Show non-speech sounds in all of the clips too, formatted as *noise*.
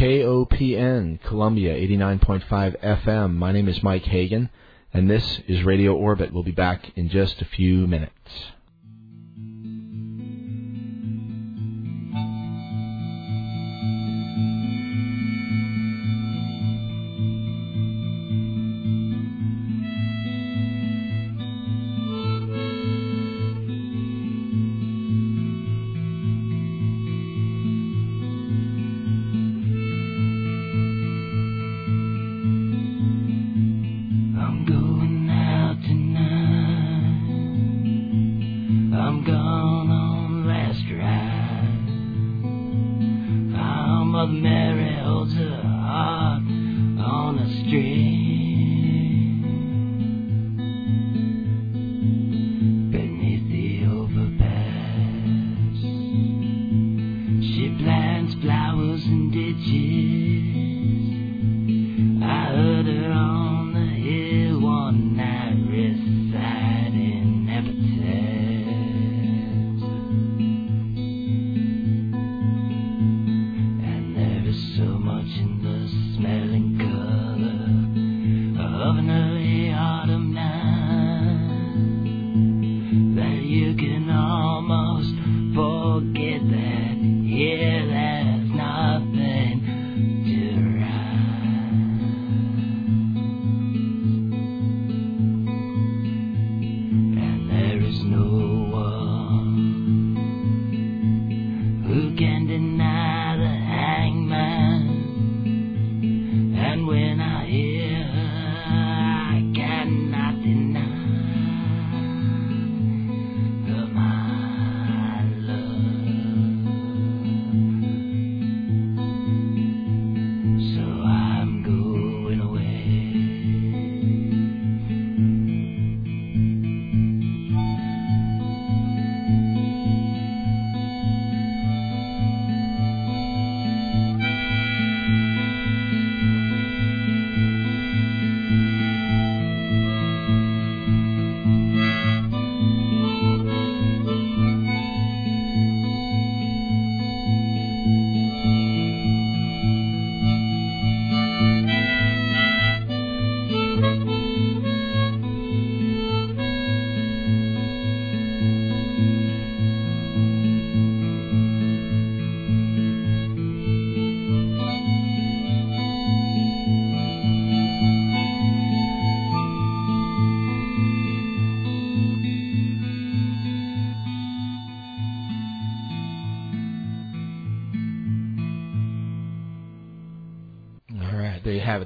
KOPN, Columbia 89.5 FM. My name is Mike Hagan, and this is Radio Orbit. We'll be back in just a few minutes.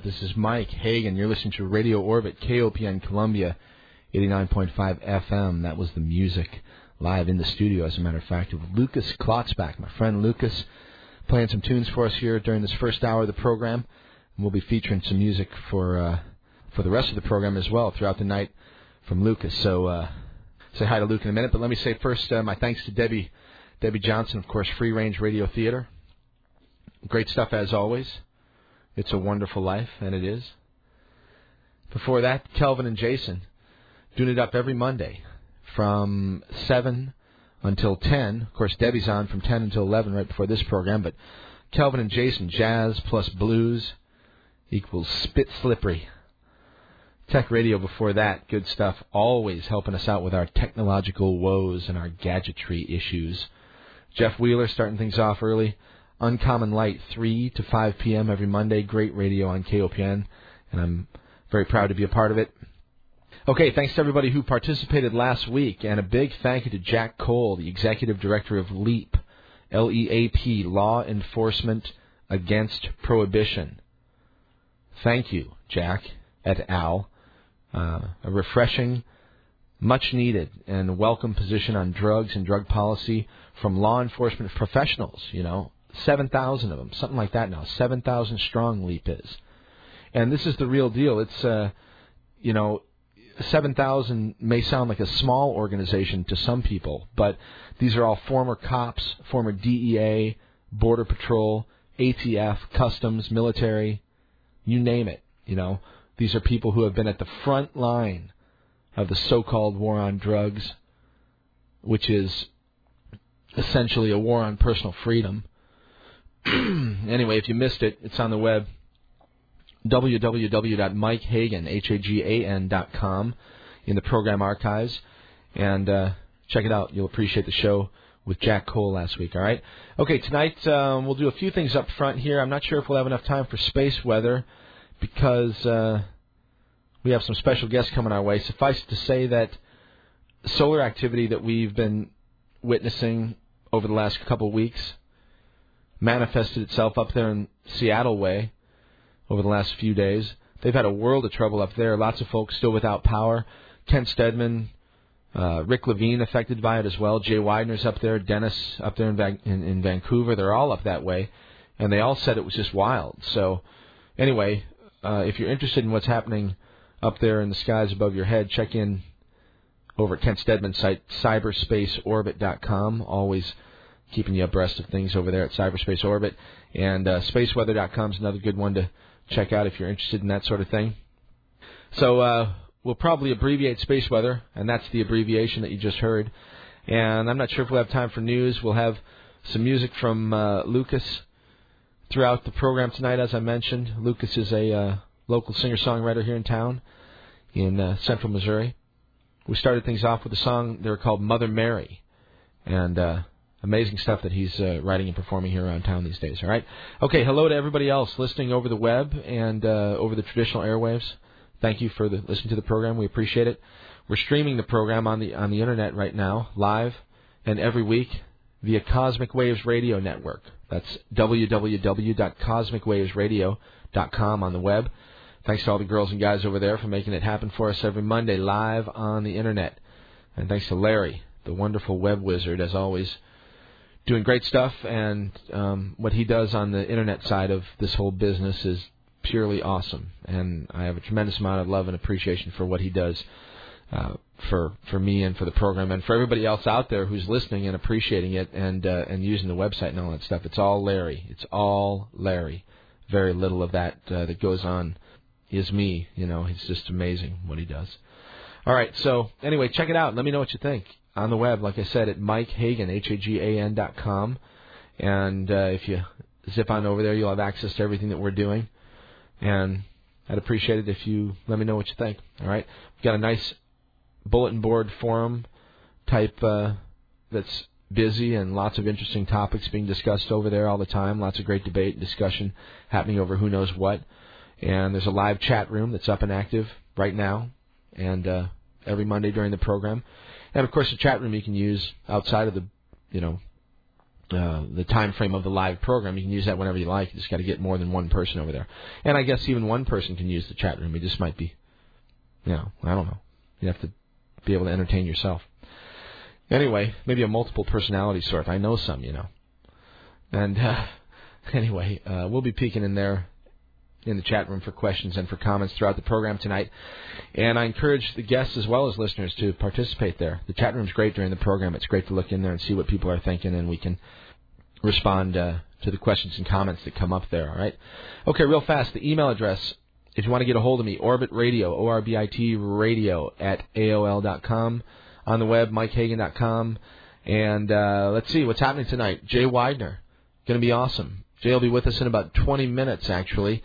This is Mike Hagan. You're listening to Radio Orbit, KOPN Columbia, 89.5 FM. That was the music live in the studio, as a matter of fact, of Lucas Klotzbach, my friend Lucas, playing some tunes for us here during this first hour of the program. And we'll be featuring some music for uh, for the rest of the program as well throughout the night from Lucas. So uh, say hi to Luke in a minute, but let me say first uh, my thanks to Debbie Debbie Johnson, of course, Free Range Radio Theater. Great stuff as always. It's a Wonderful Life, and it is. Before that, Kelvin and Jason doing it up every Monday from 7 until 10. Of course, Debbie's on from 10 until 11 right before this program, but Kelvin and Jason, jazz plus blues equals spit slippery. Tech radio before that, good stuff, always helping us out with our technological woes and our gadgetry issues. Jeff Wheeler starting things off early. Uncommon Light, 3 to 5 p.m. every Monday. Great radio on KOPN, and I'm very proud to be a part of it. Okay, thanks to everybody who participated last week, and a big thank you to Jack Cole, the executive director of LEAP, L-E-A-P, Law Enforcement Against Prohibition. Thank you, Jack et al. Uh, a refreshing, much needed, and welcome position on drugs and drug policy from law enforcement professionals. You know, 7,000 of them, something like that now. 7,000 strong LEAP is. And this is the real deal. It's, uh, you know, 7,000 may sound like a small organization to some people, but these are all former cops, former DEA, Border Patrol, ATF, Customs, military, you name it. You know, these are people who have been at the front line of the so-called war on drugs, which is essentially a war on personal freedom. *clears throat* anyway, if you missed it, it's on the web www.mikehagan, H-A-G-A-N dot com in the program archives. And uh, check it out. You'll appreciate the show with Jack Cole last week, all right? Okay, tonight um, we'll do a few things up front here. I'm not sure if we'll have enough time for space weather because uh, we have some special guests coming our way. Suffice it to say that solar activity that we've been witnessing over the last couple of weeks manifested itself up there in Seattle way over the last few days. They've had a world of trouble up there. Lots of folks still without power. Kent Steadman, uh, Rick Levine affected by it as well. Jay Weidner's up there. Dennis up there in, Van- in, in Vancouver. They're all up that way, and they all said it was just wild. So, anyway, uh, if you're interested in what's happening up there in the skies above your head, check in over at Kent Steadman's site, cyberspaceorbit.com. Always keeping you abreast of things over there at Cyberspace Orbit. And uh, spaceweather.com is another good one to check out if you're interested in that sort of thing. So uh, we'll probably abbreviate space weather, and that's the abbreviation that you just heard. And I'm not sure if we'll have time for news. We'll have some music from uh, Lucas throughout the program tonight, as I mentioned. Lucas is a uh, local singer-songwriter here in town in uh, central Missouri. We started things off with a song they were called Mother Mary, and uh, amazing stuff that he's uh, writing and performing here around town these days. All right. Okay. Hello to everybody else listening over the web and uh, over the traditional airwaves. Thank you for the, listening to the program. We appreciate it. We're streaming the program on the on the internet right now, live and every week via Cosmic Waves Radio Network. That's www.cosmicwavesradio.com on the web. Thanks to all the girls and guys over there for making it happen for us every Monday live on the internet. And thanks to Larry, the wonderful web wizard, as always, doing great stuff. And um, what he does on the internet side of this whole business is purely awesome. And I have a tremendous amount of love and appreciation for what he does uh, for for me and for the program and for everybody else out there who's listening and appreciating it and uh, and using the website and all that stuff. It's all Larry. It's all Larry. Very little of that uh, that goes on is me. You know, it's just amazing what he does. All right. So anyway, check it out. Let me know what you think on the web. Like I said, at Mike Hagan, H A G A N dot com, and uh, if you zip on over there, you'll have access to everything that we're doing. And I'd appreciate it if you let me know what you think. All right. We've got a nice bulletin board forum type uh, that's busy and lots of interesting topics being discussed over there all the time. Lots of great debate and discussion happening over who knows what. And there's a live chat room that's up and active right now, and uh, every Monday during the program. And of course, the chat room you can use outside of the, you know, uh, the time frame of the live program. You can use that whenever you like. You just got to get more than one person over there. And I guess even one person can use the chat room. It just might be, you know, I don't know. You have to be able to entertain yourself. Anyway, maybe a multiple personality sort. I know some, you know. And uh, *laughs* anyway, uh, we'll be peeking in there in the chat room for questions and for comments throughout the program tonight. And I encourage the guests as well as listeners to participate there. The chat room's great during the program. It's great to look in there and see what people are thinking, and we can respond uh, to the questions and comments that come up there. All right. Okay, real fast. The email address, if you want to get a hold of me, Orbit Radio, O R B I T Radio at AOL dot com. On the web, MikeHagan.com. And uh, let's see what's happening tonight. Jay Weidner, going to be awesome. Jay will be with us in about 20 minutes, actually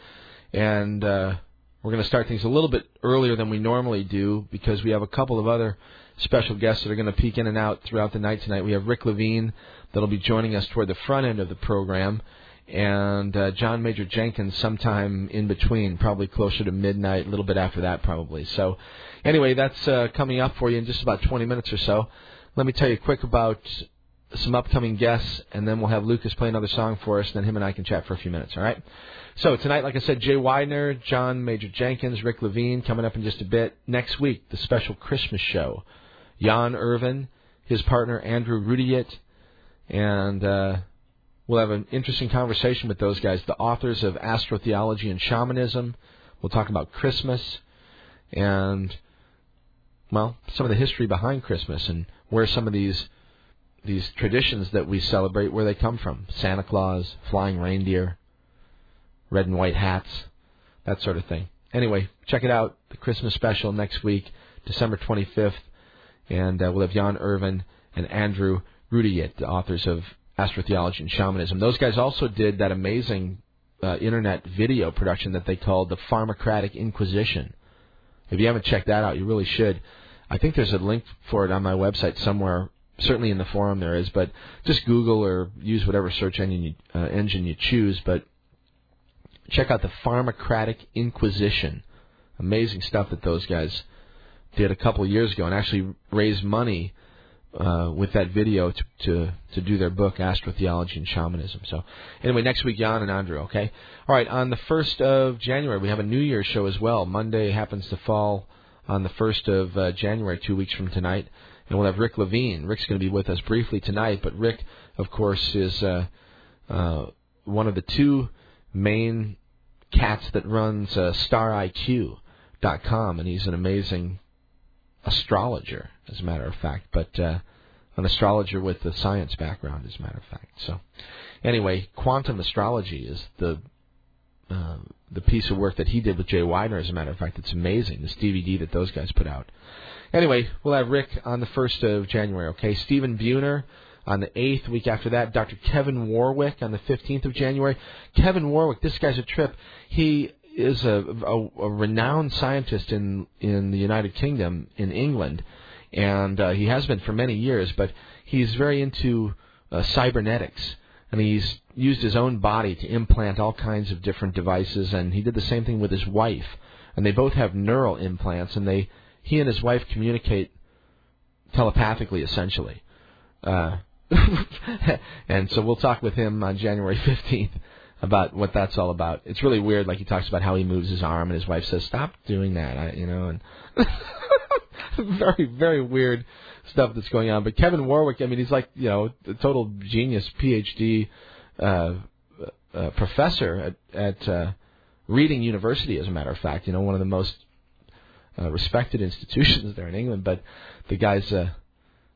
and uh, we're going to start things a little bit earlier than we normally do because we have a couple of other special guests that are going to peek in and out throughout the night tonight. We have Rick Levine that'll be joining us toward the front end of the program, and uh, John Major Jenkins sometime in between, probably closer to midnight, a little bit after that probably. So, anyway, that's uh, coming up for you in just about 20 minutes or so. Let me tell you quick about some upcoming guests, and then we'll have Lucas play another song for us, and then him and I can chat for a few minutes, all right? So tonight, like I said, Jay Weidner, John Major Jenkins, Rick Levine coming up in just a bit. Next week, the special Christmas show. Jan Irvin, his partner Andrew Rutajit, and uh, we'll have an interesting conversation with those guys, the authors of Astrotheology and Shamanism. We'll talk about Christmas and, well, some of the history behind Christmas and where some of these these traditions that we celebrate, where they come from. Santa Claus, flying reindeer, red and white hats, that sort of thing. Anyway, check it out. The Christmas special next week, December 25th, and uh, we'll have Jan Irvin and Andrew Rutajit, the authors of astrotheology and shamanism. Those guys also did that amazing uh, internet video production that they called the Pharmacratic Inquisition. If you haven't checked that out, you really should. I think there's a link for it on my website somewhere. Certainly in the forum there is, but just Google or use whatever search engine you, uh, engine you choose. But check out the Pharmacratic Inquisition. Amazing stuff that those guys did a couple of years ago, and actually raised money uh, with that video to, to to do their book Astrotheology and Shamanism. So anyway, next week Jan and Andrew. Okay, all right. On the first of January, we have a New Year's show as well. Monday happens to fall on the first of uh, January, two weeks from tonight, and we'll have Rick Levine. Rick's going to be with us briefly tonight, but Rick, of course, is uh, uh, one of the two main cats that runs uh, StarIQ.com, and he's an amazing astrologer, as a matter of fact, but uh, an astrologer with a science background, as a matter of fact. So, anyway, quantum astrology is the uh, the piece of work that he did with Jay Weidner. As a matter of fact, it's amazing. This DVD that those guys put out. Anyway, we'll have Rick on the first of January. Okay, Stephen Buhner on the eighth. Week after that, Dr. Kevin Warwick on the fifteenth of January. Kevin Warwick, this guy's a trip. He is a, a, a renowned scientist in in the United Kingdom, in England, and uh, he has been for many years. But he's very into uh, cybernetics, and he's used his own body to implant all kinds of different devices. And he did the same thing with his wife, and they both have neural implants, and they he and his wife communicate telepathically, essentially. Uh, *laughs* and so we'll talk with him on January 15th about what that's all about. It's really weird. Like he talks about how he moves his arm, and his wife says, "Stop doing that," I, you know, and *laughs* very, very weird stuff that's going on. But Kevin Warwick, I mean, he's like you know a total genius, PhD uh, uh, professor at, at uh, Reading University, as a matter of fact. You know, one of the most uh, respected institutions there in England. But the guy's a,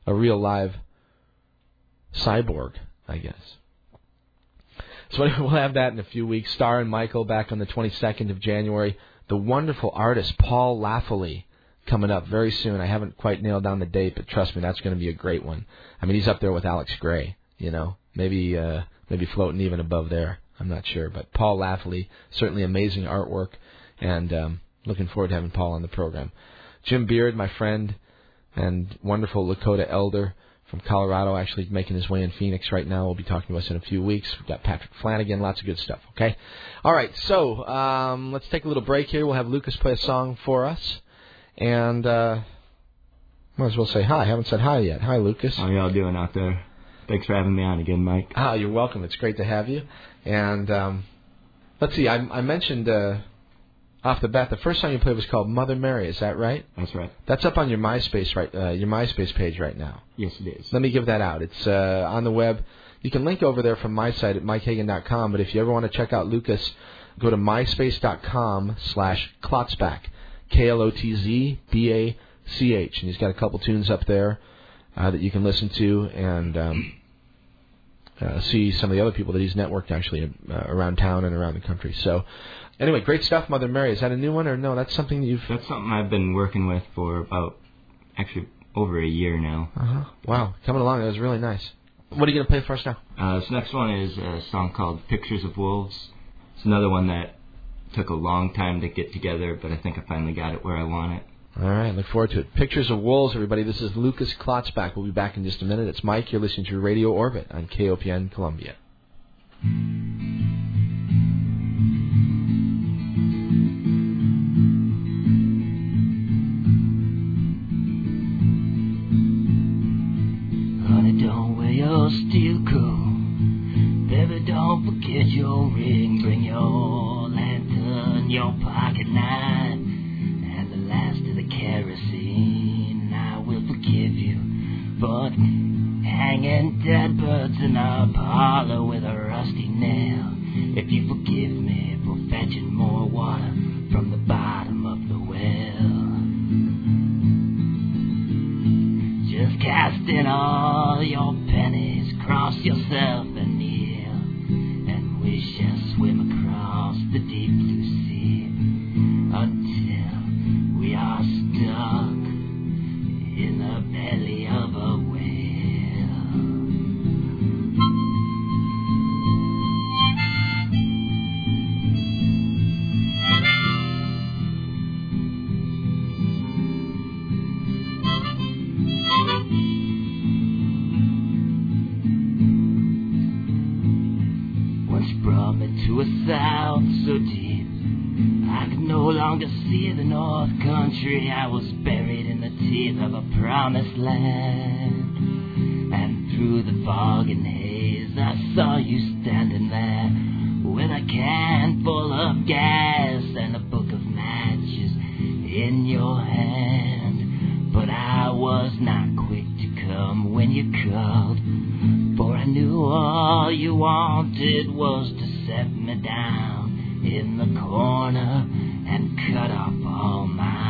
a real live cyborg, I guess. So *laughs* we'll have that in a few weeks. Star and Michael back on the 22nd of January. The wonderful artist Paul Laffoley coming up very soon. I haven't quite nailed down the date, but trust me, that's going to be a great one. I mean, he's up there with Alex Grey. You know, maybe uh, maybe floating even above there. I'm not sure, but Paul Laffoley, certainly amazing artwork, and um, looking forward to having Paul on the program. Jim Beard, my friend, and wonderful Lakota elder from Colorado, actually making his way in Phoenix right now. We'll be talking to us in a few weeks. We've got Patrick Flanagan, lots of good stuff. Okay, all right. So um, let's take a little break here. We'll have Lucas play a song for us, and uh, might as well say hi. I haven't said hi yet. Hi, Lucas. How y'all doing out there? Thanks for having me on again, Mike. Ah, you're welcome. It's great to have you. And um, let's see. I, I mentioned. Uh, off the bat, the first song you played was called Mother Mary. Is that right? That's right. That's up on your MySpace right, uh, your MySpace page right now. Yes, it is. Let me give that out. It's uh, on the web. You can link over there from my site at mikehagan.com. But if you ever want to check out Lucas, go to myspace.com slash klotzbach, K L O T Z B A C H, and he's got a couple tunes up there uh, that you can listen to and. Um, uh, see some of the other people that he's networked actually uh, around town and around the country. So, Anyway, great stuff, Mother Mary. Is that a new one or no? That's something you've. That's something I've been working with for about actually over a year now. Uh-huh. Wow, coming along. That was really nice. What are you gonna play for us now? Uh, this next one is a song called "Pictures of Wolves." It's another one that took a long time to get together, but I think I finally got it where I want it. All right, look forward to it. Pictures of Wolves, everybody. This is Lucas Klotzbach. We'll be back in just a minute. It's Mike. You're listening to Radio Orbit on KOPN Columbia. Honey, don't wear your steel cool. Baby, don't forget your ring. Bring your lantern, your pocket knife, kerosene. I will forgive you but hanging dead birds in our parlor with a rusty nail. If you forgive me for fetching more water from the bottom of the well. Just cast in all your pennies, cross yourself and kneel, and we shall swim across the deep blue shark in the belly of a whale. Once brought me to a south so deep. I could no longer see the North Country. I was buried in the teeth of a promised land. And through the fog and haze, I saw you standing there with a can full of gas and a book of matches in your hand. But I was not quick to come when you called, for I knew all you wanted was to set me down in the corner and cut off all my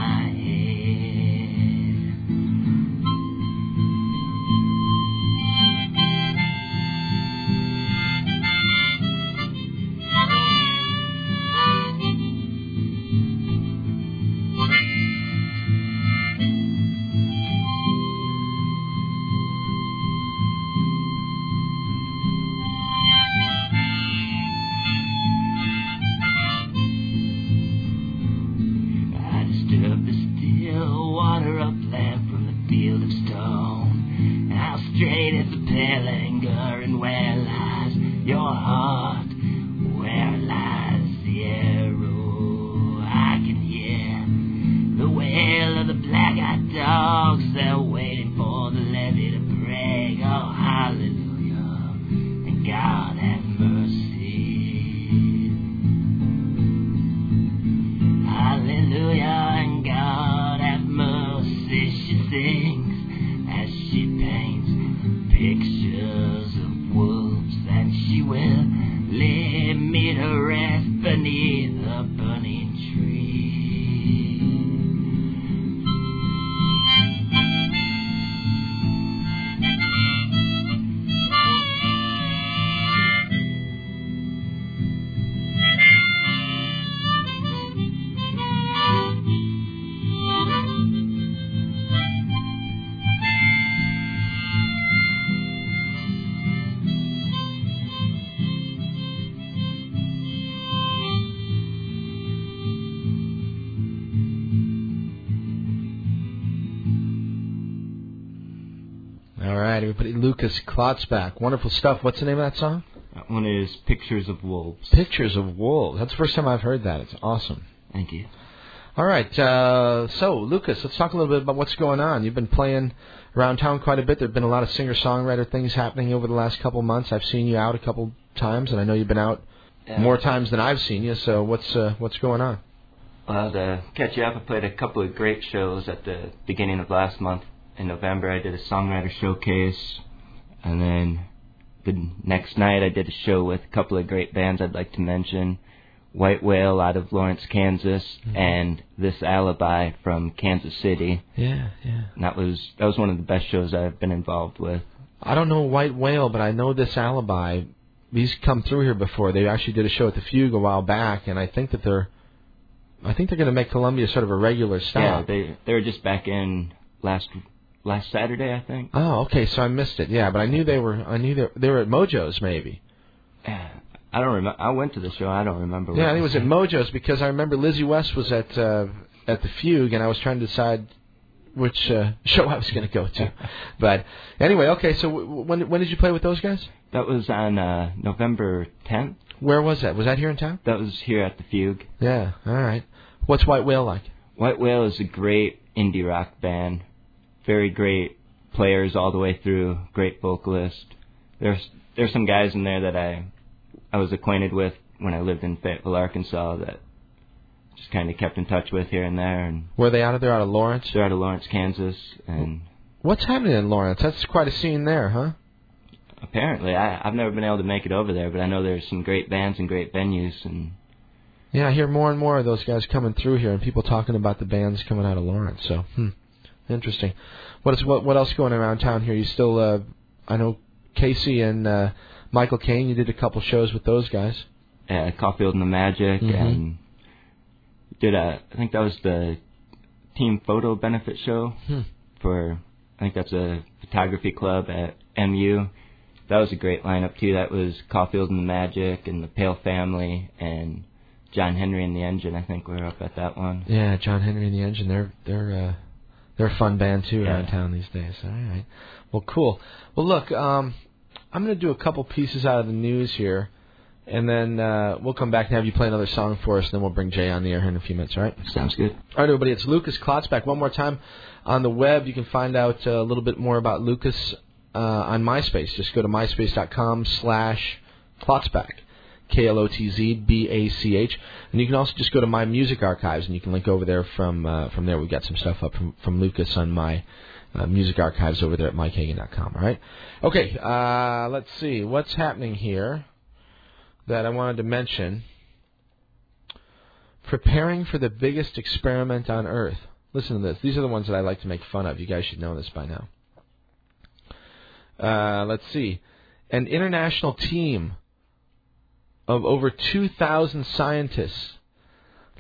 Everybody. Lucas Klotzbach. Wonderful stuff. What's the name of that song? That one is Pictures of Wolves. Pictures of Wolves. That's the first time I've heard that. It's awesome. Thank you. All right. Uh, so, Lucas, let's talk a little bit about what's going on. You've been playing around town quite a bit. There have been a lot of singer songwriter things happening over the last couple months. I've seen you out a couple times, and I know you've been out Yeah. more times than I've seen you. So, what's uh, what's going on? Well, to catch you up, I played a couple of great shows at the beginning of last month. In November, I did a songwriter showcase, and then the next night I did a show with a couple of great bands I'd like to mention. White Whale out of Lawrence, Kansas, mm-hmm. and This Alibi from Kansas City. Yeah, yeah. And that was that was one of the best shows I've been involved with. I don't know White Whale, but I know this Alibi. These come through here before. They actually did a show at the Fugue a while back, and I think that they're, I think they're going to make Columbia sort of a regular Yeah, stop. they they were just back in last last Saturday, I think. oh, okay. So I missed it. Yeah, but I knew they were. I knew they, they were at Mojo's maybe. I don't remember. I went to the show. I don't remember. Yeah, I think it was at Mojo's because I remember Lizzie West was at uh, at the Fugue, and I was trying to decide which uh, *laughs* show I was going to go to. but anyway, okay. So w- when when did you play with those guys? That was on uh, November 10th. Where was that? Was that here in town? That was here at the Fugue. Yeah. All right. What's White Whale like? White Whale is a great indie rock band. Very great players all the way through. Great vocalist. There's there's some guys in there that I I was acquainted with when I lived in Fayetteville, Arkansas. That just kind of kept in touch with here and there. And Were they out of there out of Lawrence? they're out of Lawrence, Kansas. And What's happening in Lawrence? That's quite a scene there, huh? apparently, I I've never been able to make it over there, but I know there's some great bands and great venues. And Yeah, I hear more and more of those guys coming through here, and people talking about the bands coming out of Lawrence. So, hmm, interesting. What is what what else going around town here? You still, uh, I know Casey and uh, Michael Caine. You did a couple shows with those guys. uh, Caulfield and the Magic, Mhm. and did a I think that was the team photo benefit show Hmm. for I think that's a photography club at MU. That was a great lineup too. That was Caulfield and the Magic and the Pale Family and John Henry and the Engine. I think we were up at that one. Yeah, John Henry and the Engine. They're they're uh, they're a fun band too around town these days. All right. Well, cool. Well, look, um, I'm going to do a couple pieces out of the news here, and then uh, we'll come back and have you play another song for us, and then we'll bring Jay on the air here in a few minutes, all right? Sounds good. All right, everybody, it's Lucas Klotzbach. One more time on the web, you can find out uh, a little bit more about Lucas uh, on MySpace. Just go to myspace.com slash Klotzbach. K-L-O-T-Z-B-A-C-H. And you can also just go to my music archives, and you can link over there from uh, from there. We've got some stuff up from, from Lucas on my uh, music archives over there at mikehagan.com, all right? Okay, uh, let's see. What's happening here that I wanted to mention? Preparing for the biggest experiment on Earth. Listen to this. These are the ones that I like to make fun of. You guys should know this by now. Uh, let's see. An international team of over 2,000 scientists,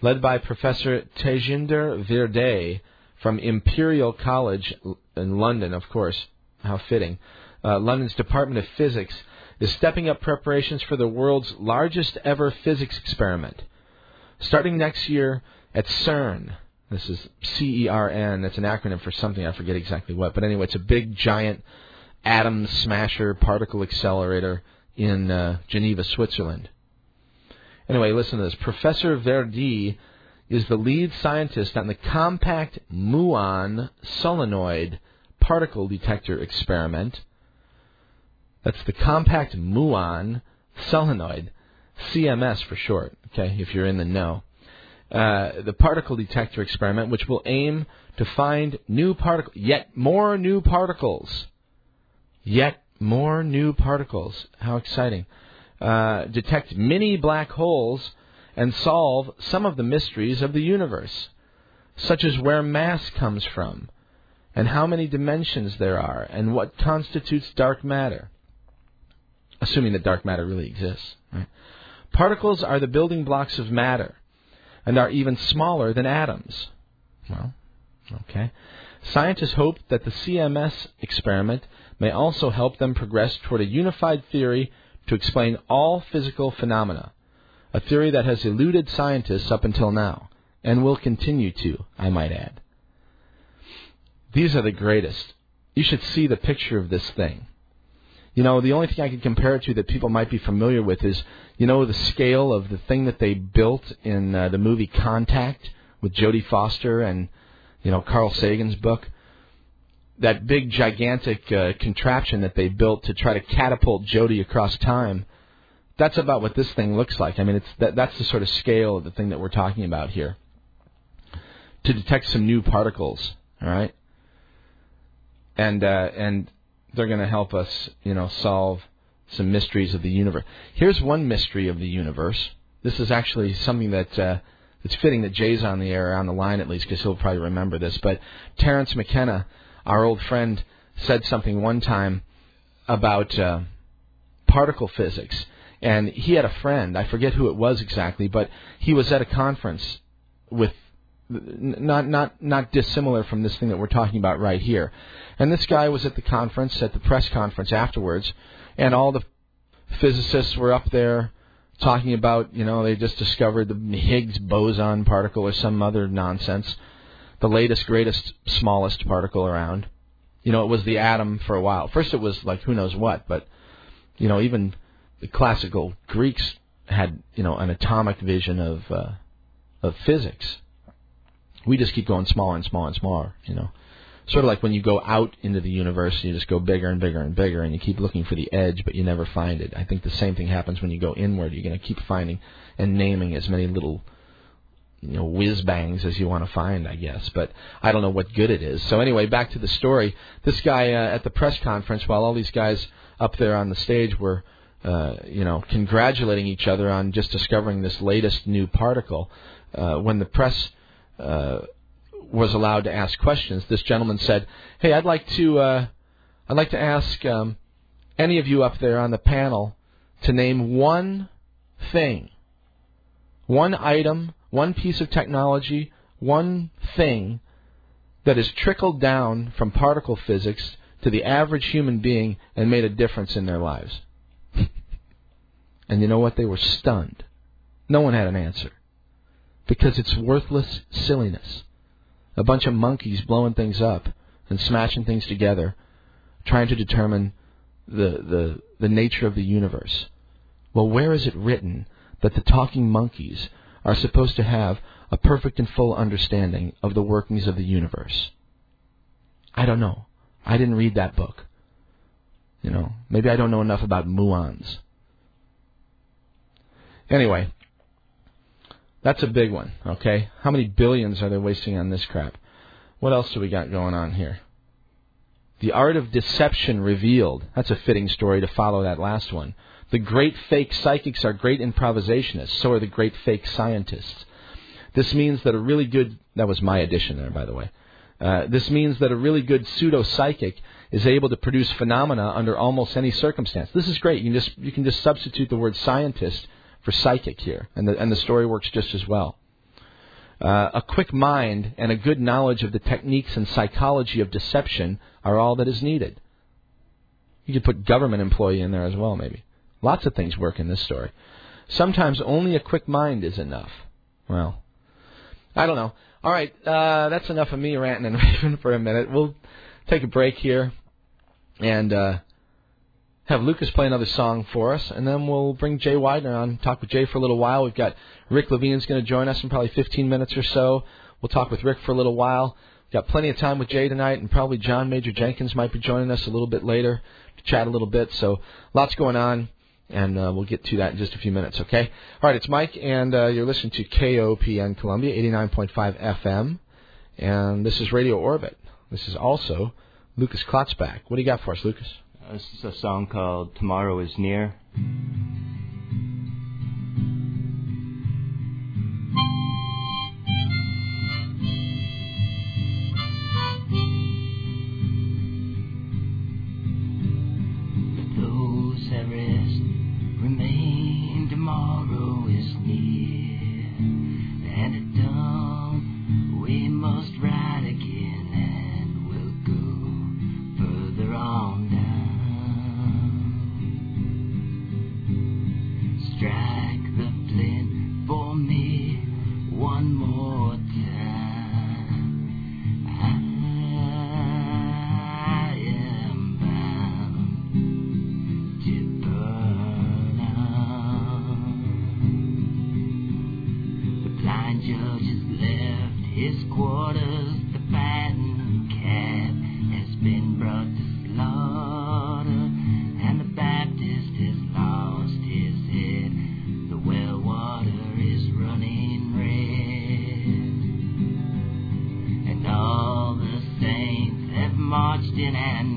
led by Professor Tejinder Virdee from Imperial College in London, of course. How fitting. Uh, London's Department of Physics is stepping up preparations for the world's largest ever physics experiment. Starting next year at CERN, this is C E R N, that's an acronym for something, I forget exactly what, but anyway, it's a big, giant atom smasher particle accelerator in uh, Geneva, Switzerland. Anyway, listen to this. Professor Virdee is the lead scientist on the compact muon solenoid particle detector experiment. That's the compact muon solenoid, CMS for short, okay, if you're in the know. Uh, the particle detector experiment, which will aim to find new particle, yet more new particles, yet more new particles. How exciting! Uh, detect many black holes and solve some of the mysteries of the universe, such as where mass comes from, and how many dimensions there are, and what constitutes dark matter, assuming that dark matter really exists. Right? Particles are the building blocks of matter, and are even smaller than atoms. Well, okay. Scientists hope that the CMS experiment may also help them progress toward a unified theory to explain all physical phenomena, a theory that has eluded scientists up until now, and will continue to, I might add. These are the greatest. You should see the picture of this thing. You know, the only thing I can compare it to that people might be familiar with is, you know, the scale of the thing that they built in uh, the movie Contact with Jodie Foster and, you know, Carl Sagan's book that big gigantic uh, contraption that they built to try to catapult Jodie across time. That's about what this thing looks like. I mean, it's that, that's the sort of scale of the thing that we're talking about here. To detect some new particles, all right, and uh, and they're going to help us, you know, solve some mysteries of the universe. Here's one mystery of the universe. This is actually something that uh, it's fitting that Jay's on the air, on the line at least, because he'll probably remember this. But Terence McKenna our old friend said something one time about uh, particle physics, and he had a friend. I forget who it was exactly, but he was at a conference with not not not dissimilar from this thing that we're talking about right here. And this guy was at the conference, at the press conference afterwards, and all the physicists were up there talking about, you know, they just discovered the Higgs boson particle or some other nonsense the latest, greatest, smallest particle around. You know, it was the atom for a while. First, it was like who knows what, but you know, even the classical Greeks had you know an atomic vision of uh, of physics. We just keep going smaller and smaller and smaller. You know, sort of like when you go out into the universe, you just go bigger and bigger and bigger, and you keep looking for the edge, but you never find it. I think the same thing happens when you go inward. You're going to keep finding and naming as many little you know whiz bangs as you want to find, I guess. But I don't know what good it is. So anyway, back to the story. This guy uh, at the press conference, while all these guys up there on the stage were, uh, you know, congratulating each other on just discovering this latest new particle, uh, when the press uh, was allowed to ask questions, this gentleman said, "Hey, I'd like to, uh, I'd like to ask um, any of you up there on the panel to name one thing, one item." One piece of technology, one thing that has trickled down from particle physics to the average human being and made a difference in their lives. *laughs* and you know what? They were stunned. No one had an answer. Because it's worthless silliness. A bunch of monkeys blowing things up and smashing things together, trying to determine the, the, the nature of the universe. Well, where is it written that the talking monkeys are supposed to have a perfect and full understanding of the workings of the universe? I don't know. I didn't read that book. You know, maybe I don't know enough about muons. Anyway, that's a big one, okay? How many billions are they wasting on this crap? What else do we got going on here? The art of deception revealed. That's a fitting story to follow that last one. The great fake psychics are great improvisationists. So are the great fake scientists. This means that a really good, that was my addition there, by the way. Uh, this means that a really good pseudo psychic is able to produce phenomena under almost any circumstance. This is great. You can just you can just substitute the word scientist for psychic here, and the and the story works just as well. Uh, a quick mind and a good knowledge of the techniques and psychology of deception are all that is needed. You could put government employee in there as well, maybe. Lots of things work in this story. Sometimes only a quick mind is enough. Well, I don't know. All right, uh, that's enough of me ranting and *laughs* raving for a minute. We'll take a break here and uh, have Lucas play another song for us, and then we'll bring Jay Weidner on, talk with Jay for a little while. We've got Rick Levine's going to join us in probably 15 minutes or so. We'll talk with Rick for a little while. We've got plenty of time with Jay tonight, and probably John Major Jenkins might be joining us a little bit later to chat a little bit. So lots going on and uh, we'll get to that in just a few minutes, okay? All right, it's Mike, and uh, you're listening to KOPN Columbia, 89.5 FM, and this is Radio Orbit. This is also Lucas Klotzbach. What do you got for us, Lucas? Uh, this is a song called Tomorrow is Near. left his quarters. The has been brought to slaughter, and the Baptist has lost his head. The well water is running red, and all the saints have marched in and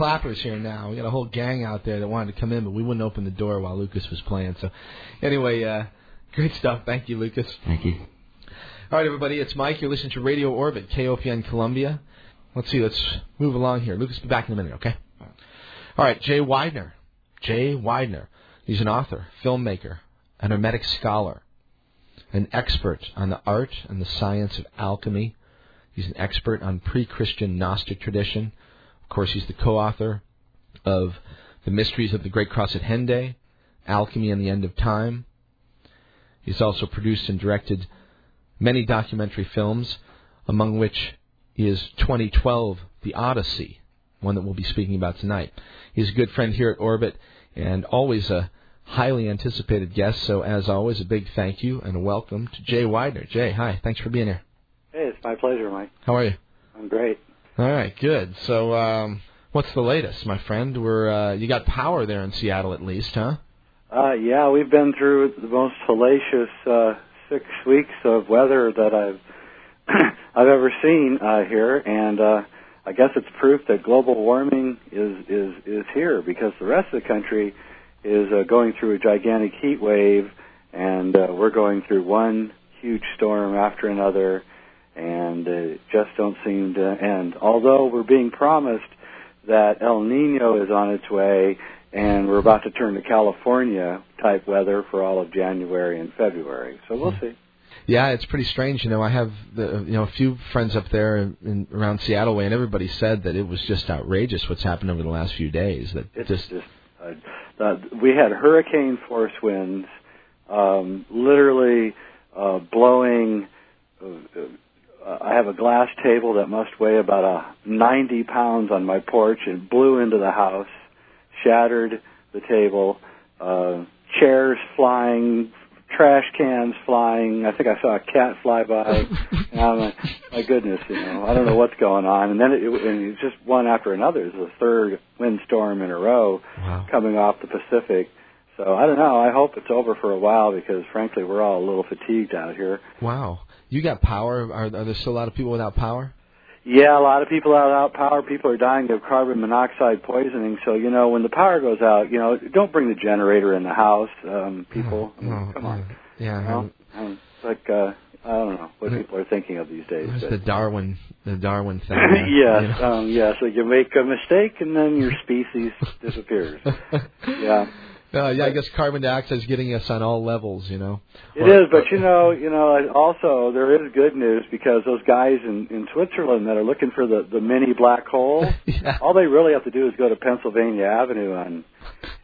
clappers here now. We got a whole gang out there that wanted to come in, but we wouldn't open the door while Lucas was playing. So, anyway, uh, great stuff. Thank you, Lucas. Thank you. All right, everybody, it's Mike. You're listening to Radio Orbit, KOPN Columbia. Let's see, let's move along here. Lucas, be back in a minute, okay? All right, Jay Weidner. Jay Weidner. He's an author, filmmaker, an hermetic scholar, an expert on the art and the science of alchemy. He's an expert on pre Christian Gnostic tradition. Of course, he's the co author of The Mysteries of the Great Cross at Hendaye, Alchemy and the End of Time. He's also produced and directed many documentary films, among which is 2012 The Odyssey, one that we'll be speaking about tonight. He's a good friend here at Orbit and always a highly anticipated guest. So, as always, a big thank you and a welcome to Jay Weidner. Jay, hi. Thanks for being here. Hey, it's my pleasure, Mike. How are you? I'm great. All right, good. So, um, what's the latest, my friend? We're uh, you got power there in Seattle, at least, huh? Uh, yeah, we've been through the most hellacious uh, six weeks of weather that I've *clears throat* I've ever seen uh, here, and uh, I guess it's proof that global warming is is is here because the rest of the country is uh, going through a gigantic heat wave, and uh, we're going through one huge storm after another, and uh, just don't seem to end. Although we're being promised that El Nino is on its way, and we're about to turn to California type weather for all of January and February. So we'll see. Yeah, it's pretty strange. You know, I have the you know a few friends up there in, in around Seattle way, and everybody said that it was just outrageous what's happened over the last few days. That It's just just uh, uh, we had hurricane force winds, um, literally uh, blowing. Uh, uh, I have a glass table that must weigh about a 90 pounds on my porch, and blew into the house, shattered the table, uh, chairs flying, trash cans flying. I think I saw a cat fly by. *laughs* and I'm like, my goodness, you know, I don't know what's going on. And then it, it, and it's just one after another. It's the third windstorm in a row wow. coming off the Pacific. So I don't know. I hope it's over for a while because frankly we're all a little fatigued out here. Wow. You got power. Are, are there still a lot of people without power? Yeah, a lot of people without power. People are dying of carbon monoxide poisoning. So you know, when the power goes out, you know, don't bring the generator in the house. Um, people, I mean, Oh, come on. oh, Yeah. You know? It's like uh, I don't know what people are thinking of these days. But- the Darwin, the Darwin *laughs* thing. you yes, know. um, yeah. So you make a mistake and then your *laughs* species disappears. *laughs* Yeah, Uh, yeah, I guess carbon dioxide is getting us on all levels, you know. it is. But you know, you know, also there is good news because those guys in in Switzerland that are looking for the the mini black hole, *laughs* yeah. all they really have to do is go to Pennsylvania Avenue on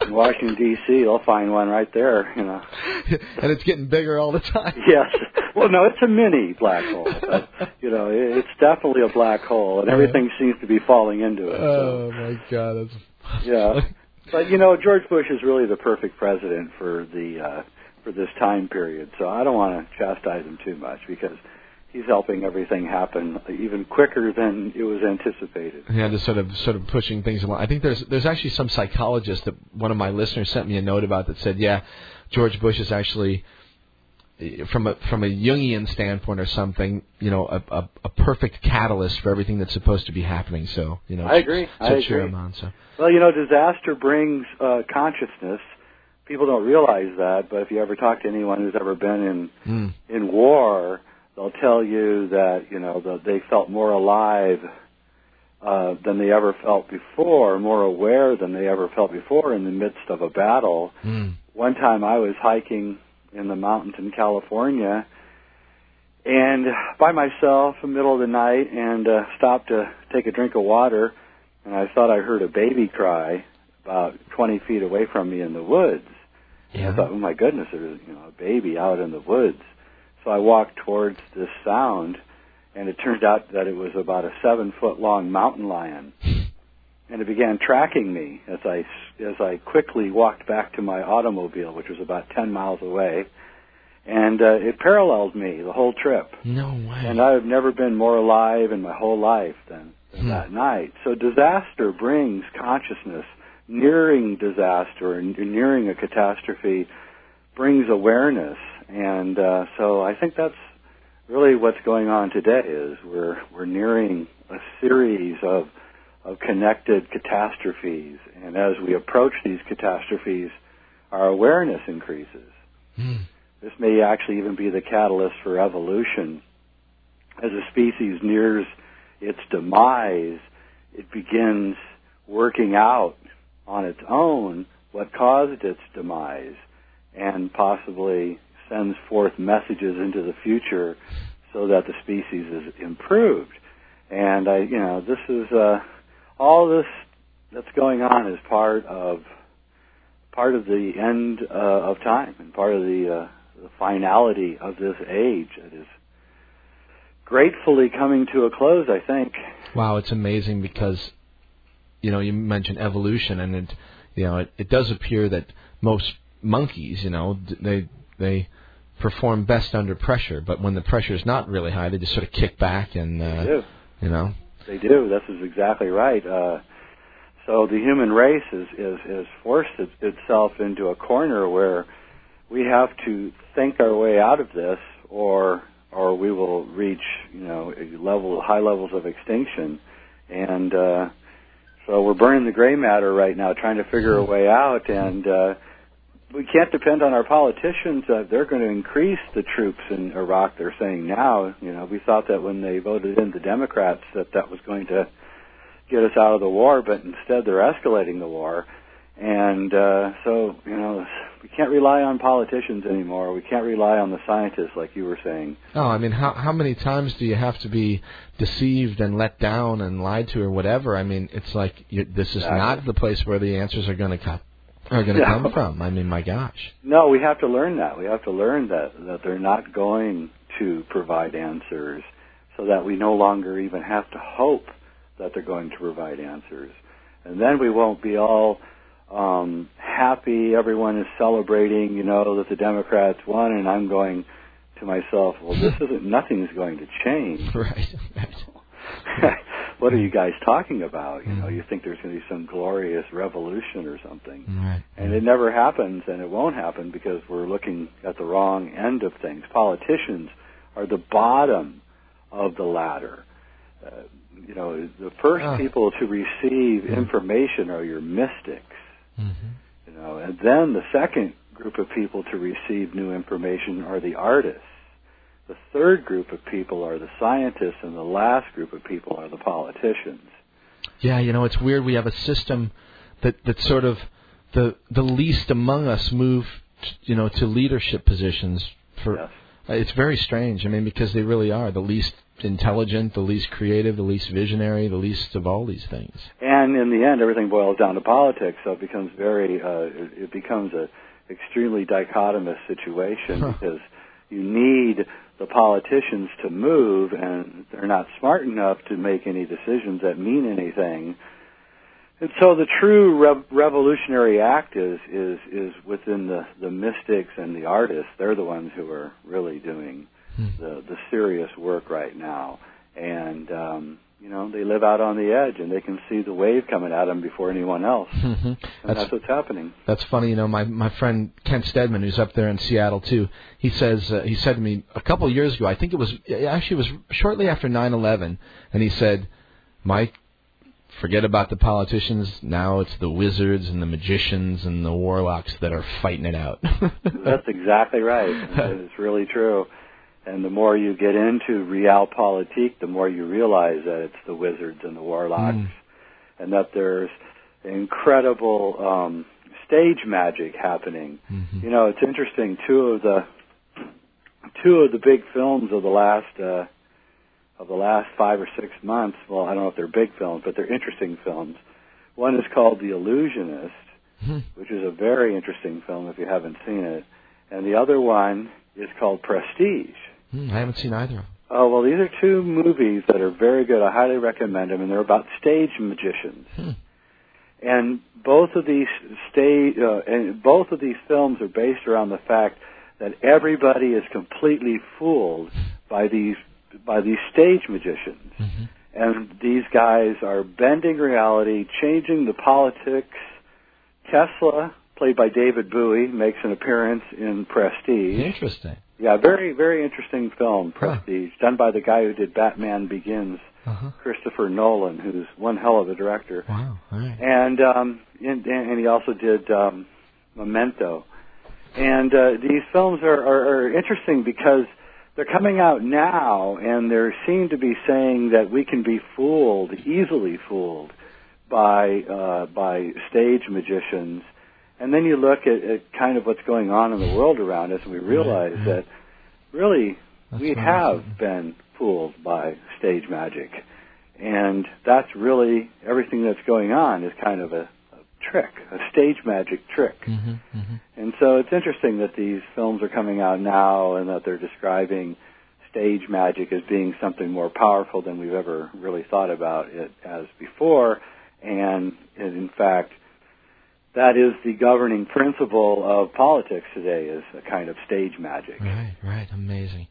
in Washington D.C. They'll find one right there. You know. *laughs* and it's getting bigger all the time. *laughs* Yes. Well, no, it's a mini black hole. But, you know, it- it's definitely a black hole, and everything seems to be falling into it. so. Oh my God, that's Yeah. But you know, George Bush is really the perfect president for the uh, for this time period. So I don't want to chastise him too much because he's helping everything happen even quicker than it was anticipated. Yeah, just sort of sort of pushing things along. I think there's there's actually some psychologist that one of my listeners sent me a note about that said, yeah, George Bush is actually from a from a Jungian standpoint or something, you know, a, a, a perfect catalyst for everything that's supposed to be happening. So you know, I agree. So I agree. on. So Well, you know, disaster brings uh, consciousness. People don't realize that, but if you ever talk to anyone who's ever been in mm, in war, they'll tell you that you know they felt more alive uh, than they ever felt before, more aware than they ever felt before in the midst of a battle. mm, One time, I was hiking in the mountains in California, and by myself in the middle of the night, and uh, stopped to take a drink of water, and I thought I heard a baby cry about 20 feet away from me in the woods. yeah. I thought, oh my goodness, there's you know a baby out in the woods. So I walked towards this sound, and it turned out that it was about a seven foot long mountain lion, and it began tracking me as I as I quickly walked back to my automobile, which was about ten miles away, and uh, it paralleled me the whole trip. no way. And I've never been more alive in my whole life than, than Hmm. that night. So disaster brings consciousness. Nearing disaster and nearing a catastrophe brings awareness. And uh, so I think that's really what's going on today is we're we're nearing a series of of connected catastrophes. And as we approach these catastrophes, our awareness increases. Mm, This may actually even be the catalyst for evolution. As a species nears its demise, it begins working out on its own what caused its demise and possibly sends forth messages into the future so that the species is improved. And I, you know, this is, uh, all this that's going on is part of, part of the end uh, of time and part of the, uh, the finality of this age that is gratefully coming to a close, I think. Wow, it's amazing because you know you mentioned evolution, and it you know it, it does appear that most monkeys, you know, they they perform best under pressure, but when the pressure is not really high, they just sort of kick back and uh, you know. They do. This is exactly right. Uh, so the human race is, is, is forced it, itself into a corner where we have to think our way out of this or or we will reach, you know, level high levels of extinction. And uh so we're burning the gray matter right now trying to figure a way out and uh we can't depend on our politicians. Uh, they're going to increase the troops in Iraq. They're saying now. You know, we thought that when they voted in the Democrats that that was going to get us out of the war, but instead they're escalating the war. And uh, so, you know, we can't rely on politicians anymore. We can't rely on the scientists, like you were saying. Oh, I mean, how how many times do you have to be deceived and let down and lied to or whatever? I mean, it's like you, this is Exactly. not the place where the answers are going to come are going *laughs* to No. come from. I mean, my gosh. No, we have to learn that. We have to learn that that they're not going to provide answers, so that we no longer even have to hope that they're going to provide answers, and then we won't be all um, happy. Everyone is celebrating, you know, that the Democrats won, and I'm going to myself, well, this isn't. Nothing's going to change. *laughs* Right. right. *laughs* what are you guys talking about? You know, Mhm. you think there's going to be some glorious revolution or something. Right. And it never happens, and it won't happen because we're looking at the wrong end of things. Politicians are the bottom of the ladder. Uh, you know, the first people to receive information are your mystics. hmm You know, and then the second group of people to receive new information are the artists. The third group of people are the scientists, and the last group of people are the politicians. Yeah, you know, it's weird. We have a system that that sort of the the least among us move, t- you know, to leadership positions. For Yes. it's very strange. I mean, because they really are the least intelligent, the least creative, the least visionary, the least of all these things. And in the end, everything boils down to politics. So it becomes very, uh, it, it becomes a extremely dichotomous situation Huh. because you need the politicians to move, and they're not smart enough to make any decisions that mean anything. And so the true rev- revolutionary act is is is within the the mystics and the artists. They're the ones who are really doing Hmm. the the serious work right now. And um, you know they live out on the edge, and they can see the wave coming at them before anyone else. hmm And That's that's what's happening. That's funny, you know. My my friend Kent Steadman, who's up there in Seattle too, he says uh, he said to me a couple of years ago. I think it was actually it was shortly after 9/11, and he said, "Mike, forget about the politicians. Now it's the wizards and the magicians and the warlocks that are fighting it out." That's exactly right. *laughs* It's really true. And the more you get into realpolitik, the more you realize that it's the wizards and the warlocks, Mm. and that there's incredible um, stage magic happening. Mhm. You know, it's interesting. Two of the two of the big films of the last uh, of the last five or six months. Well, I don't know if they're big films, but they're interesting films. One is called The Illusionist, Mhm. which is a very interesting film if you haven't seen it, and the other one is called Prestige. Hmm, I haven't seen either. Oh well, these are two movies that are very good. I highly recommend them, and they're about stage magicians. Hmm. And both of these stage uh, and both of these films are based around the fact that everybody is completely fooled by these by these stage magicians. Mhm. And these guys are bending reality, changing the politics. Tesla, played by David Bowie, makes an appearance in Prestige. Interesting. Yeah, very, very interesting film, Huh. Prestige, done by the guy who did Batman Begins, Uh-huh. Christopher Nolan, who's one hell of a director. Wow. Right. And um, and, and he also did um, Memento. And uh, these films are, are, are interesting because they're coming out now, and they seem to be saying that we can be fooled, easily fooled, by uh, by stage magicians. And then you look at, at kind of what's going on in the world around us, and we realize Right, right. that really That's we have been fooled by stage magic. And that's really everything that's going on is kind of a, a trick, a stage magic trick. hmm hmm And so it's interesting that these films are coming out now and that they're describing stage magic as being something more powerful than we've ever really thought about it as before. And in fact, that is the governing principle of politics today is a kind of stage magic. Right, right. Amazing.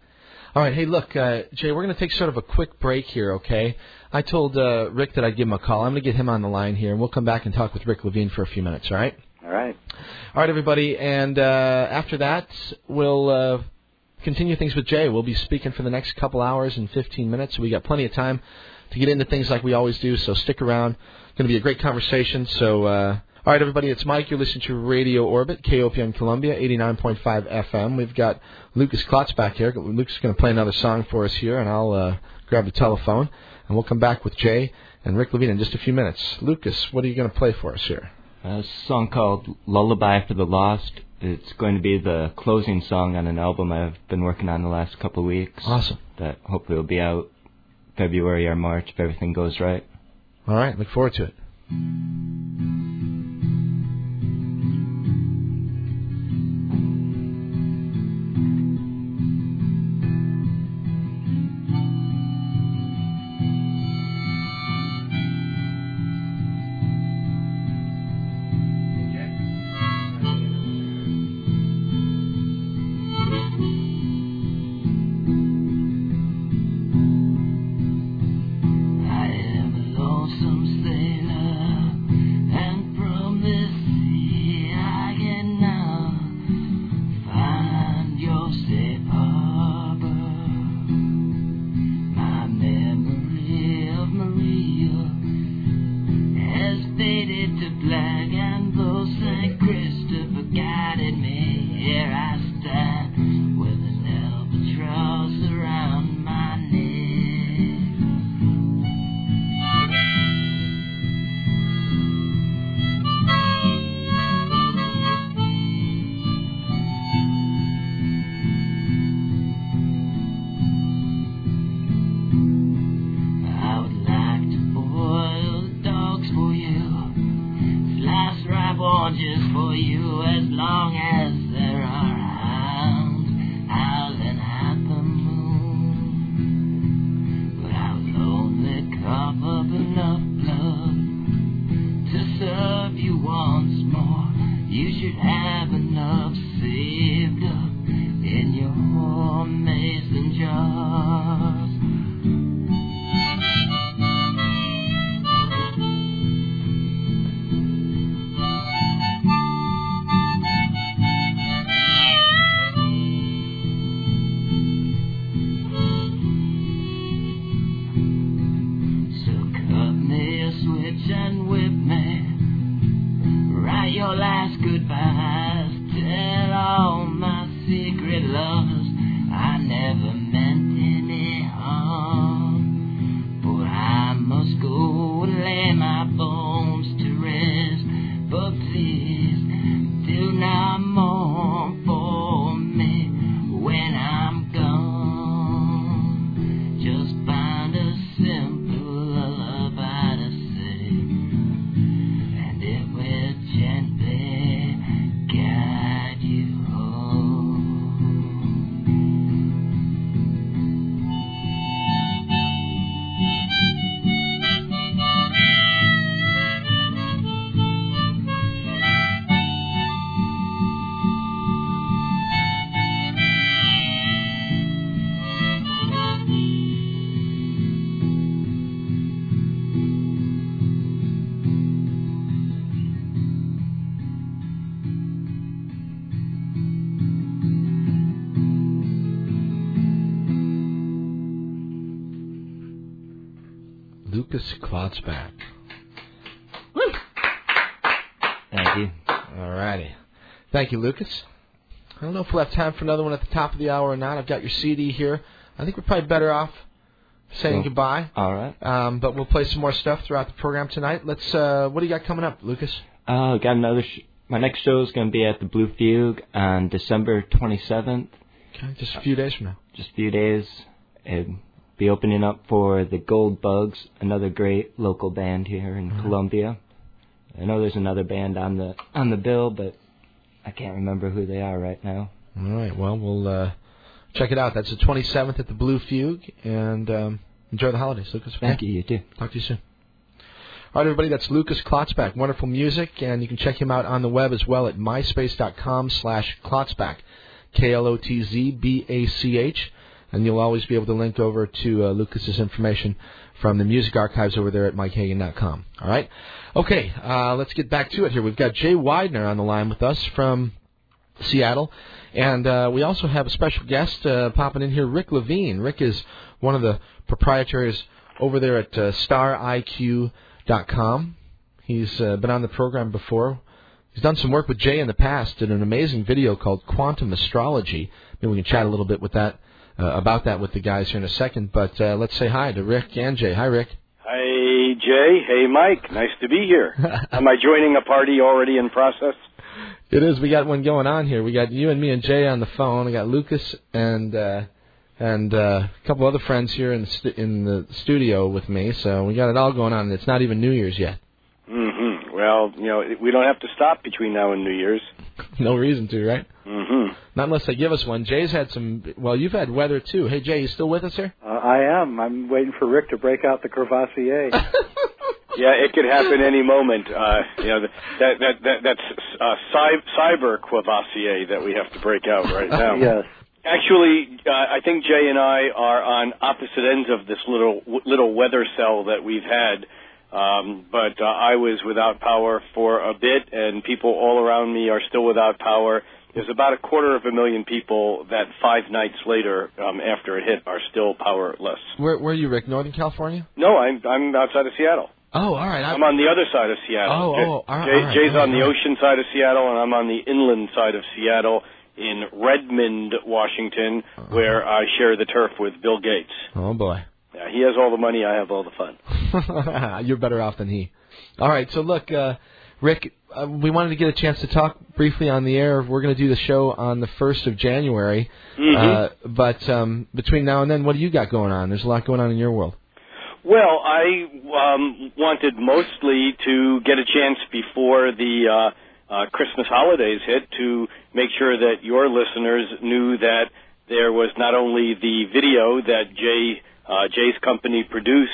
All right. Hey, look, uh, Jay, we're going to take sort of a quick break here, okay? I told uh, Rick that I'd give him a call. I'm going to get him on the line here, and we'll come back and talk with Rick Levine for a few minutes, all right? All right. All right, everybody. And uh, after that, we'll uh, continue things with Jay. We'll be speaking for the next couple hours and 15 minutes. So we got plenty of time to get into things like we always do. So stick around. It's going to be a great conversation. So, uh, all right, everybody. It's Mike. You're listening to Radio Orbit, KOPN Columbia, 89.5 FM. We've got Lucas Klotz back here. Lucas is going to play another song for us here, and I'll uh, grab the telephone, and we'll come back with Jay and Rick Levine in just a few minutes. Lucas, what are you going to play for us here? A song called Lullaby for the Lost. It's going to be the closing song on an album I've been working on the last couple of weeks. Awesome. That hopefully will be out February or March if everything goes right. All right, look forward to it. kitchen with me. Write your last goodbyes. Tell all my secret lovers I never Lucas Klotzbach. Thank you. All righty. Thank you, Lucas. I don't know if we'll have time for another one at the top of the hour or not. I've got your CD here. I think we're probably better off saying Cool. goodbye. All right. Um, but we'll play some more stuff throughout the program tonight. Let's. Uh, what do you got coming up, Lucas? Uh, got another. Sh- my next show is going to be at the Blue Fugue on December 27th. Okay, just a few days from now. Just a few days. And be opening up for the Gold Bugs, another great local band here in Mhm. Columbia. I know there's another band on the on the bill, but I can't remember who they are right now. All right. Well, we'll uh, check it out. That's the 27th at the Blue Fugue, and um, enjoy the holidays, Lucas. Thank you. You too. Talk to you soon. All right, everybody, that's Lucas Klotzbach. Wonderful music, and you can check him out on the web as well at myspace.com slash Klotzbach, K-L-O-T-Z-B-A-C-H, and you'll always be able to link over to uh, Lucas's information from the music archives over there at mikehagan.com. All right? Okay, uh, let's get back to it here. We've got Jay Weidner on the line with us from Seattle, and uh, we also have a special guest uh, popping in here, Rick Levine. Rick is one of the proprietaries over there at uh, StarIQ.com. He's uh, been on the program before. He's done some work with Jay in the past. Did an amazing video called Quantum Astrology. Maybe we can chat a little bit with that uh, about that with the guys here in a second. But uh, let's say hi to Rick and Jay. Hi, Rick. Hi, Jay. Hey, Mike. Nice to be here. *laughs* Am I joining a party already in process? It is. We got one going on here. We got you and me and Jay on the phone. We got Lucas and uh, and uh, a couple other friends here in the stu- in the studio with me. So we got it all going on. It's not even New Year's yet. Mm-hmm. Well, you know, we don't have to stop between now and New Year's. *laughs* no reason to, right? Mm-hmm. Not unless they give us one. Jay's had some. Well, you've had weather too. Hey, Jay, you still with us here? Uh, I am. I'm waiting for Rick to break out the Courvoisier. *laughs* Yeah, it could happen any moment. Uh, you know, that that that that's uh, cy- cyber Courvoisier that we have to break out right *laughs* now. yes. Actually, uh, I think Jay and I are on opposite ends of this little little weather cell that we've had. Um, but uh, I was without power for a bit, and people all around me are still without power. There's about a quarter of a million people that five nights later, um, after it hit, are still powerless. Where where are you, Rick? Northern California? No, I'm I'm outside of Seattle. Oh, all right. I'm on the other side of Seattle. Oh, Jay, oh, all right, Jay, all right, Jay's all right, on the ocean side of Seattle, and I'm on the inland side of Seattle in Redmond, Washington, Uh-huh. where I share the turf with Bill Gates. Oh boy. Yeah, he has all the money, I have all the fun. *laughs* You're better off than he. All right, so look, uh, Rick, uh, we wanted to get a chance to talk briefly on the air. We're going to do the show on the first of January, Mhm. uh, but um, between now and then, what do you got going on? There's a lot going on in your world. Well, I um, wanted mostly to get a chance before the uh, uh, Christmas holidays hit to make sure that your listeners knew that there was not only the video that Jay uh, Jay's company produced,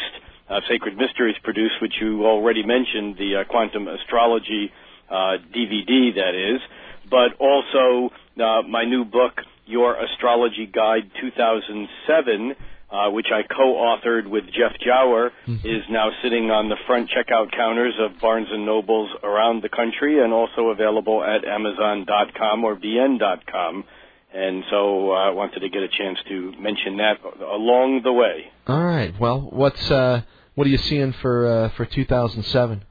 uh, Sacred Mysteries produced, which you already mentioned, the uh, Quantum Astrology uh, DVD, that is, but also uh, my new book, Your Astrology Guide 2007 uh, which I co-authored with Jeff Jawer, is now sitting on the front checkout counters of Barnes and Nobles around the country, and also available at Amazon.com or BN.com. And so uh, I wanted to get a chance to mention that along the way. All right. Well, what's uh, what are you seeing for uh, for 2007?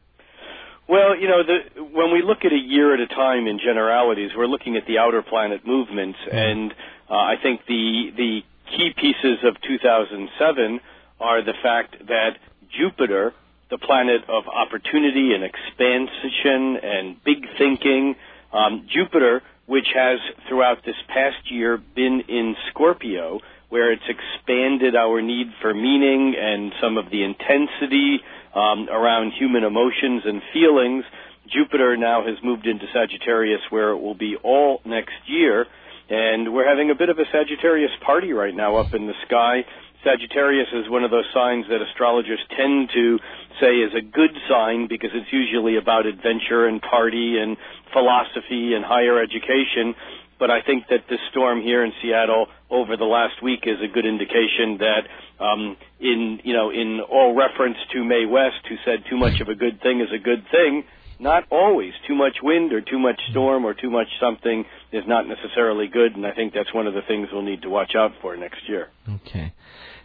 Well, you know, the, when we look at a year at a time in generalities, we're looking at the outer planet movements, Mm-hmm. and uh, I think the the key pieces of 2007 are the fact that Jupiter, the planet of opportunity and expansion and big thinking, um, Jupiter, which has throughout this past year been in Scorpio, where it's expanded our need for meaning and some of the intensity um, around human emotions and feelings. Jupiter now has moved into Sagittarius, where it will be all next year, and we're having a bit of a Sagittarius party right now up in the sky. Sagittarius is one of those signs that astrologers tend to say is a good sign because it's usually about adventure and party and philosophy and higher education. But I think that this storm here in Seattle over the last week is a good indication that, um, in you know, in all reference to Mae West, who said too much of a good thing is a good thing. Not always. Too much wind or too much storm or too much something is not necessarily good, and I think that's one of the things we'll need to watch out for next year. Okay.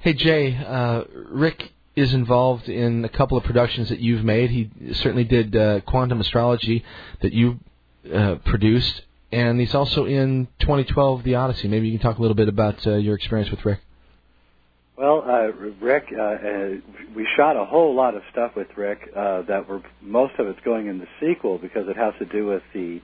Hey Jay, uh, Rick is involved in a couple of productions that you've made. He certainly did uh, Quantum Astrology that you uh, produced, and he's also in 2012 The Odyssey. Maybe you can talk a little bit about uh, your experience with Rick. Well, uh, Rick, uh, uh, we shot a whole lot of stuff with Rick uh, that were most of it's going in the sequel because it has to do with the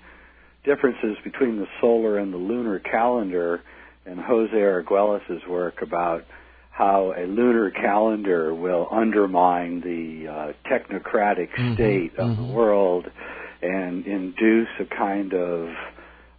differences between the solar and the lunar calendar and Jose Arguelles' work about how a lunar calendar will undermine the uh, technocratic Mhm, state of mhm. the world and induce a kind of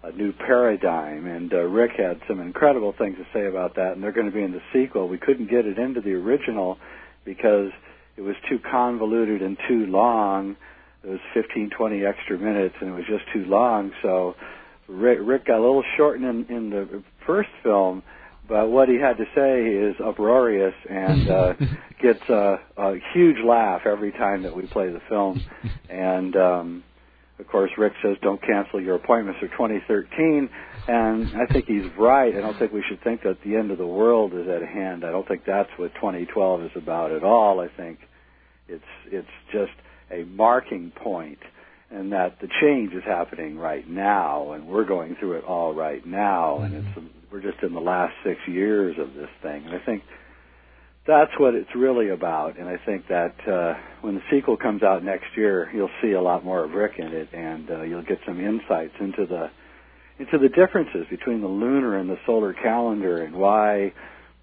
a new paradigm. And uh, Rick had some incredible things to say about that, and they're going to be in the sequel. We couldn't get it into the original because it was too convoluted and too long. It was 15, 20 extra minutes, and it was just too long. So Rick, Rick got a little shortened in, in the first film, but what he had to say is uproarious and uh, *laughs* gets a, a huge laugh every time that we play the film. And um, of course, Rick says, "Don't cancel your appointments for 2013," and I think he's right. I don't think we should think that the end of the world is at hand. I don't think that's what 2012 is about at all. I think it's it's just a marking point, and that the change is happening right now, and we're going through it all right now, and it's we're just in the last six years of this thing, and I think that's what it's really about. And I think that uh, when the sequel comes out next year, you'll see a lot more of Rick in it, and uh, you'll get some insights into the into the differences between the lunar and the solar calendar, and why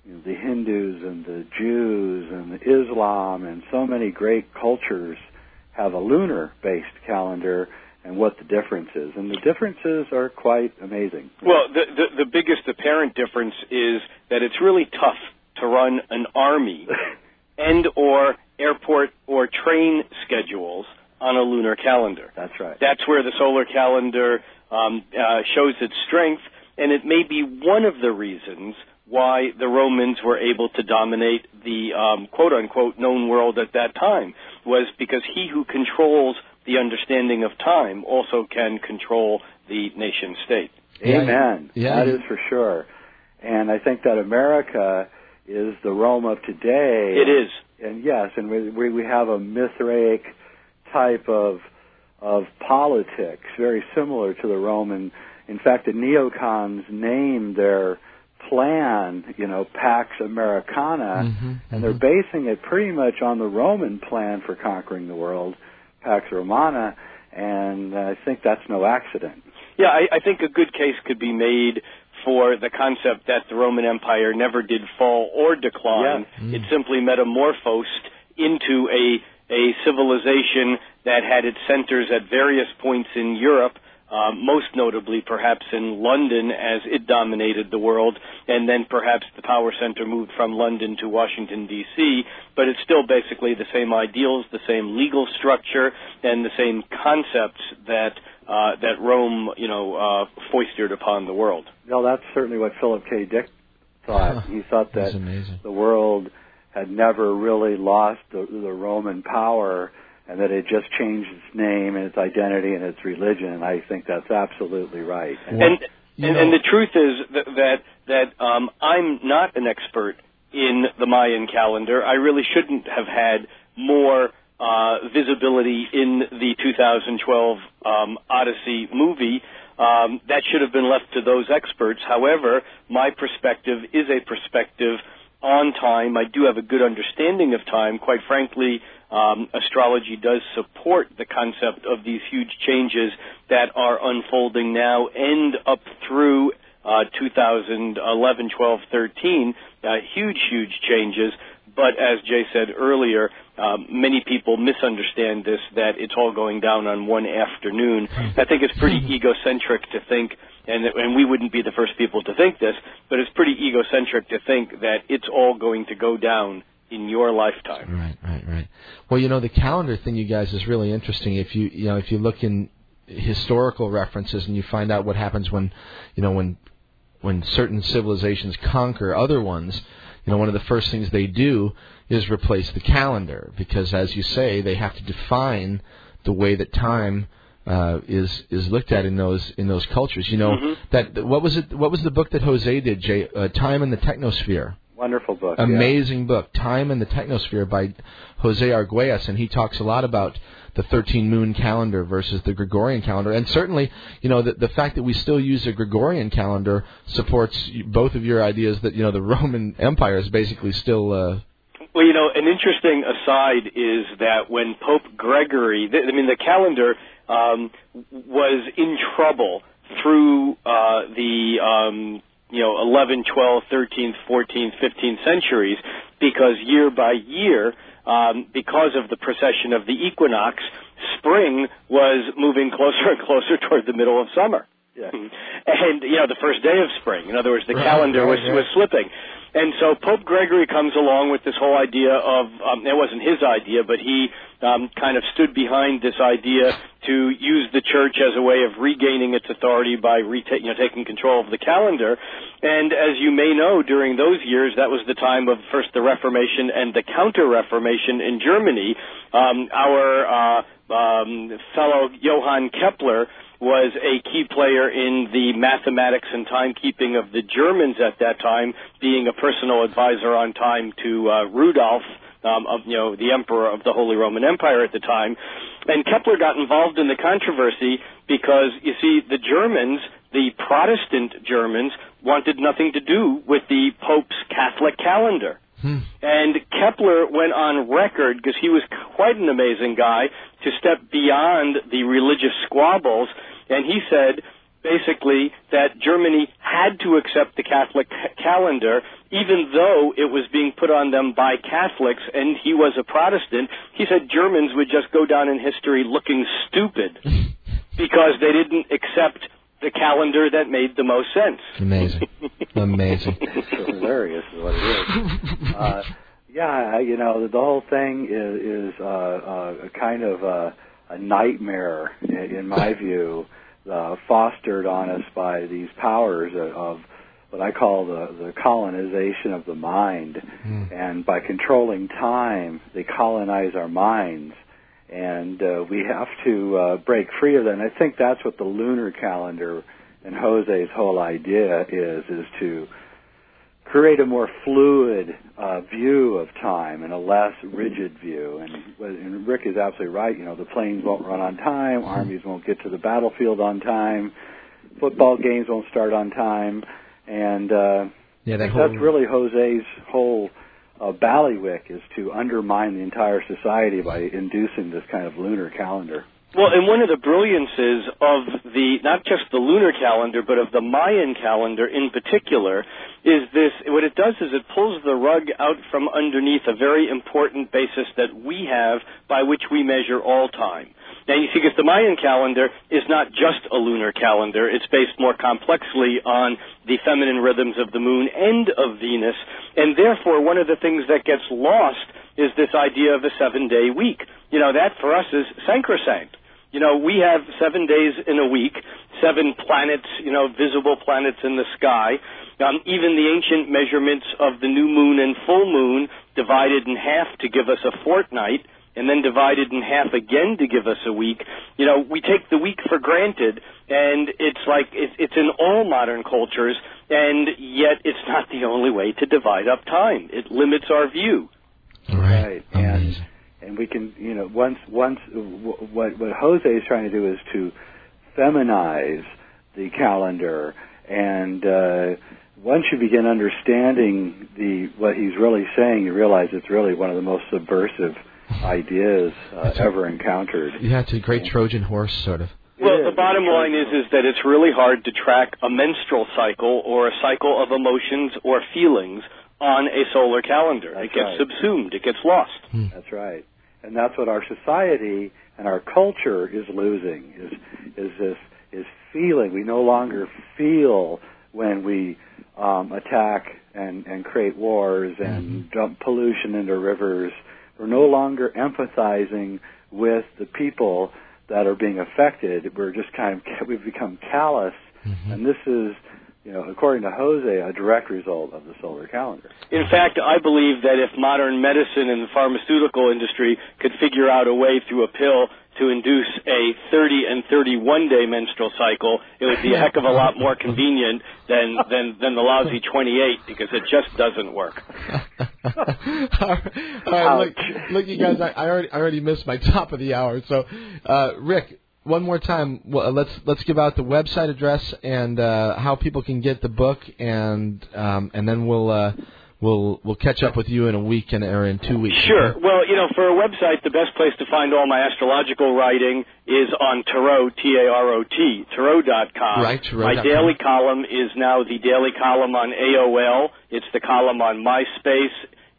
you know, the Hindus and the Jews and the Islam and so many great cultures have a lunar-based calendar, and what the difference is. And the differences are quite amazing. Well, the, the the biggest apparent difference is that it's really tough to run an army *laughs* and or airport or train schedules on a lunar calendar. That's right. That's where the solar calendar um, uh, shows its strength, and it may be one of the reasons why the Romans were able to dominate the um, quote unquote known world at that time was because he who controls the understanding of time also can control the nation state. Amen. yeah. That is for sure. And I think that America is the Rome of today. It is. And yes, and we we, we have a Mithraic type of of politics, very similar to the Roman. In fact, the neocons named their plan, you know, Pax Americana, Mhm, and they're mhm. basing it pretty much on the Roman plan for conquering the world, Pax Romana, and I think that's no accident. Yeah, I, I think a good case could be made for the concept that the Roman Empire never did fall or decline. Yes. It simply metamorphosed into a a civilization that had its centers at various points in Europe, uh, most notably perhaps in London as it dominated the world, and then perhaps the power center moved from London to Washington D.C. But it's still basically the same ideals, the same legal structure, and the same concepts that uh, that Rome, you know, uh, foisted upon the world. Well, that's certainly what Philip K. Dick thought. he thought that the world had never really lost the, the Roman power and that it just changed its name and its identity and its religion. And I think that's absolutely right. And and and, and the truth is that that, that um, I'm not an expert in the Mayan calendar. I really shouldn't have had more visibility in the 2012 um, Odyssey movie. Um, that should have been left to those experts. However, my perspective is a perspective on time. I do have a good understanding of time. Quite frankly, um, astrology does support the concept of these huge changes that are unfolding now and up through uh, 2011, 12, 13. Uh, huge, huge changes. But as Jay said earlier, um, many people misunderstand this that it's all going down on one afternoon. I think it's pretty egocentric to think, and and we wouldn't be the first people to think this, but it's pretty egocentric to think that it's all going to go down in your lifetime. Right, right, right. Well, you know, the calendar thing, you guys, is really interesting. If you, you know, if you look in historical references and you find out what happens when, you know, when, when certain civilizations conquer other ones, you know, one of the first things they do is replace the calendar because, as you say, they have to define the way that time uh, is is looked at in those in those cultures. You know Mhm. that what was it? What was the book that Jose did? Jay, uh, Time in the Technosphere. Wonderful book. yeah. Amazing book, Time in the Technosphere by Jose Arguelles, and he talks a lot about the 13 moon calendar versus the Gregorian calendar. And certainly, you know, the, the fact that we still use a Gregorian calendar supports both of your ideas that, you know, the *laughs* Roman Empire is basically still. Uh, Well, you know, an interesting aside is that when Pope Gregory, I mean, the calendar um, was in trouble through uh, the um, you know 11, 12, 13th, 14th, 15th centuries because year by year, um, because of the precession of the equinox, spring was moving *laughs* closer and closer toward the middle of summer. Yeah. And you know, the first day of spring. In other words, the Right, calendar right, was right. was slipping. And so Pope Gregory comes along with this whole idea of um, it wasn't his idea, but he um, kind of stood behind this idea to use the church as a way of regaining its authority by reta- you know, taking control of the calendar. And as you may know, during those years, that was the time of first the Reformation and the Counter-Reformation in Germany. Um, our uh, um, fellow Johann Kepler was a key player in the mathematics and timekeeping of the Germans at that time, being a personal advisor on time to uh, Rudolph, um, of you know the emperor of the Holy Roman Empire at the time. And Kepler got involved in the controversy because you see the Germans, the Protestant Germans, wanted nothing to do with the Pope's Catholic calendar. And Kepler went on record, because he was quite an amazing guy, to step beyond the religious squabbles, and he said basically that Germany had to accept the Catholic calendar, even though it was being put on them by Catholics, and he was a Protestant. He said Germans would just go down in history looking stupid *laughs* because they didn't accept the calendar that made the most sense. amazing. amazing. *laughs* It's hilarious is what it is. Uh, yeah, you know, the, the whole thing is, is uh, uh, a kind of a, a nightmare, in, my *laughs* view, uh, fostered on us by these powers of, what I call the, the colonization of the mind. And by controlling time, they colonize our minds. And uh, we have to uh, break free of that. And I think that's what the lunar calendar and Jose's whole idea is, is to create a more fluid uh, view of time and a less rigid view. And, and Rick is absolutely right. You know, the planes won't run on time, armies won't get to the battlefield on time, football games won't start on time, and uh, Yeah, that whole. that's really Jose's whole uh, ballywick is to undermine the entire society by inducing this kind of lunar calendar. Well, and one of the brilliances of the not just the lunar calendar, but of the Mayan calendar in particular, is this. What it does is it pulls the rug out from underneath a very important basis that we have by which we measure all time. Now, you see, because the Mayan calendar is not just a lunar calendar; it's based more complexly on the feminine rhythms of the moon and of Venus, and therefore, one of the things that gets lost is this idea of a seven-day week. You know, that for us is sacrosanct. You know, we have seven days in a week, seven planets, you know, visible planets in the sky. Um, even the ancient measurements of the new moon and full moon divided in half to give us a fortnight, and then divided in half again to give us a week. You know, we take the week for granted, and it's like it's, it's in all modern cultures, and yet it's not the only way to divide up time. It limits our view. Right. And Amazing. And we can, you know, once once what what Jose is trying to do is to feminize the calendar, and uh, once you begin understanding the what he's really saying, you realize it's really one of the most subversive ideas uh, ever encountered. Yeah, it's a great Trojan horse, sort of. Well, the bottom line is is that it's really hard to track a menstrual cycle or a cycle of emotions or feelings on a solar calendar. That's it gets right. subsumed. It gets lost. That's right, and that's what our society and our culture is losing. Is is this is feeling? We no longer feel when we um, attack and and create wars and dump pollution into rivers. We're no longer empathizing with the people that are being affected. We're just kind of we've become callous, and this is. You know, according to Jose, a direct result of the solar calendar. In fact, I believe that if modern medicine and the pharmaceutical industry could figure out a way through a pill to induce a 30 and 31 day menstrual cycle, it would be a heck of a lot more convenient than, than, than the lousy 28 because it just doesn't work. *laughs* all right, all right, look, look, you guys, I, I already I already missed my top of the hour. So, uh, Rick, one more time, well, let's let's give out the website address and uh, how people can get the book, and um, and then we'll uh, we'll we'll catch up with you in a week and or in two weeks. Sure. okay? Well, you know, for a website, the best place to find all my astrological writing is on Tarot, T-A-R-O-T, Tarot.com. Right, My Tarot.com. daily column is now the daily column on AOL. It's the column on MySpace.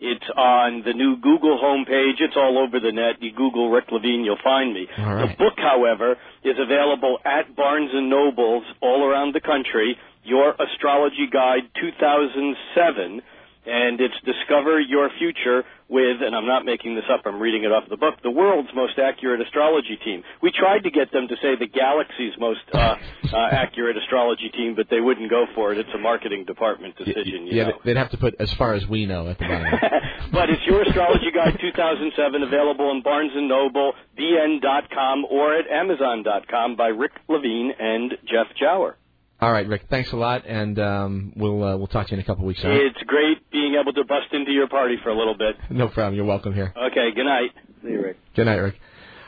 It's on the new Google homepage. It's all over the net. You Google Rick Levine, you'll find me. Right. The book, however, is available at Barnes and Nobles all around the country. Your Astrology Guide 2007 and it's Discover Your Future with, and I'm not making this up, I'm reading it off the book, the world's most accurate astrology team. We tried to get them to say the galaxy's most uh, uh, accurate astrology team, but they wouldn't go for it. It's a marketing department decision, you yeah, know. they'd have to put as far as we know at the bottom. *laughs* but it's Your Astrology Guide 2007, available in Barnes & Noble, BN.com, or at Amazon.com by Rick Levine and Jeff Jawer. All right, Rick. Thanks a lot, and um, we'll uh, we'll talk to you in a couple weeks. All right? It's great being able to bust into your party for a little bit. *laughs* No problem. You're welcome here. Okay, good night. See you, Rick. Good night, Rick.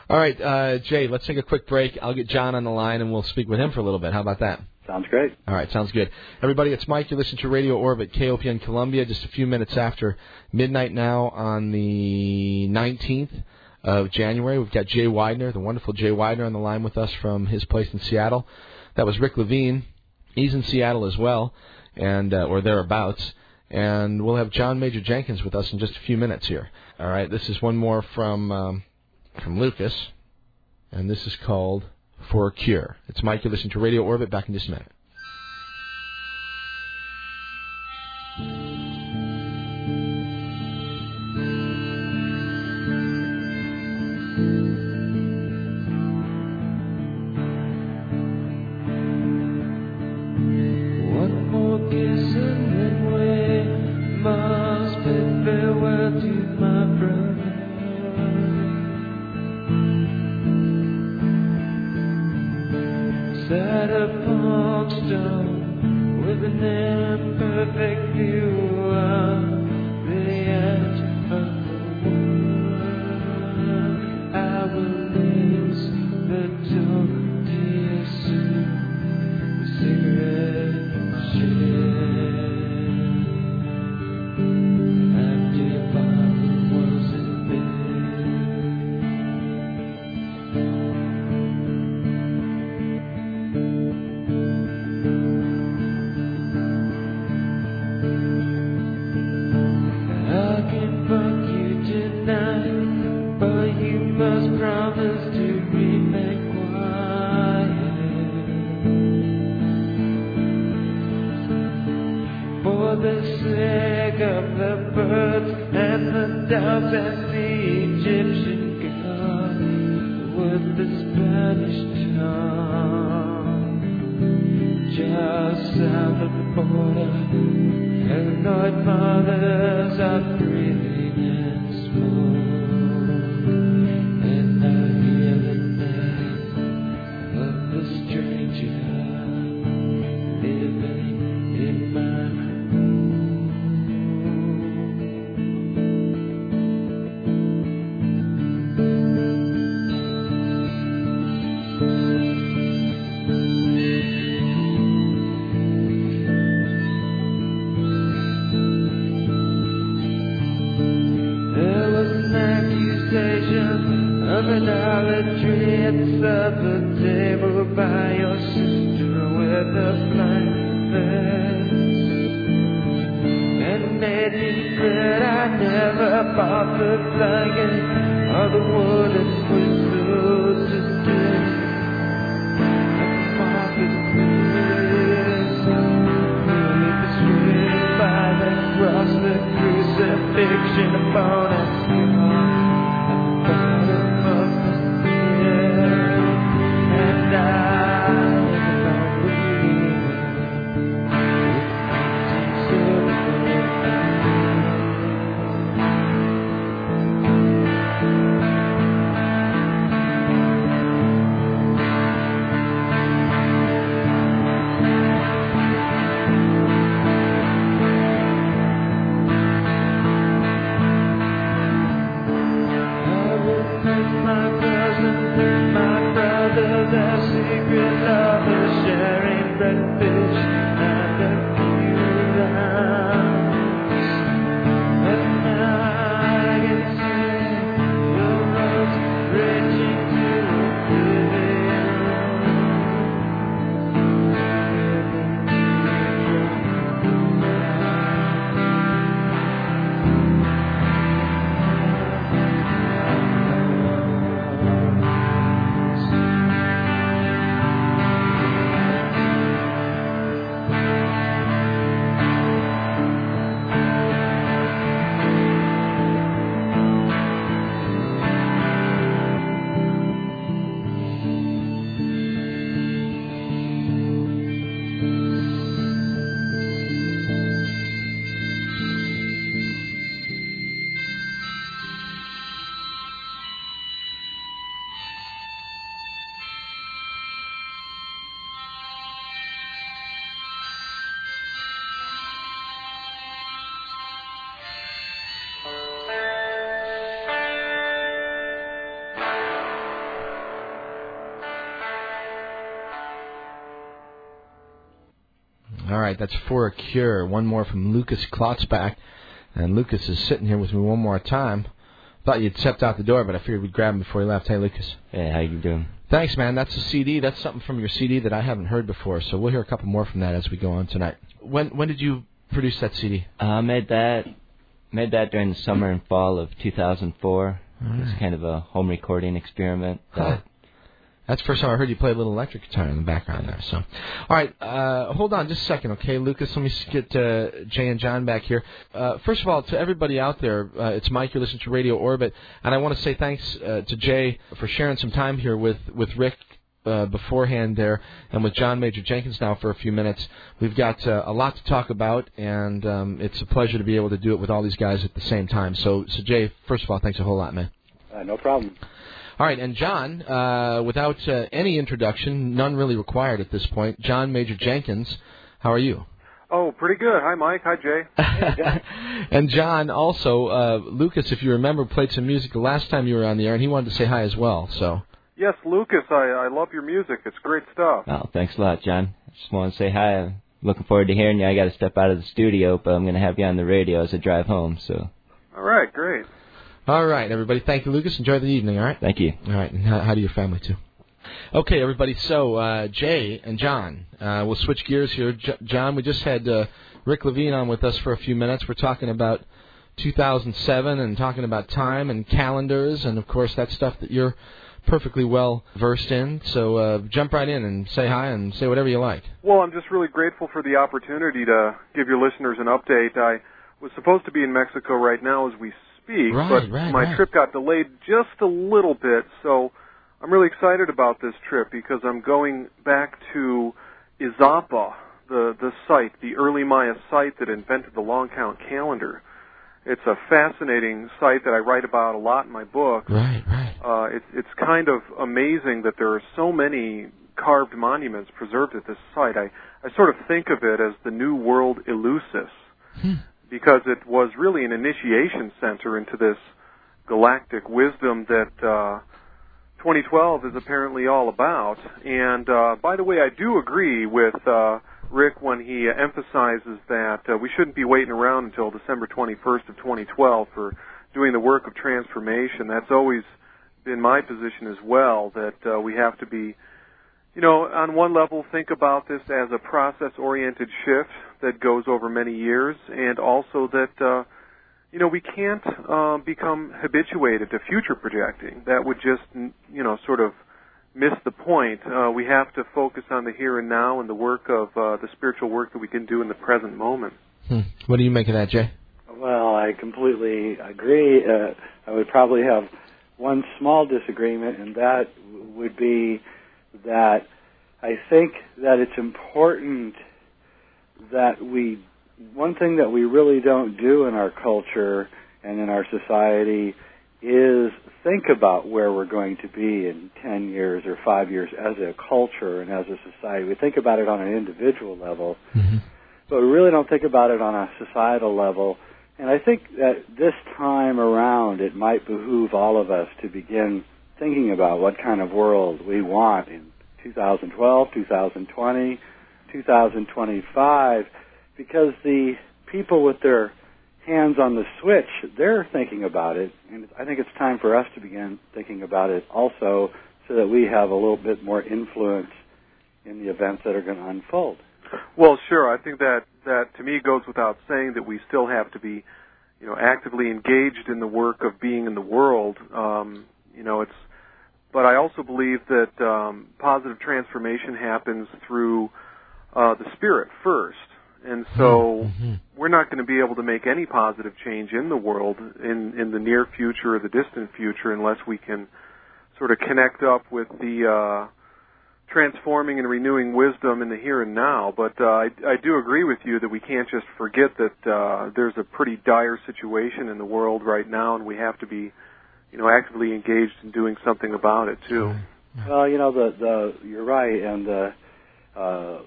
All right, uh, Jay. Let's take a quick break. I'll get John on the line, and we'll speak with him for a little bit. How about that? Sounds great. All right, sounds good. Everybody, it's Mike. You listen to Radio Orbit, KOPN Columbia, just a few minutes after midnight now on the 19th of January. We've got Jay Weidner, the wonderful Jay Weidner, on the line with us from his place in Seattle. That was Rick Levine. He's in Seattle as well, and uh, or thereabouts. And we'll have John Major Jenkins with us in just a few minutes here. All right, this is one more from um, from Lucas, and this is called For a Cure. It's Mike. You listen to Radio Orbit. Back in just a minute. Right, that's for a cure. One more from Lucas Klotzbach. And Lucas is sitting here with me one more time. Thought you'd stepped out the door, but I figured we'd grab him before he left. Hey, Lucas. Hey, how you doing? Thanks, man. That's a CD. That's something from your CD that I haven't heard before. So we'll hear a couple more from that as we go on tonight. When when did you produce that CD? Uh, I made that made that during the summer and fall of 2004. It was kind of a home recording experiment. Huh. That, That's the first time I heard you play a little electric guitar in the background there. So, all right, uh, hold on just a second, okay, Lucas. Let me get uh, Jay and John back here. Uh, first of all, to everybody out there, uh, it's Mike. You're listening to Radio Orbit, and I want to say thanks uh, to Jay for sharing some time here with with Rick. Uh, beforehand there, and with John Major Jenkins now for a few minutes. We've got uh, a lot to talk about, and um, it's a pleasure to be able to do it with all these guys at the same time. So, so Jay, first of all, thanks a whole lot, man. Uh, no problem. All right, and John, uh, without uh, any introduction, none really required at this point, John Major Jenkins, how are you? Oh, pretty good. Hi, Mike. Hi, Jay. *laughs* and John, also, uh, Lucas, if you remember, played some music the last time you were on the air, and he wanted to say hi as well. So, Yes, Lucas. I I love your music. It's great stuff. oh, thanks a lot, John. Just want to say hi. I'm looking forward to hearing you. I got to step out of the studio, but I'm going to have you on the radio as I drive home. So, All right, great. All right, everybody, thank you, Lucas. Enjoy the evening. All right. thank you. All right, and how, how do your family too? Okay, everybody. So uh, Jay and John, uh, we'll switch gears here. J- John, we just had uh, Rick Levine on with us for a few minutes. We're talking about 2007 and talking about time and calendars, and of course that stuff that you're perfectly well versed in. So uh, jump right in and say hi and say whatever you like. Well, I'm just really grateful for the opportunity to give your listeners an update. I was supposed to be in Mexico right now as we speak, Right, but right, my right. trip got delayed just a little bit, so I'm really excited about this trip because I'm going back to Izapa, the the site, the early Maya site that invented the long count calendar. It's a fascinating site that I write about a lot in my book. Right, right. Uh, it's it's kind of amazing that there are so many carved monuments preserved at this site. I, I sort of think of it as the New World Eleusis Hmm. Because it was really an initiation center into this galactic wisdom that uh, 2012 is apparently all about. And uh, by the way, I do agree with uh, Rick when he emphasizes that uh, we shouldn't be waiting around until December 21st of 2012 for doing the work of transformation. That's always been my position as well that uh, we have to be, you know, on one level think about this as a process-oriented shift that goes over many years, and also that. Uh, you know, we can't uh, become habituated to future projecting. That would just, you know, sort of miss the point. Uh, we have to focus on the here and now and the work of uh, the spiritual work that we can do in the present moment. Hmm. What do you make of that, Jay? Well, I completely agree. Uh, I would probably have one small disagreement, and that would be that I think that it's important that we one thing that we really don't do in our culture and in our society is think about where we're going to be in 10 years or 5 years as a culture and as a society. We think about it on an individual level, mm-hmm. but we really don't think about it on a societal level. And I think that this time around it might behoove all of us to begin thinking about what kind of world we want in 2012, 2020, 2025 because the people with their hands on the switch, they're thinking about it, and I think it's time for us to begin thinking about it also so that we have a little bit more influence in the events that are going to unfold. Well, sure. I think that that to me goes without saying that we still have to be, you know, actively engaged in the work of being in the world. Um, you know, it's. But I also believe that um, positive transformation happens through uh, the spirit first. And so mm-hmm. we're not going to be able to make any positive change in the world in, in the near future or the distant future unless we can sort of connect up with the uh, transforming and renewing wisdom in the here and now. But uh, I, I do agree with you that we can't just forget that uh, there's a pretty dire situation in the world right now, and we have to be, you know, actively engaged in doing something about it too. Well, you know, the the you're right, and the. Uh,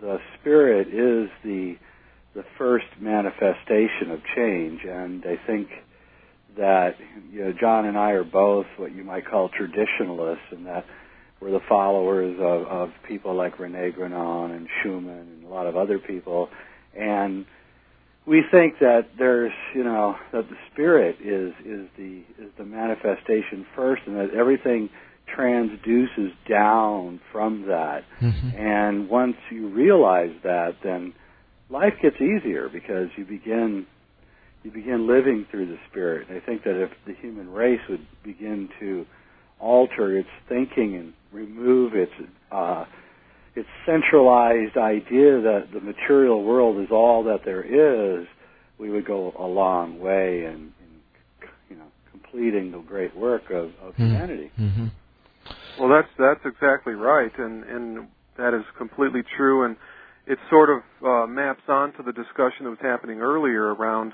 the spirit is the the first manifestation of change, and I think that you know John and I are both what you might call traditionalists, and that we're the followers of, of people like Rene Guénon and Schuon and a lot of other people, and we think that there's you know that the spirit is is the is the manifestation first, and that everything transduces down from that. Mm-hmm. And once you realize that, then life gets easier because you begin you begin living through the spirit. And I think that if the human race would begin to alter its thinking and remove its uh, its centralized idea that the material world is all that there is, we would go a long way in, in you know completing the great work of, of mm-hmm. humanity. Mm-hmm. Well, that's that's exactly right, and and that is completely true, and it sort of uh, maps onto the discussion that was happening earlier around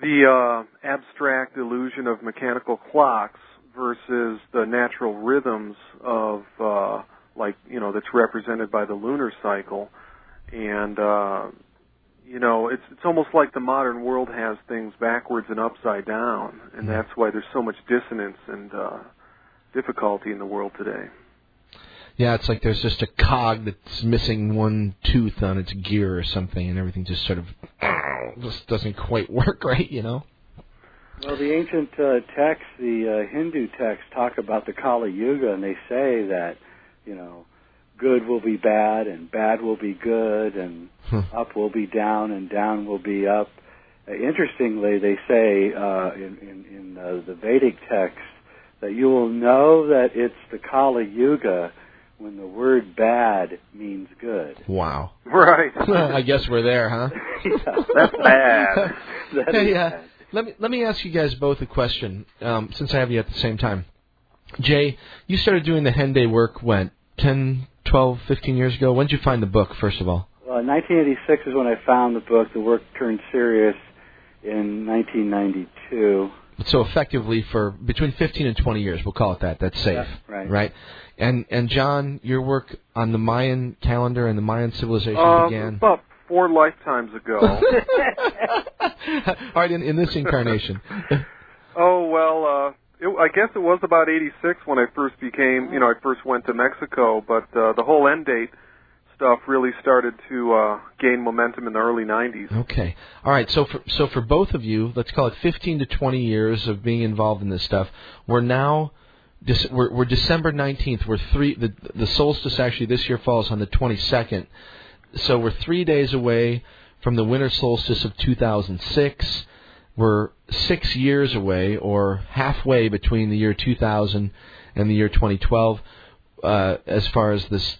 the uh, abstract illusion of mechanical clocks versus the natural rhythms of uh, like you know that's represented by the lunar cycle, and uh, you know it's it's almost like the modern world has things backwards and upside down, and that's why there's so much dissonance and uh, difficulty in the world today. Yeah, it's like there's just a cog that's missing one tooth on its gear or something, and everything just sort of *clears throat* just doesn't quite *laughs* work right, you know. Well, the ancient uh, texts, the uh, Hindu texts, talk about the Kali Yuga, and they say that you know good will be bad and bad will be good, and huh. up will be down and down will be up. Uh, interestingly, they say uh, in in, in uh, the Vedic texts that you will know that it's the Kali Yuga when the word bad means good. Wow. *laughs* Right. *laughs* I guess we're there, huh? *laughs* yeah, that's bad. That is yeah. bad. Let me let me ask you guys both a question, um, since I have you at the same time. Jay, you started doing the Hendaye work when 10, 12, 15 years ago. When did you find the book, first of all? Well, 1986 is when I found the book. The work turned serious in 1992. So effectively, for between 15 and 20 years, we'll call it that. That's safe, Yeah, right. Right. And and John, your work on the Mayan calendar and the Mayan civilization Uh, began. about four lifetimes ago. *laughs* All right, in, in this incarnation. *laughs* oh well, uh, it, I guess it was about '86 when I first became, you know, I first went to Mexico. But uh, the whole end date stuff really started to uh, gain momentum in the early '90s. Okay. All right. So for so for both of you, let's call it 15 to 20 years of being involved in this stuff. We're now we're, we're December 19th. We're three. The, the solstice actually this year falls on the 22nd. So we're three days away from the winter solstice of 2006. We're six years away, or halfway between the year 2000 and the year 2012, uh, as far as this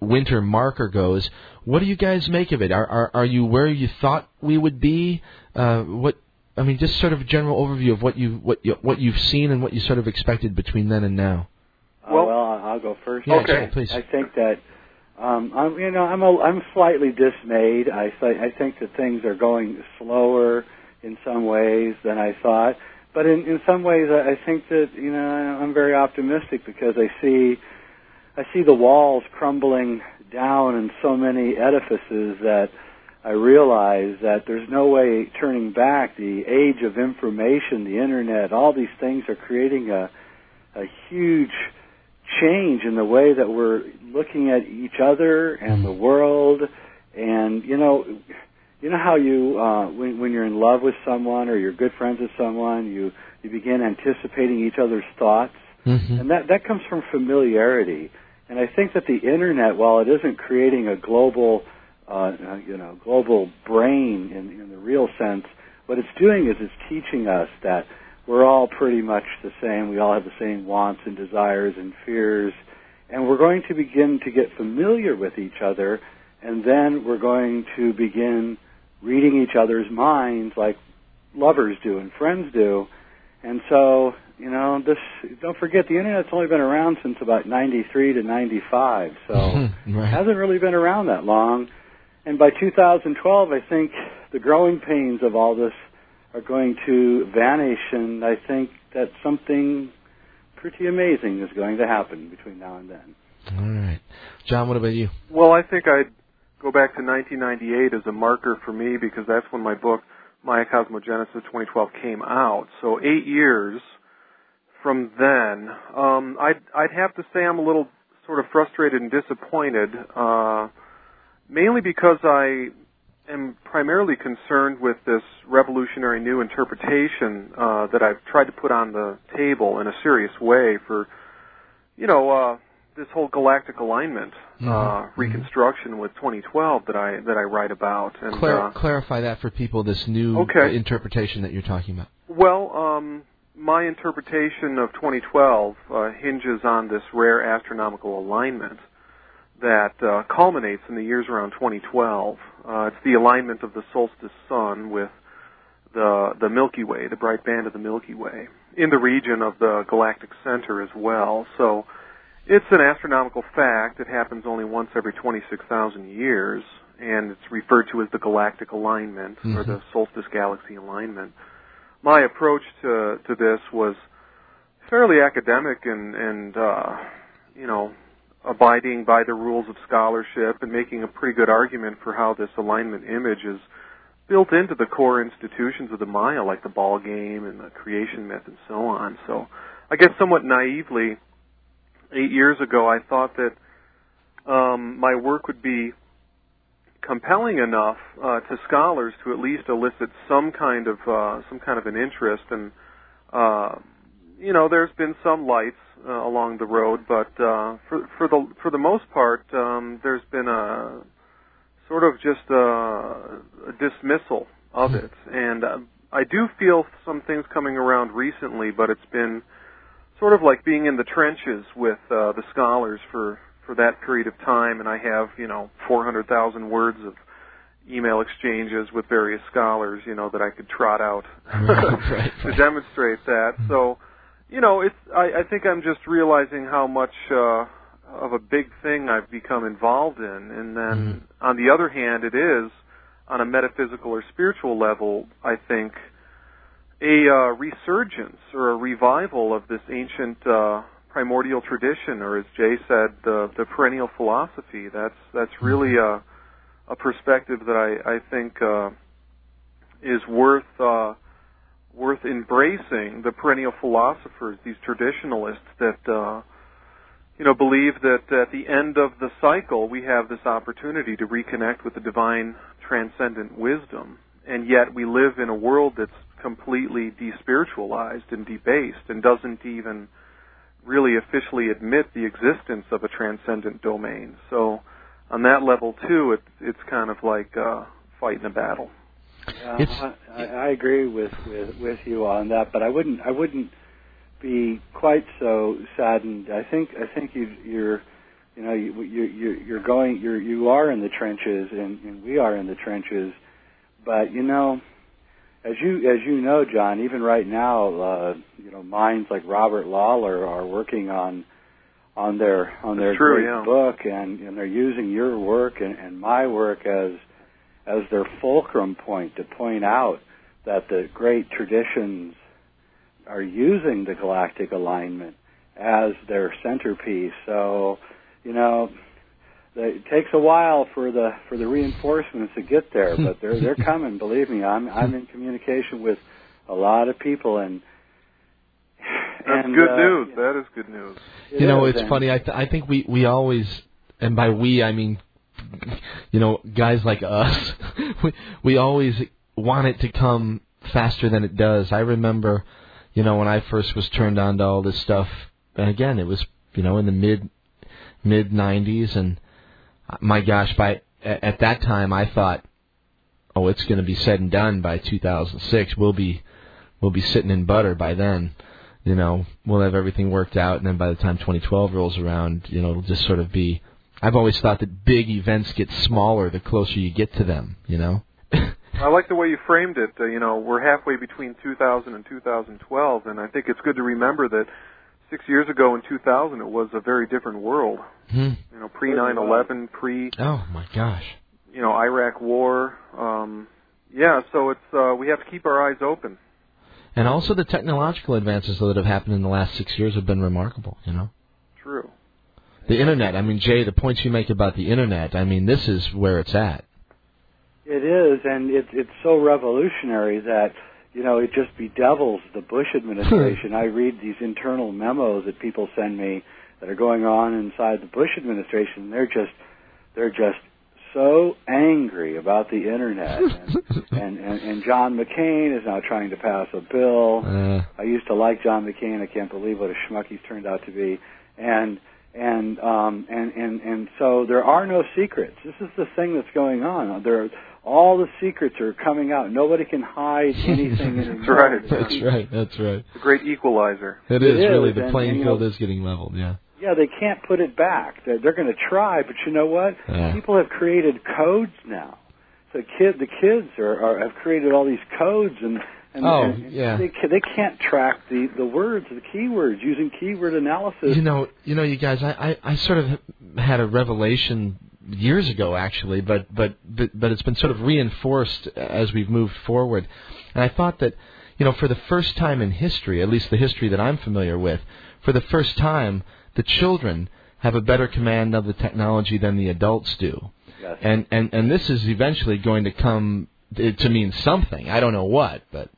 winter marker goes. What do you guys make of it? Are are, are you where you thought we would be? Uh, what I mean, just sort of a general overview of what you what you, what you've seen and what you sort of expected between then and now. Uh, well, I'll go first. Yeah, Okay. sure, please. I think that um, I'm, you know, I'm a, I'm slightly dismayed. I th- I think that things are going slower in some ways than I thought, but in in some ways, I I think that you know I'm very optimistic because I see I see the walls crumbling down in so many edifices that I realize that there's no way turning back. The age of information, the internet, all these things are creating a a huge change in the way that we're looking at each other and the world and you know you know how you uh when when you're in love with someone or you're good friends with someone you you begin anticipating each other's thoughts Mm-hmm. and that that comes from familiarity and i think that the internet while it isn't creating a global uh you know global brain in in the real sense what it's doing is it's teaching us that we're all pretty much the same. We all have the same wants and desires and fears. And we're going to begin to get familiar with each other, and then we're going to begin reading each other's minds like lovers do and friends do. And so, you know, this don't forget the internet's only been around since about 93 to 95. So, *laughs* right. hasn't really been around that long. And by 2012, I think the growing pains of all this are going to vanish, and I think that something pretty amazing is going to happen between now and then. All right, John. What about you? Well, I think I'd go back to 1998 as a marker for me because that's when my book Maya Cosmogenesis 2012 came out. So eight years from then, um, I'd I'd have to say I'm a little sort of frustrated and disappointed, uh, mainly because I am primarily concerned with this revolutionary new interpretation uh, that I've tried to put on the table in a serious way for, you know, uh, this whole galactic alignment uh, Mhm. reconstruction with 2012 that I that I write about. And Clar- uh, clarify that for people. This new Okay. interpretation that you're talking about. well, um, my interpretation of 2012 uh, hinges on this rare astronomical alignment that uh, culminates in the years around 2012. Uh, it's the alignment of the solstice sun with the the Milky Way, the bright band of the Milky Way, in the region of the galactic center as well. So it's an astronomical fact. It happens only once every 26,000 years, and it's referred to as the galactic alignment or Mhm. the solstice galaxy alignment. My approach to to this was fairly academic and and uh, you know abiding by the rules of scholarship and making a pretty good argument for how this alignment image is built into the core institutions of the Maya, like the ball game and the creation myth and so on. So, I guess somewhat naively, eight years ago, I thought that um, my work would be compelling enough uh, to scholars to at least elicit some kind of uh, some kind of an interest. And uh, you know, there's been some lights uh, along the road, but uh, for for the for the most part, um, there's been a sort of just a, a dismissal of it. And uh, I do feel some things coming around recently, but it's been sort of like being in the trenches with uh, the scholars for for that period of time, and I have you know 400,000 words of email exchanges with various scholars, you know, that I could trot out *laughs* *laughs* Right, right, to demonstrate that. So, you know, it's I, I think I'm just realizing how much uh, of a big thing I've become involved in, and then on the other hand, it is on a metaphysical or spiritual level. I think a uh, resurgence or a revival of this ancient uh, primordial tradition, or as Jay said, the the perennial philosophy. That's that's really a a perspective that I I think uh, is worth uh, worth embracing. The perennial philosophers, these traditionalists that uh, you know believe that at the end of the cycle we have this opportunity to reconnect with the divine transcendent wisdom, and yet we live in a world that's completely despiritualized and debased and doesn't even really officially admit the existence of a transcendent domain. So on that level too, it's it's kind of like uh, fighting a battle. Yeah, I, I agree with, with with you on that, but I wouldn't I wouldn't be quite so saddened. I think I think you, you're you know you, you you you're going you're you are in the trenches and, and we are in the trenches, but you know. As you as you know, John, even right now, uh, you know, minds like Robert Lawlor are working on on their on their true, great yeah. book, and and they're using your work and, and my work as as their fulcrum point to point out that the great traditions are using the galactic alignment as their centerpiece. So, you know, it takes a while for the for the reinforcements to get there, but they're they're *laughs* coming. Believe me, I'm I'm in communication with a lot of people, and That's and, good uh, news. That is good news. it you know, is, it's and- funny. I th- I think we we always, and by we I mean, you know, guys like us, *laughs* we we always want it to come faster than it does. I remember, you know, when I first was turned on to all this stuff, and again, it was you know in the mid mid '90s, and my gosh, by at, at that time I thought, oh, it's going to be said and done by 2006. We'll be we'll be sitting in butter by then you know, we'll have everything worked out, and then by the time 2012 rolls around, you know, it'll just sort of be. I've always thought that big events get smaller the closer you get to them, you know. *laughs* I like the way you framed it. Uh, you know, we're halfway between 2000 and 2012, and I think it's good to remember that six years ago in 2000 it was a very different world. Hmm. You know, pre 9/11, pre Oh my gosh. you know Iraq War. Um, yeah, so it's uh, we have to keep our eyes open. And also the technological advances that have happened in the last six years have been remarkable, you know. True. The internet, I mean, Jay, the points you make about the internet, I mean, this is where it's at. It is, and it's it's so revolutionary that you know it just bedevils the Bush administration. *laughs* I read these internal memos that people send me that are going on inside the Bush administration. They're just they're just so angry about the internet, *laughs* and and, and, and John McCain is now trying to pass a bill. Uh, I used to like John McCain. I can't believe what a schmuck he's turned out to be. And and um and and and so there are no secrets. This is the thing that's going on. There all the secrets are coming out. Nobody can hide *laughs* anything anymore. right. that's right. That's right. It's a great equalizer. It It is really the playing and, field know- is getting leveled. Yeah. Yeah, they can't put it back. They're, they're going to try, but you know what? Yeah. People have created codes now. So kid, the kids are, are have created all these codes and. And, Oh, and yeah. They, they can't track the, the words, the keywords, using keyword analysis. You know, you know, you guys, I, I, I sort of had a revelation years ago, actually, but, but, but, but it's been sort of reinforced as we've moved forward. And I thought that, you know, for the first time in history, at least the history that I'm familiar with, for the first time, the children have a better command of the technology than the adults do. Yes. And, and, and this is eventually going to come to mean something. I don't know what, but.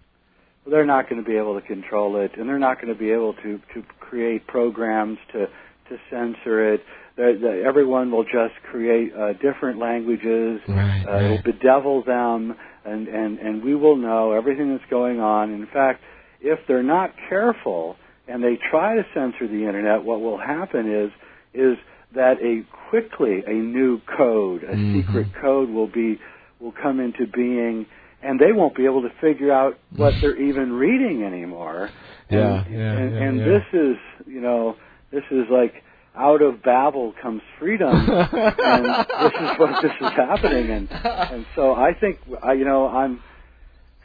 they're not going to be able to control it, and they're not going to be able to to create programs to to censor it. They're, they everyone will just create uh, different languages. Right, uh, right. It'll bedevil them, and and and we will know everything that's going on. In fact, if they're not careful and they try to censor the internet, what will happen is is that a quickly a new code, a Mhm. secret code will be will come into being and they won't be able to figure out what they're *laughs* even reading anymore. Yeah, and, yeah, and, yeah, and yeah. this is, you know, this is like out of Babel comes freedom, *laughs* and this is what this is happening, and and so I think, I, you know, I'm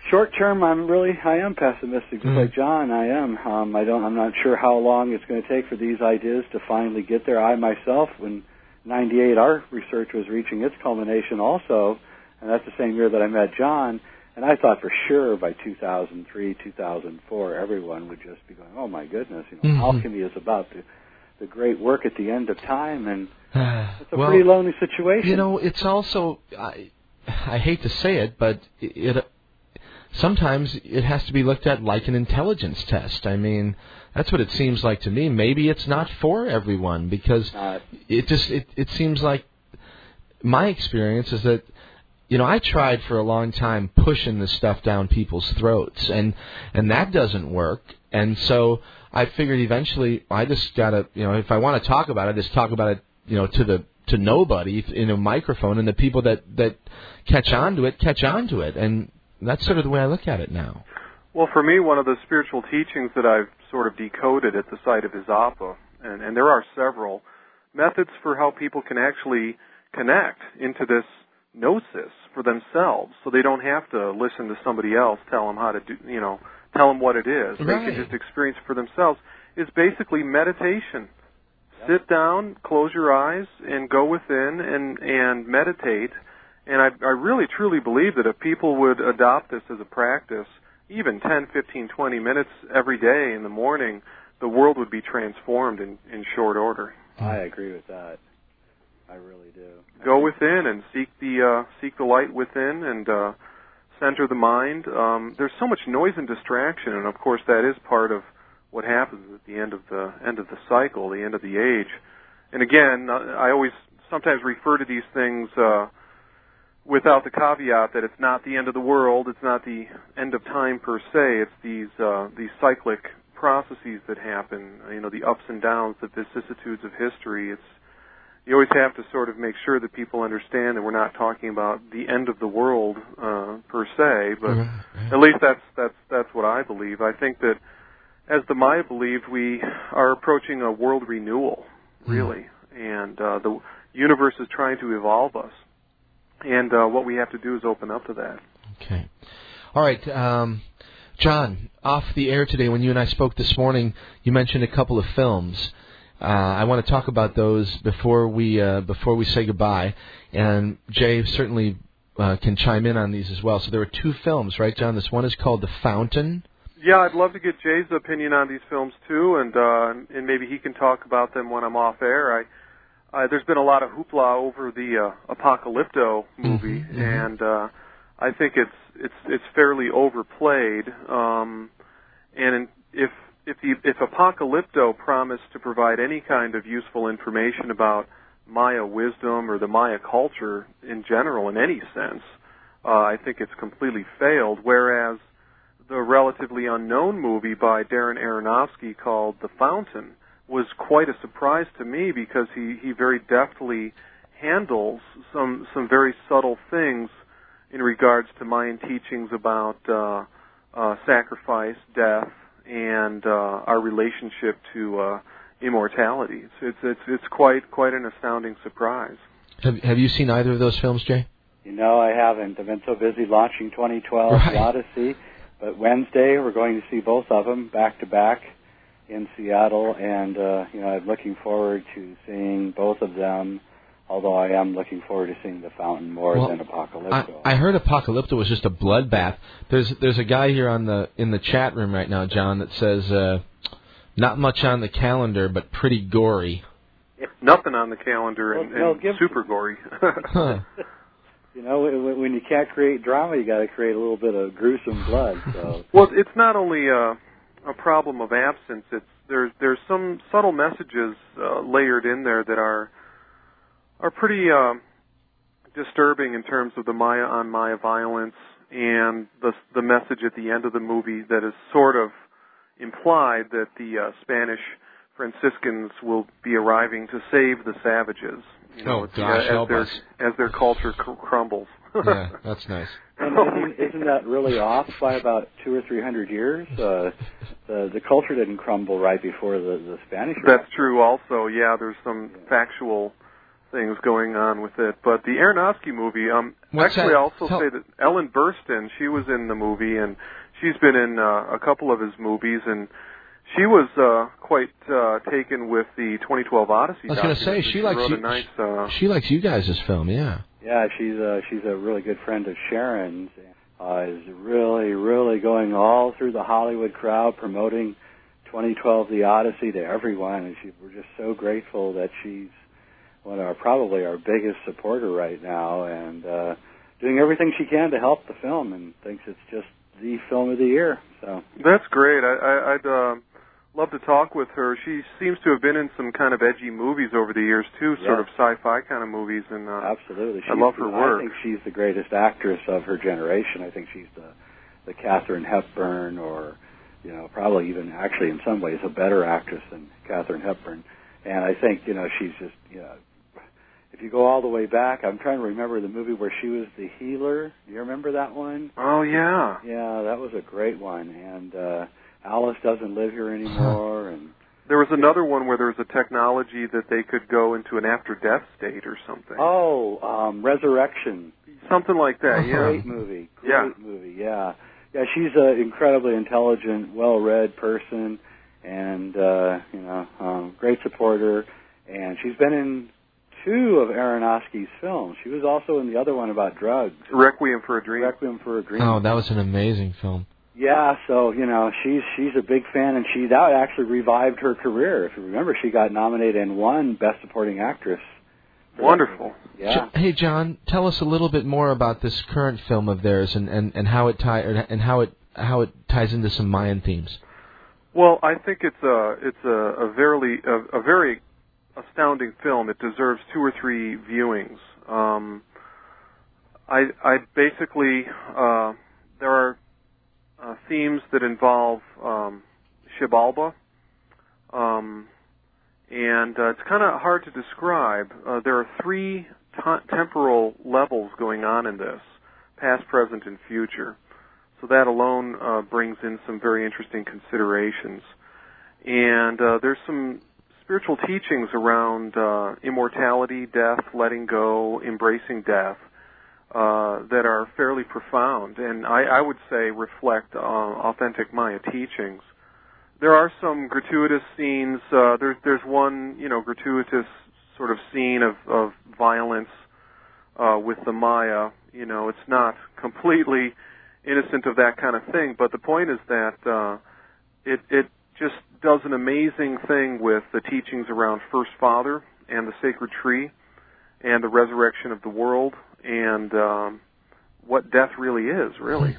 short term. I'm really, I am pessimistic, just Mhm. like John. I am. Um, I don't. I'm not sure how long it's going to take for these ideas to finally get there. I myself, when '98, our research was reaching its culmination, also, and that's the same year that I met John. And I thought for sure by 2003, 2004, everyone would just be going, "Oh my goodness, you know, Mhm. alchemy is about the the great work at the end of time," and *sighs* it's a well, pretty lonely situation. You know, it's also I I hate to say it, but it, it sometimes it has to be looked at like an intelligence test. I mean, that's what it seems like to me. Maybe it's not for everyone because it just it it seems like my experience is that you know, I tried for a long time pushing this stuff down people's throats, and and that doesn't work. And so I figured eventually I just gotta, you know, if I want to talk about it, just talk about it, you know, to the to nobody in a microphone, and the people that that catch on to it catch on to it, and that's sort of the way I look at it now. Well, for me, one of the spiritual teachings that I've sort of decoded at the site of Izapa, and, and there are several methods for how people can actually connect into this gnosis for themselves, so they don't have to listen to somebody else tell them how to do, you know, tell them what it is. They can just experience it for themselves. Is basically meditation. Sit down, close your eyes, and go within and and meditate. And I, I really truly believe that if people would adopt this as a practice, even 10, 15, 20 minutes every day in the morning, the world would be transformed in, in short order. I agree with that. I really do. Go within and seek the uh, seek the light within and uh, center the mind. Um, there's so much noise and distraction, and of course that is part of what happens at the end of the end of the cycle, the end of the age. And again, I always sometimes refer to these things uh, without the caveat that it's not the end of the world, it's not the end of time per se. It's these uh, these cyclic processes that happen. You know, the ups and downs, the vicissitudes of history. It's you always have to sort of make sure that people understand that we're not talking about the end of the world uh, per se, but Right, right. at least that's that's that's what I believe. I think that as the Maya believed, we are approaching a world renewal, really, and uh, the universe is trying to evolve us, and uh, what we have to do is open up to that. Okay. All right. Um, John, off the air today, when you and I spoke this morning, you mentioned a couple of films. Uh, I want to talk about those before we uh, before we say goodbye. And Jay certainly uh, can chime in on these as well. So there are two films, right, John? This one is called The Fountain. Yeah, I'd love to get Jay's opinion on these films too, and uh, and maybe he can talk about them when I'm off air. I uh, there's been a lot of hoopla over the uh, Apocalypto movie, Mhm, mhm. and uh, I think it's it's it's fairly overplayed. Um, and if if the if Apocalypto promised to provide any kind of useful information about Maya wisdom or the Maya culture in general, in any sense, uh, I think it's completely failed. Whereas the relatively unknown movie by Darren Aronofsky called The Fountain was quite a surprise to me because he, he very deftly handles some some very subtle things in regards to Mayan teachings about uh, uh, sacrifice, death, and uh, our relationship to uh, immortality. It's, it's it's it's quite quite an astounding surprise. Have Have you seen either of those films, Jay? You know, I haven't. I've been so busy launching 2012 Right. The Odyssey. But Wednesday, we're going to see both of them back to back in Seattle, and uh, you know, I'm looking forward to seeing both of them. Although I am looking forward to seeing The Fountain more Well, than I, Apocalypto. I heard Apocalypto was just a bloodbath. There's There's a guy here on the in the chat room right now, John, that says uh, not much on the calendar, but pretty gory. Nothing on the calendar and, Well, Mel and Gibson- super gory. *laughs* Huh. you know, when when you can't create drama, you got to create a little bit of gruesome blood. So Well, it's not only a, a problem of absence. It's there's there's some subtle messages uh, layered in there that are are pretty uh, disturbing in terms of the Maya on Maya violence and the the message at the end of the movie that is sort of implied that the uh, Spanish Franciscans will be arriving to save the savages. You know, Oh, gosh, as help their us. as their culture cr- crumbles. Yeah, *laughs* that's nice. Isn't, isn't that really off by about two or three hundred years? Uh, the the culture didn't crumble right before the the Spanish. That's true. Also, yeah, there's some factual things going on with it. But the Aronofsky movie, um, What's actually, that? I also Tell- say that Ellen Burstyn, she was in the movie, and she's been in uh, a couple of his movies, and she was uh, quite uh, taken with the 2012 Odyssey. I was going to say documentary. she likes you. a nice. Uh, She likes you guys' film, yeah. Yeah, she's a she's a really good friend of Sharon's. Uh, is really really going all through the Hollywood crowd promoting 2012 The Odyssey to everyone, and she, we're just so grateful that she's one of our probably our biggest supporter right now, and uh, doing everything she can to help the film, and thinks it's just the film of the year. So That's great. I, I, I'd uh, love to talk with her. She seems to have been in some kind of edgy movies over the years too, sort of sci-fi kind of movies. And uh, Absolutely. she's I love her work. I think she's the greatest actress of her generation. I think she's the the Katharine Hepburn, or you know, probably even actually in some ways a better actress than Katharine Hepburn. And I think you know she's just you know. If you go all the way back, I'm trying to remember the movie where she was the healer. Do you remember that one? oh yeah, Yeah, that was a great one. And uh Alice doesn't live here anymore and there was another one where there was a technology that they could go into an after-death state or something. Oh, um Resurrection. Something like that. Yeah. Great movie. Great Yeah. movie. Yeah. Yeah, she's an incredibly intelligent, well-read person, and uh, you know, um, great supporter. And she's been in two of Aronofsky's films. She was also in the other one about drugs, Requiem for a Dream. Requiem for a Dream. Oh, that was an amazing film. Yeah, so you know, she's she's a big fan, and she that actually revived her career. If you remember, she got nominated and won Best Supporting Actress. Wonderful. movie. Yeah. Hey, John, tell us a little bit more about this current film of theirs and, and, and how it tie and how it how it ties into some Mayan themes. Well, I think it's a it's a, a very a, a very astounding film. It deserves two or three viewings. Um, I I basically uh, there are uh, themes that involve um, Xibalba, um, and uh, it's kind of hard to describe. Uh, there are three t- temporal levels going on in this: past, present, and future. So that alone uh, brings in some very interesting considerations. And uh, there's some spiritual teachings around uh, immortality, death, letting go, embracing death uh, that are fairly profound, and I, I would say reflect uh, authentic Maya teachings. There are some gratuitous scenes. Uh, there's there's one you know gratuitous sort of scene of, of violence uh, with the Maya. You know, it's not completely innocent of that kind of thing, but the point is that uh, it it just does an amazing thing with the teachings around First Father and the sacred tree and the resurrection of the world and um, what death really is, really.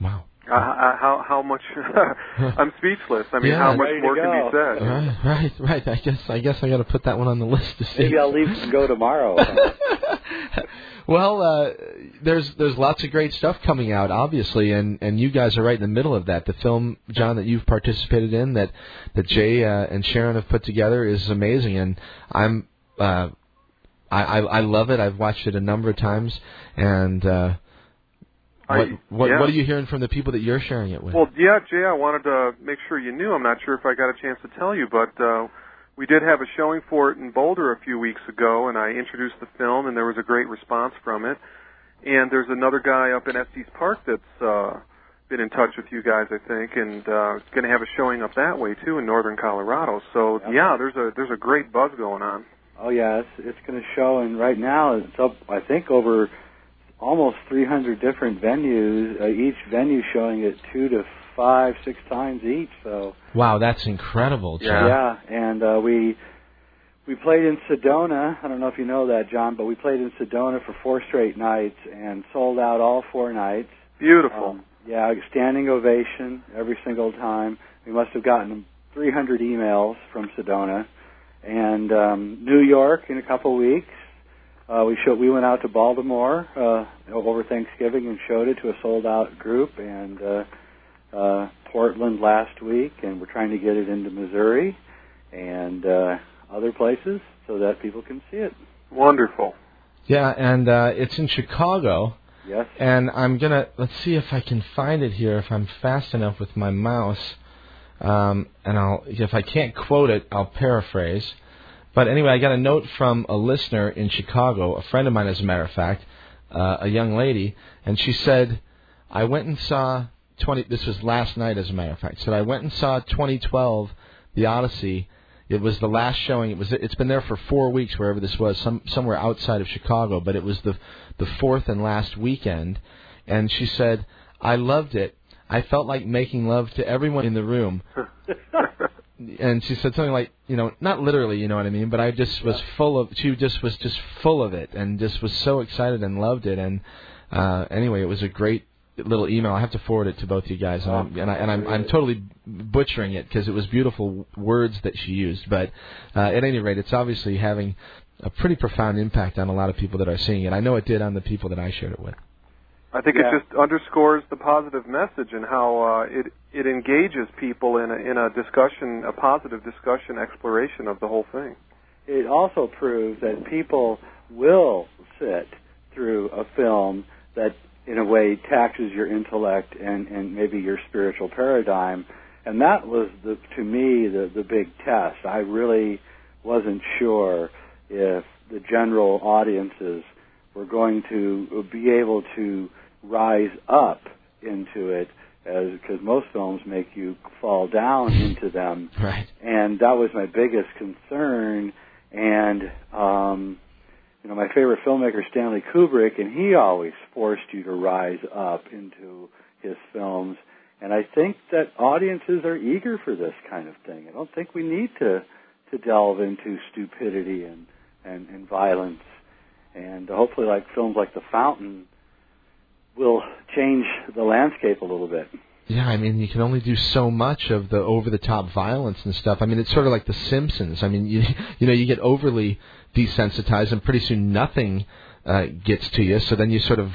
Wow. Uh, uh, how how much *laughs* I'm speechless. I mean, Yeah. how much more can be said? Right, right, right. I guess I guess I got to put that one on the list to see. Maybe I'll leave and go tomorrow. *laughs* well, uh, there's there's lots of great stuff coming out, obviously, and and you guys are right in the middle of that. The film, John, that you've participated in, that that Jay uh, and Sharon have put together, is amazing, and I'm. Uh, I, I I love it. I've watched it a number of times, and uh, what I- what yeah. what are you hearing from the people that you're sharing it with? Well, yeah, Jay, I wanted to make sure you knew. I'm not sure if I got a chance to tell you, but uh, we did have a showing for it in Boulder a few weeks ago, and I introduced the film, and there was a great response from it. And there's another guy up in Estes Park that's uh, been in touch with you guys, I think, and uh, going to have a showing up that way too in northern Colorado. So Yep. yeah, there's a there's a great buzz going on. Oh yeah, it's it's going to show, and right now it's up. I think over almost 300 different venues. Uh, each venue showing it two to five, six times each. So wow, that's incredible, Jay. Yeah. yeah, and uh, we we played in Sedona. I don't know if you know that, John, but we played in Sedona for four straight nights and sold out all four nights. Beautiful. Um, yeah, standing ovation every single time. We must have gotten 300 emails from Sedona, and um, New York in a couple of weeks. Uh, we showed. We went out to Baltimore uh, over Thanksgiving and showed it to a sold-out group, and uh, uh, Portland last week, and we're trying to get it into Missouri and uh, other places so that people can see it. Wonderful. Yeah, and uh, it's in Chicago. Yes. And I'm gonna let's see if I can find it here if I'm fast enough with my mouse. Um, and I'll if I can't quote it, I'll paraphrase. But anyway, I got a note from a listener in Chicago, a friend of mine, as a matter of fact, uh, a young lady, and she said, "I went and saw 20. This was last night, as a matter of fact. Said I went and saw 2012, The Odyssey. It was the last showing. It was. It's been there for four weeks, wherever this was, some somewhere outside of Chicago. But it was the the fourth and last weekend, and she said, I loved it. I felt like making love to everyone in the room. *laughs* and she said something like, you know, not literally, you know what I mean, but I just was full of. She just was just full of it, and just was so excited and loved it. And uh, anyway, it was a great little email. I have to forward it to both you guys, and, Oh, I'm, and, I, and I'm I'm totally butchering it because it was beautiful words that she used. But uh, at any rate, it's obviously having a pretty profound impact on a lot of people that are seeing it. I know it did on the people that I shared it with. I think Yeah. it just underscores the positive message and how uh, it it engages people in a, in a discussion, a positive discussion, exploration of the whole thing. It also proves that people will sit through a film that, in a way, taxes your intellect and, and maybe your spiritual paradigm. And that was, the, to me, the, the big test. I really wasn't sure if the general audiences were going to be able to rise up into it as because most films make you fall down into them *laughs* Right. and that was my biggest concern and um you know my favorite filmmaker Stanley Kubrick and he always forced you to rise up into his films and I think that audiences are eager for this kind of thing. I don't think we need to to delve into stupidity and and, and violence and hopefully like films like The Fountain will change the landscape a little bit. Yeah, I mean, you can only do so much of the over-the-top violence and stuff. I mean, it's sort of like The Simpsons. I mean, *laughs* you you know, you get overly desensitized, and pretty soon nothing uh, gets to you. So then you sort of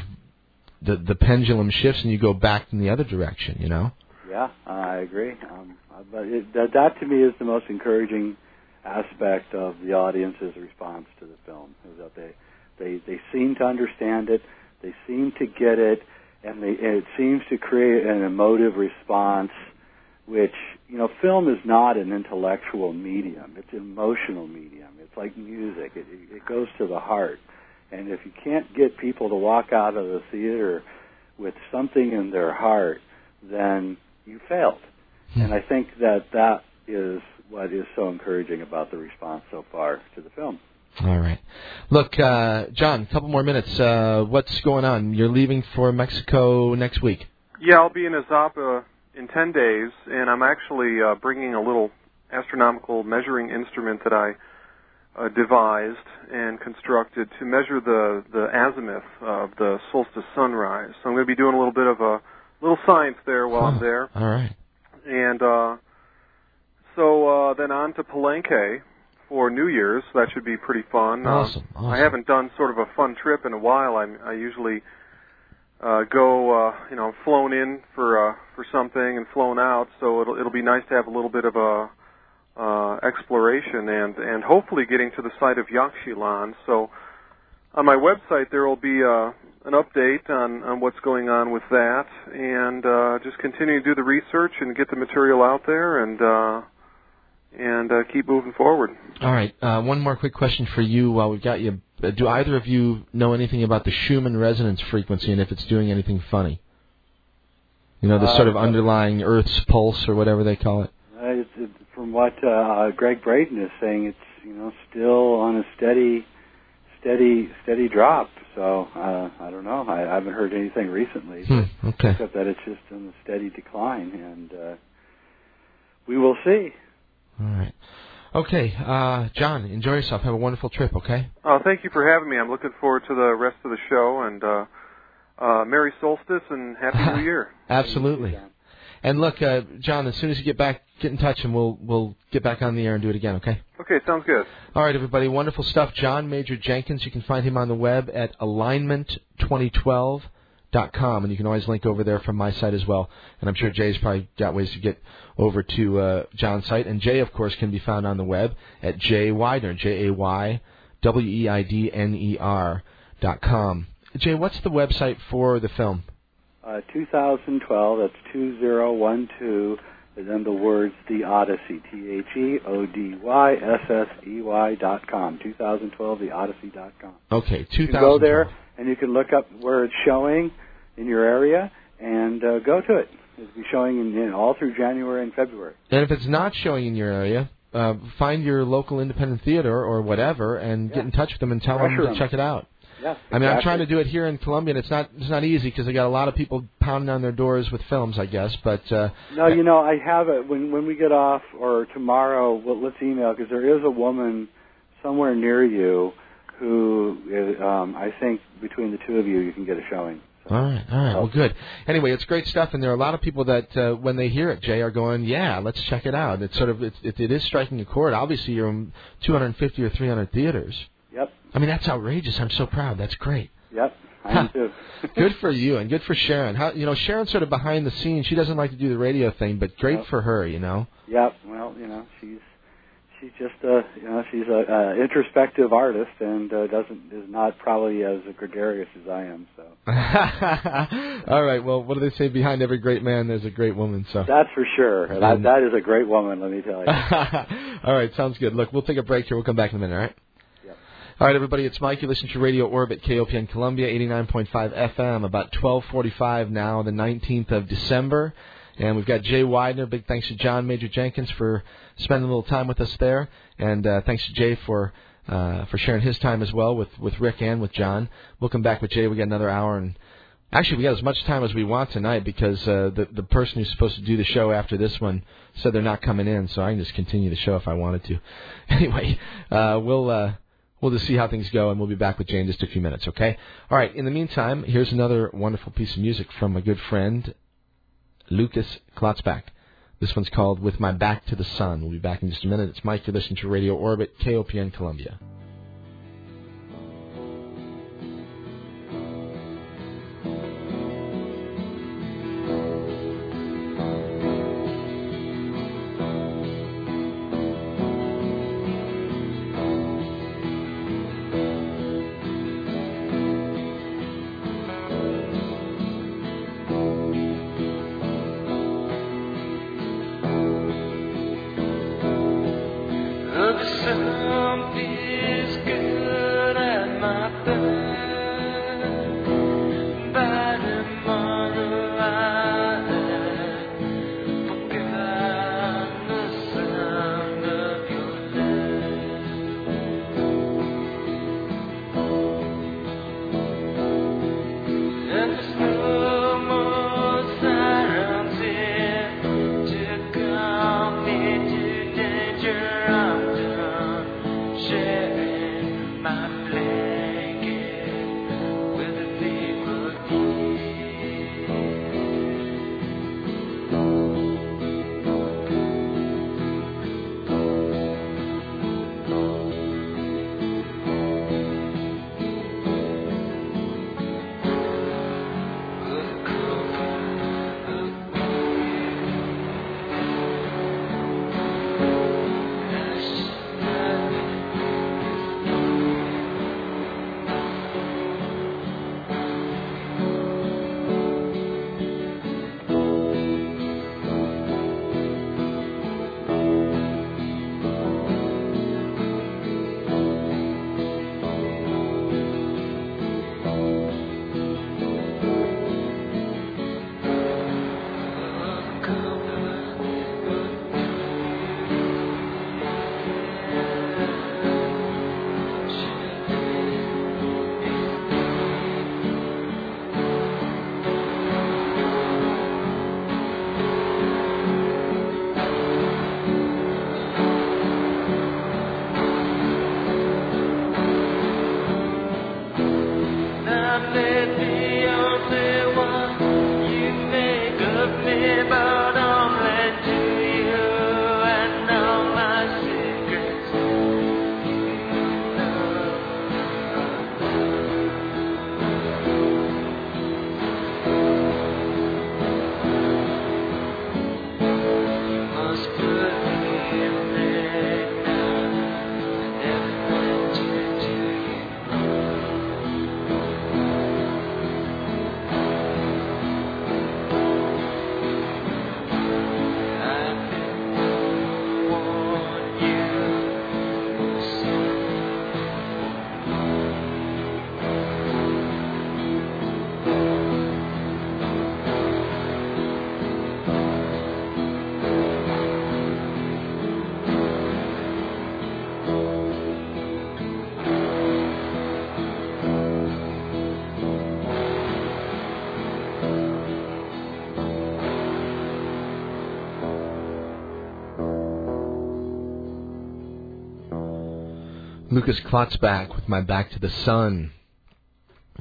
the the pendulum shifts, and you go back in the other direction. You know. Yeah, I agree. Um, but it, that, that to me is the most encouraging aspect of the audience's response to the film is that they they they seem to understand it, they seem to get it, and they and it seems to create an emotive response, which you know, film is not an intellectual medium; it's an emotional medium. It's like music; it, it goes to the heart. And if you can't get people to walk out of the theater with something in their heart, then you failed. Hmm. And I think that that is what is so encouraging about the response so far to the film. All right. Look, uh, John, a couple more minutes. Uh, what's going on? You're leaving for Mexico next week. Yeah, I'll be in Izapa in 10 days, and I'm actually uh, bringing a little astronomical measuring instrument that I uh, devised and constructed to measure the, the azimuth of the solstice sunrise. So I'm going to be doing a little bit of a little science there while I'm there. All right. And uh, so uh, then on to Palenque for New Year's. That should be pretty fun. Awesome. Uh, awesome. I haven't done sort of a fun trip in a while. I, I usually uh, go, uh, you know, flown in for uh, for something and flown out. So it'll it'll be nice to have a little bit of a uh, exploration and and hopefully getting to the site of Yaxchilan. So on my website there will be uh, an update on on what's going on with that, and uh, just continue to do the research and get the material out there and. Uh, and uh, keep moving forward. All right. Uh, one more quick question for you while we've got you. Uh, Do either of you know anything about the Schumann resonance frequency and if it's doing anything funny? You know, the Uh, sort of underlying Earth's pulse or whatever they call it. Uh, it's, it, from what uh, Gregg Braden is saying, it's you know still on a steady, steady, steady drop. So uh, I don't know. I, I haven't heard anything recently, Hmm, okay. except that it's just in a steady decline, and uh, we will see. All right. Okay, uh, John, enjoy yourself. Have a wonderful trip, okay? Uh, thank you for having me. I'm looking forward to the rest of the show and uh, uh, Merry Solstice and Happy New *laughs* Year. Absolutely. And look, uh, John, as soon as you get back, get in touch and we'll we'll get back on the air and do it again, okay? Okay, sounds good. All right, everybody, wonderful stuff. John Major Jenkins, you can find him on the web at alignment2012.com, and you can always link over there from my site as well. And I'm sure Jay's probably got ways to get over to uh, John's site. And Jay, of course, can be found on the web at Jay Weidner, J A Y W E I D N E R dot com. Jay, what's the website for the film? Uh, 2012. That's 2012. And then the words The Odyssey. T H E O D Y S S E Y dot com. 2012. The Odyssey dot com. Okay, You can go there and you can look up where it's showing in your area and uh, go to it. It'll be showing in, in all through January and February. And if it's not showing in your area, uh, find your local independent theater or whatever, and Yeah. get in touch with them and tell Pressure them to them. check it out. Yeah. I mean, I'm trying to do it here in Columbia, and it's not it's not easy because I got a lot of people pounding on their doors with films, I guess. But uh, No, you know, I have it when when we get off or tomorrow. Well, let's email because there is a woman somewhere near you who uh, um, I think between the two of you, you can get a showing. So All right, all right. Well, good. Anyway, it's great stuff, and there are a lot of people that, uh, when they hear it, Jay, are going, "Yeah, let's check it out." It's sort of it's, it, it is striking a chord. Obviously, you're in 250 or 300 theaters. Yep. I mean, that's outrageous. I'm so proud. That's great. Yep. I am too. *laughs* good for *laughs* you, and good for Sharon. How you know Sharon's sort of behind the scenes. She doesn't like to do the radio thing, but great Yep. for her. You know. Yep. Well, you know, she's she's just a you know she's a, a introspective artist and uh, doesn't is not probably as gregarious as I am. So *laughs* all right. Well, what do they say? Behind every great man, there's a great woman. So. that's for sure. That, Um, that is a great woman. Let me tell you. *laughs* all right, sounds good. Look, we'll take a break here. We'll come back in a minute, all right? Yep. All right, everybody, it's Mike. You listen to Radio Orbit, KOPN Columbia, 89.5 FM, about 1245 now, the 19th of December. And we've got Jay Weidner. Big thanks to John Major Jenkins for spending a little time with us there. And uh, thanks to Jay for uh, for sharing his time as well with, with Rick and with John. We'll come back with Jay. We got another hour and Actually, we got as much time as we want tonight because uh, the the person who's supposed to do the show after this one said they're not coming in, so I can just continue the show if I wanted to. *laughs* Anyway, uh, we'll uh, we'll just see how things go, and we'll be back with Jay in just a few minutes. Okay. All right. In the meantime, here's another wonderful piece of music from a good friend, Lucas Klotzbach. This one's called "With My Back to the Sun." We'll be back in just a minute. It's Mike. You're listening to Radio Orbit, KOPN Columbia. Lucas Klotzbach with my back to the sun.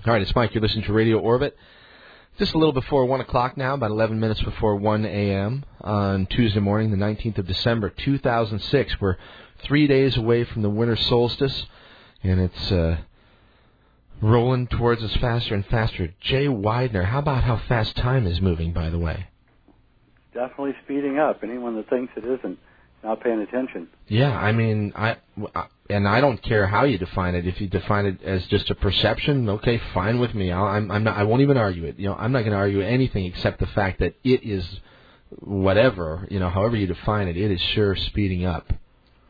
All right, it's Mike. You're listening to Radio Orbit. Just a little before 1 o'clock now, about 11 minutes before 1 a.m. on Tuesday morning, the 19th of December, 2006. We're three days away from the winter solstice, and it's uh, rolling towards us faster and faster. Jay Weidner, how about how fast time is moving, by the way? Definitely speeding up. Anyone that thinks it isn't not paying attention. Yeah, I mean, I and I don't care how you define it. If you define it as just a perception, okay, fine with me. I'll, I'm I'm not. I won't even argue it. You know, I'm not going to argue anything except the fact that it is whatever. You know, however you define it, it is sure speeding up.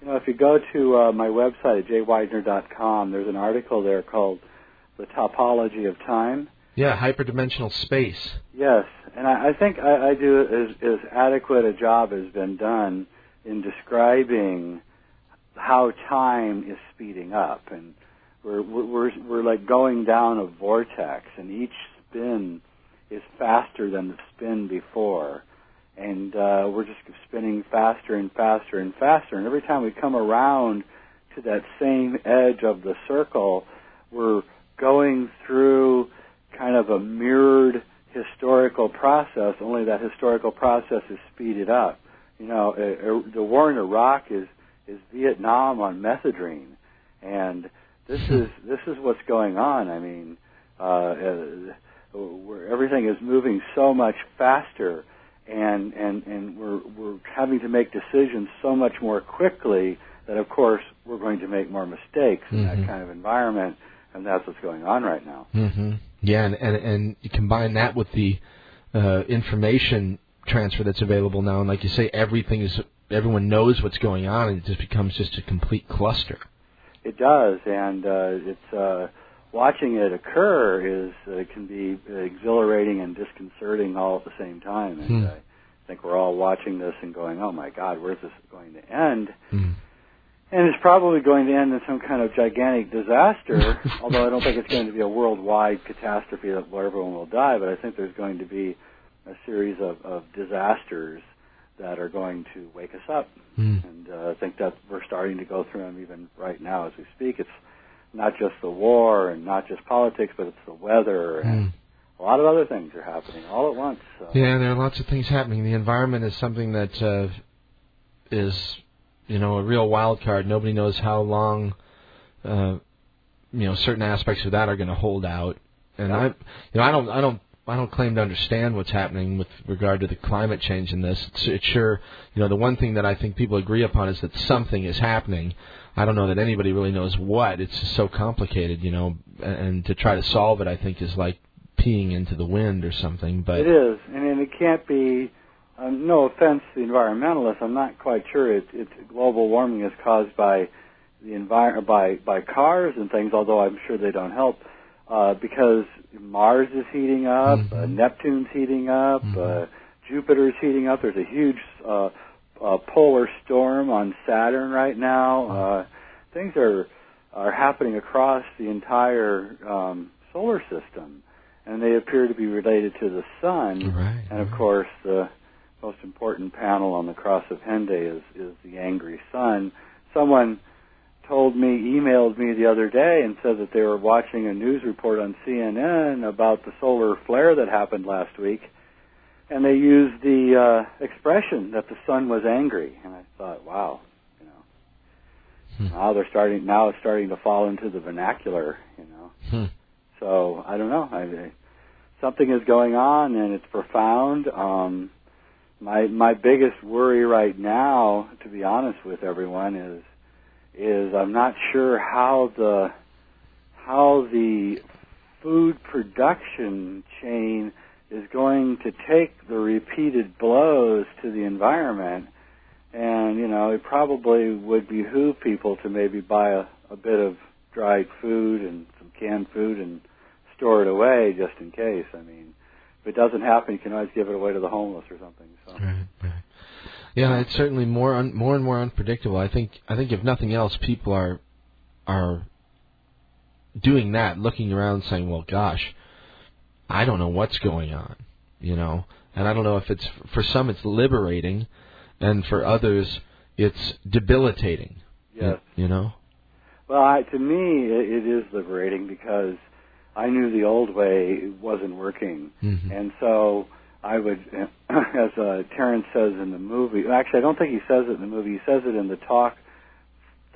You know, if you go to uh, my website at jweidner.com, there's an article there called "The Topology of Time." Yeah, hyperdimensional space. Yes, and I, I think I, I do as, as adequate a job as been done in describing how time is speeding up, and we're we're we're like going down a vortex, and each spin is faster than the spin before, and uh, we're just spinning faster and faster and faster, and every time we come around to that same edge of the circle, we're going through kind of a mirrored historical process, only that historical process is speeded up you know, uh, uh, the war in Iraq is is Vietnam on methadone, and this *laughs* is this is what's going on. I mean, uh, uh, where everything is moving so much faster, and and and we're we're having to make decisions so much more quickly that of course we're going to make more mistakes in Mhm. that kind of environment, and that's what's going on right now. hmm Yeah, and, and and you combine that with the uh, information transfer that's available now, and like you say, everything is everyone knows what's going on, and it just becomes just a complete cluster. It does, and uh, it's uh, watching it occur is uh, can be exhilarating and disconcerting all at the same time. And Hmm. I think we're all watching this and going, "Oh my God, where's this going to end?" Mm. And it's probably going to end in some kind of gigantic disaster. *laughs* although I don't think it's going to be a worldwide catastrophe that where everyone will die, but I think there's going to be a series of, of disasters that are going to wake us up. Mm. And uh, I think that we're starting to go through them even right now as we speak. It's not just the war and not just politics, but it's the weather and Mm. a lot of other things are happening all at once. So. Yeah, there are lots of things happening. The environment is something that uh, is, you know, a real wild card. Nobody knows how long, uh, you know, certain aspects of that are going to hold out. And I, you know, I don't, I don't, I don't claim to understand what's happening with regard to the climate change in this. It's, it's sure, you know, the one thing that I think people agree upon is that something is happening. I don't know that anybody really knows what. It's just so complicated, you know, and to try to solve it, I think, is like peeing into the wind or something. But It is, and, it can't be. Um, no offense to the environmentalists, I'm not quite sure it, it's global warming is caused by the envir- by by cars and things. Although I'm sure they don't help, uh, because Mars is heating up, uh, Neptune's heating up, uh, Jupiter's heating up. There's a huge uh, uh, polar storm on Saturn right now. Uh, things are are happening across the entire um, solar system, and they appear to be related to the sun. Right. And of course, the most important panel on the Cross of Hendaye is is the angry sun. Someone told me, emailed me the other day, and said that they were watching a news report on CNN about the solar flare that happened last week, and they used the uh, expression that the sun was angry. And I thought, wow, you know, now they're starting. Now it's starting to fall into the vernacular, you know. Hmm. So I don't know. I, I, something is going on, and it's profound. Um, my my biggest worry right now, to be honest with everyone, is is I'm not sure how the how the food production chain is going to take the repeated blows to the environment. And, you know, it probably would behoove people to maybe buy a, a bit of dried food and some canned food and store it away just in case. I mean, if it doesn't happen, you can always give it away to the homeless or something. So. Right, right. Yeah, it's certainly more un, more and more unpredictable. I think I think if nothing else, people are are doing that, looking around, saying, "Well, gosh, I don't know what's going on," you know. And I don't know if it's for some it's liberating, and for others it's debilitating. Yes. You know. Well, I, to me, it, it is liberating because I knew the old way wasn't working, Mhm. and so I would, *clears throat* as uh, Terence says in the movie. Actually, I don't think he says it in the movie. He says it in the talk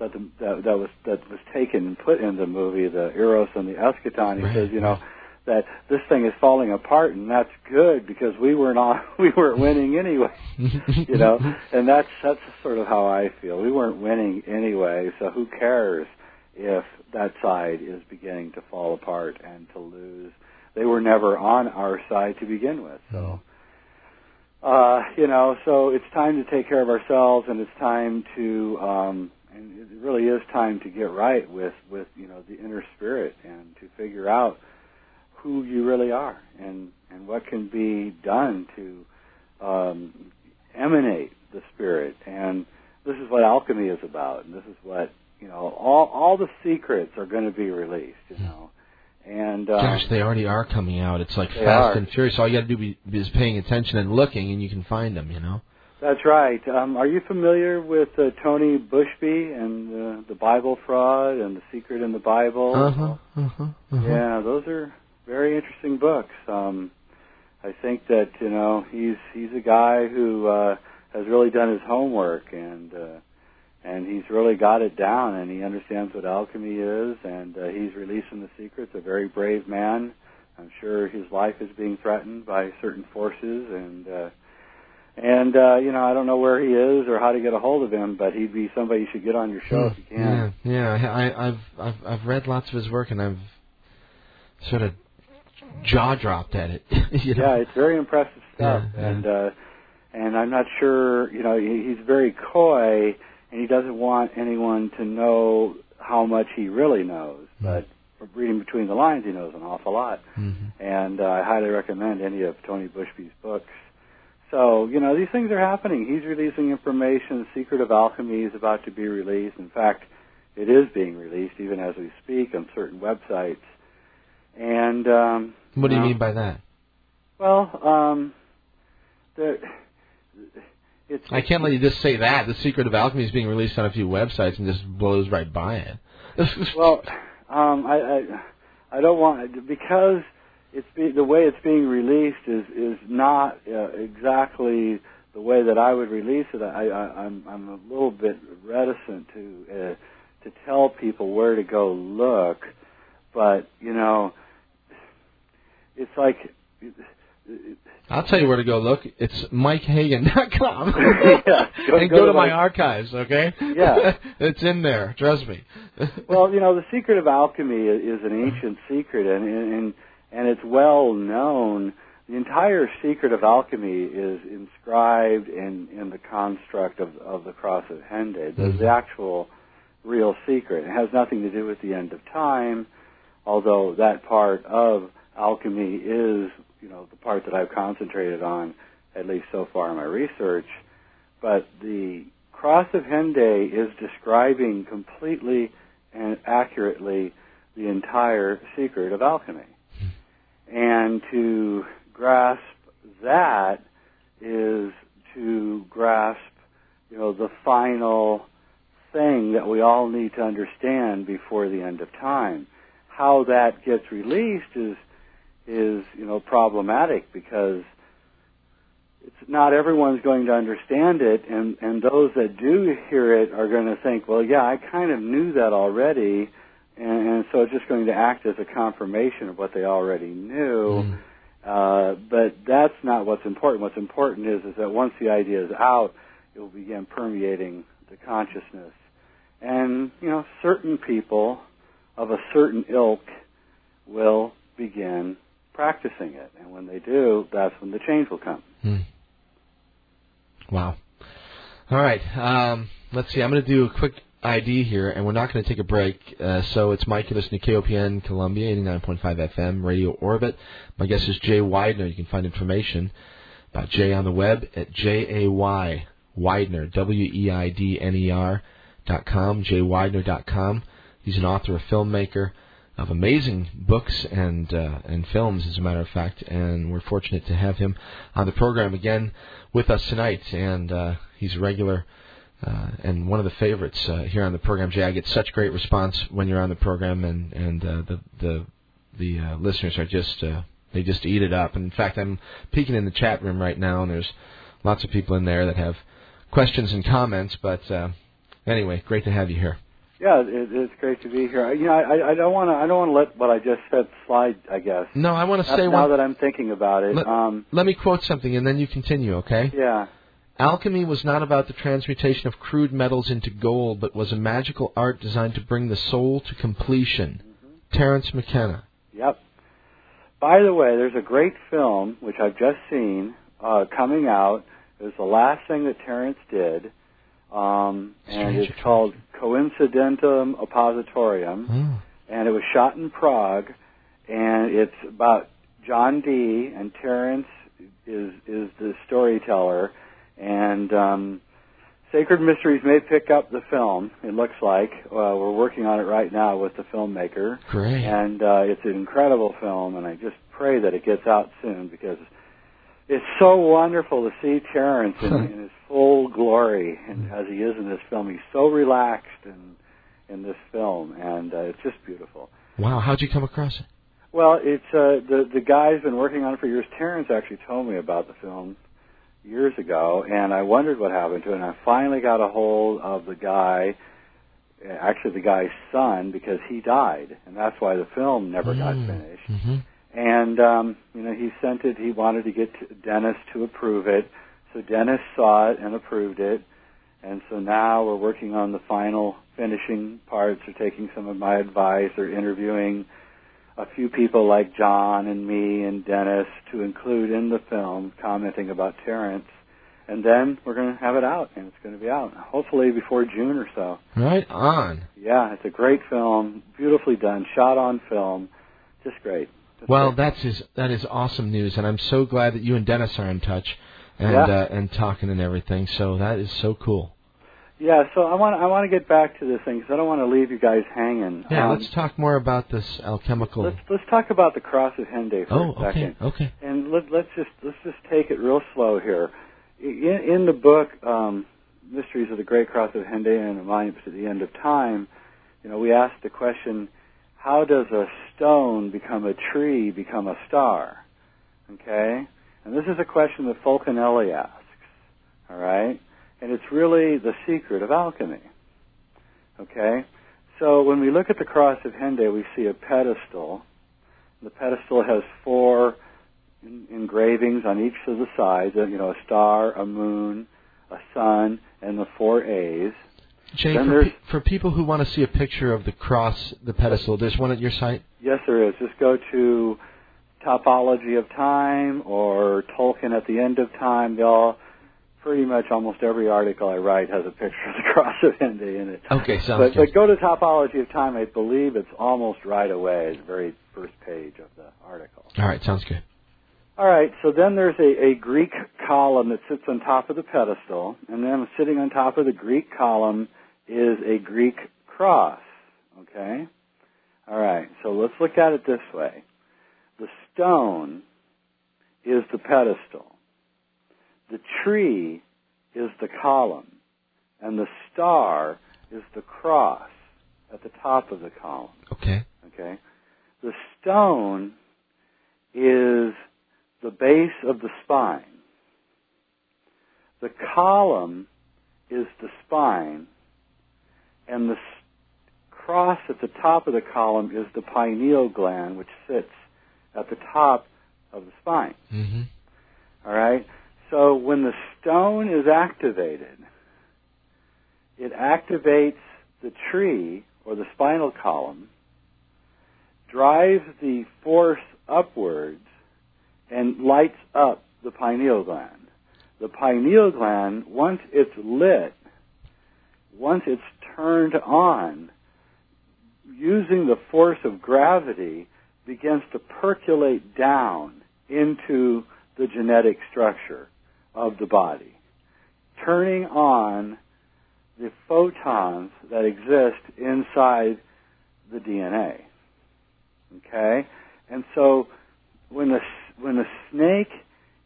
that the, that, that was that was taken and put in the movie, the Eros and the Eschaton. He Right, says, you know, that this thing is falling apart, and that's good because we were not *laughs* we weren't winning anyway. *laughs* you know, and that's that's sort of how I feel. We weren't winning anyway, so who cares if that side is beginning to fall apart and to lose? They were never on our side to begin with, so. Uh, you know, so it's time to take care of ourselves, and it's time to, um, and it really is time to get right with, with you know, the inner spirit and to figure out who you really are and and what can be done to um, emanate the spirit. And this is what alchemy is about, and this is what you know. All all the secrets are going to be released, you know. And um, Gosh, they already are coming out. It's like fast are. and furious. All you got to do be, is paying attention and looking, and you can find them. You know. That's right. Um, are you familiar with uh, Tony Bushby and uh, the Bible fraud and the secret in the Bible? Uh huh. Uh huh. Uh-huh. Yeah, those are very interesting books. Um, I think that you know he's he's a guy who uh, has really done his homework and uh, and he's really got it down and he understands what alchemy is and uh, he's releasing the secrets. A very brave man. I'm sure his life is being threatened by certain forces and. Uh, and uh, you know, I don't know where he is or how to get a hold of him, but he'd be somebody you should get on your show if you can. Yeah, yeah. I, I've I've I've read lots of his work, and I've sort of jaw dropped at it. *laughs* you know? Yeah, it's very impressive stuff, Yeah, yeah. and uh, and I'm not sure. You know, he, he's very coy, and he doesn't want anyone to know how much he really knows. Hmm. But from reading between the lines, he knows an awful lot, Mhm. and uh, I highly recommend any of Tony Bushby's books. So, you know, these things are happening. He's releasing information. Secret of Alchemy is about to be released. In fact, it is being released even as we speak on certain websites. And um, What do you know, mean by that? well, um, the, it's I can't let you just say that. The Secret of Alchemy is being released on a few websites and just blows right by it. *laughs* well, um, I, I I don't want because it's be, the way it's being released is is not uh, exactly the way that I would release it. I, I I'm I'm a little bit reticent to uh, to tell people where to go look, but you know, it's like. I'll tell you where to go look. It's MikeHagan.com. *laughs* Yeah, go- and go go, to my my- archives, okay? Yeah. *laughs* it's in there. Trust me. *laughs* well, you know, the secret of alchemy is an ancient secret, and and and it's well known. The entire secret of alchemy is inscribed in in the construct of of the cross of Hendaye, Mhm. the actual real secret. It has nothing to do with the end of time, although that part of alchemy is, you know, the part that I've concentrated on, at least so far in my research. But the Cross of Hendaye is describing completely and accurately the entire secret of alchemy. And to grasp that is to grasp, you know, the final thing that we all need to understand before the end of time. How that gets released is is, you know, problematic because it's not everyone's going to understand it and and those that do hear it are going to think well yeah i kind of knew that already and, and so it's just going to act as a confirmation of what they already knew. Mm. uh, but that's not what's important. What's important is is that once the idea is out it will begin permeating the consciousness. And you know certain people of a certain ilk will begin practicing it and when they do that's when the change will come Hmm. Wow. All right. Um, let's see. I'm going to do a quick ID here, and we're not going to take a break. Uh, so it's Mike. You're listening to KOPN Columbia, 89.5 FM, Radio Orbit. My guest is Jay Weidner. You can find information about Jay on the web at J A Y Weidner, W E I D N E R dot com, jweidner dot com. He's an author, a filmmaker of amazing books and uh, and films, as a matter of fact. And we're fortunate to have him on the program again with us tonight. And uh, he's a regular uh, and one of the favorites uh, here on the program. Jay, I get such great response when you're on the program, and and uh, the the the uh, listeners are just they just eat it up. And in fact, I'm peeking in the chat room right now, and there's lots of people in there that have questions and comments. But uh, anyway, great to have you here. Yeah, it, it's great to be here. You know, I, I don't want to. I don't want to let what I just said slide. I guess. No, I want to say now one. that I'm thinking about it. Let- um, Let me quote something, and then you continue, okay? yeah. Alchemy was not about the transmutation of crude metals into gold, but was a magical art designed to bring the soul to completion. Terence McKenna. Yep. By the way, there's a great film which I've just seen uh, coming out. It was the last thing that Terence did, um, and it's called Coincidentum Oppositorium, Oh. and it was shot in Prague, and it's about John Dee and Terence is is the storyteller, and um, Sacred Mysteries may pick up the film. It looks like uh, we're working on it right now with the filmmaker Great. and uh, it's an incredible film, and I just pray that it gets out soon because it's so wonderful to see Terence in, *laughs* in his full glory, and as he is in this film, he's so relaxed in in this film, and uh, it's just beautiful. Wow, how'd you come across it? Well, it's uh, the the guy's been working on it for years. Terence actually told me about the film years ago, and I wondered what happened to it. And I finally got a hold of the guy, actually the guy's son, because he died, and that's why the film never got Mm. finished. Mm-hmm. And um, you know, he sent it. He wanted to get to Dennis to approve it, so Dennis saw it and approved it. And so now we're working on the final finishing parts. They're taking some of my advice. They're interviewing a few people like John and me and Dennis to include in the film, commenting about Terence. And then we're going to have it out, and it's going to be out hopefully before June or so. Right on. Yeah, it's a great film, beautifully done, shot on film, just great. Just Well, that's is that is awesome news, and I'm so glad that you and Dennis are in touch and Yeah. uh, and talking and everything. So that is so cool. Yeah, so I want I want to get back to this thing because I don't want to leave you guys hanging. Yeah, Um, let's talk more about this alchemical. let's let's talk about the cross of Hendaye for oh, a second, okay, okay. and let, let's just let's just take it real slow here. In, in the book um, Mysteries of the Great Cross of Hendaye and the Monuments to the End of Time, you know, we asked the question, how does a stone become a tree, become a star? Okay, and this is a question that Fulcanelli asks. All right, and it's really the secret of alchemy. Okay, so when we look at the cross of Hendaye, we see a pedestal. The pedestal has four en- engravings on each of the sides. You know, a star, a moon, a sun, and the four A's. Jay, for, pe- for people who want to see a picture of the cross, the pedestal, there's one at your site. Yes, there is. Just go to Topology of Time or Tolkien at the End of Time. They all, pretty much almost every article I write has a picture of the cross of Hendaye in it. Okay, sounds But, good. but go to Topology of Time. I believe it's almost right away. the very first page of the article. All right, sounds good. All right, so then there's a, a Greek column that sits on top of the pedestal, and then sitting on top of the Greek column is a Greek cross. Okay? All right, so let's look at it this way. The stone is the pedestal. The tree is the column. And the star is the cross at the top of the column. Okay. Okay? The stone is the base of the spine. The column is the spine, and the cross at the top of the column is the pineal gland, which sits at the top of the spine. Mm-hmm. All right? So when the stone is activated, it activates the tree or the spinal column, drives the force upwards, and lights up the pineal gland. The pineal gland, once it's lit, once it's turned on, using the force of gravity, begins to percolate down into the genetic structure of the body, turning on the photons that exist inside the DNA. Okay? And so when a, when a snake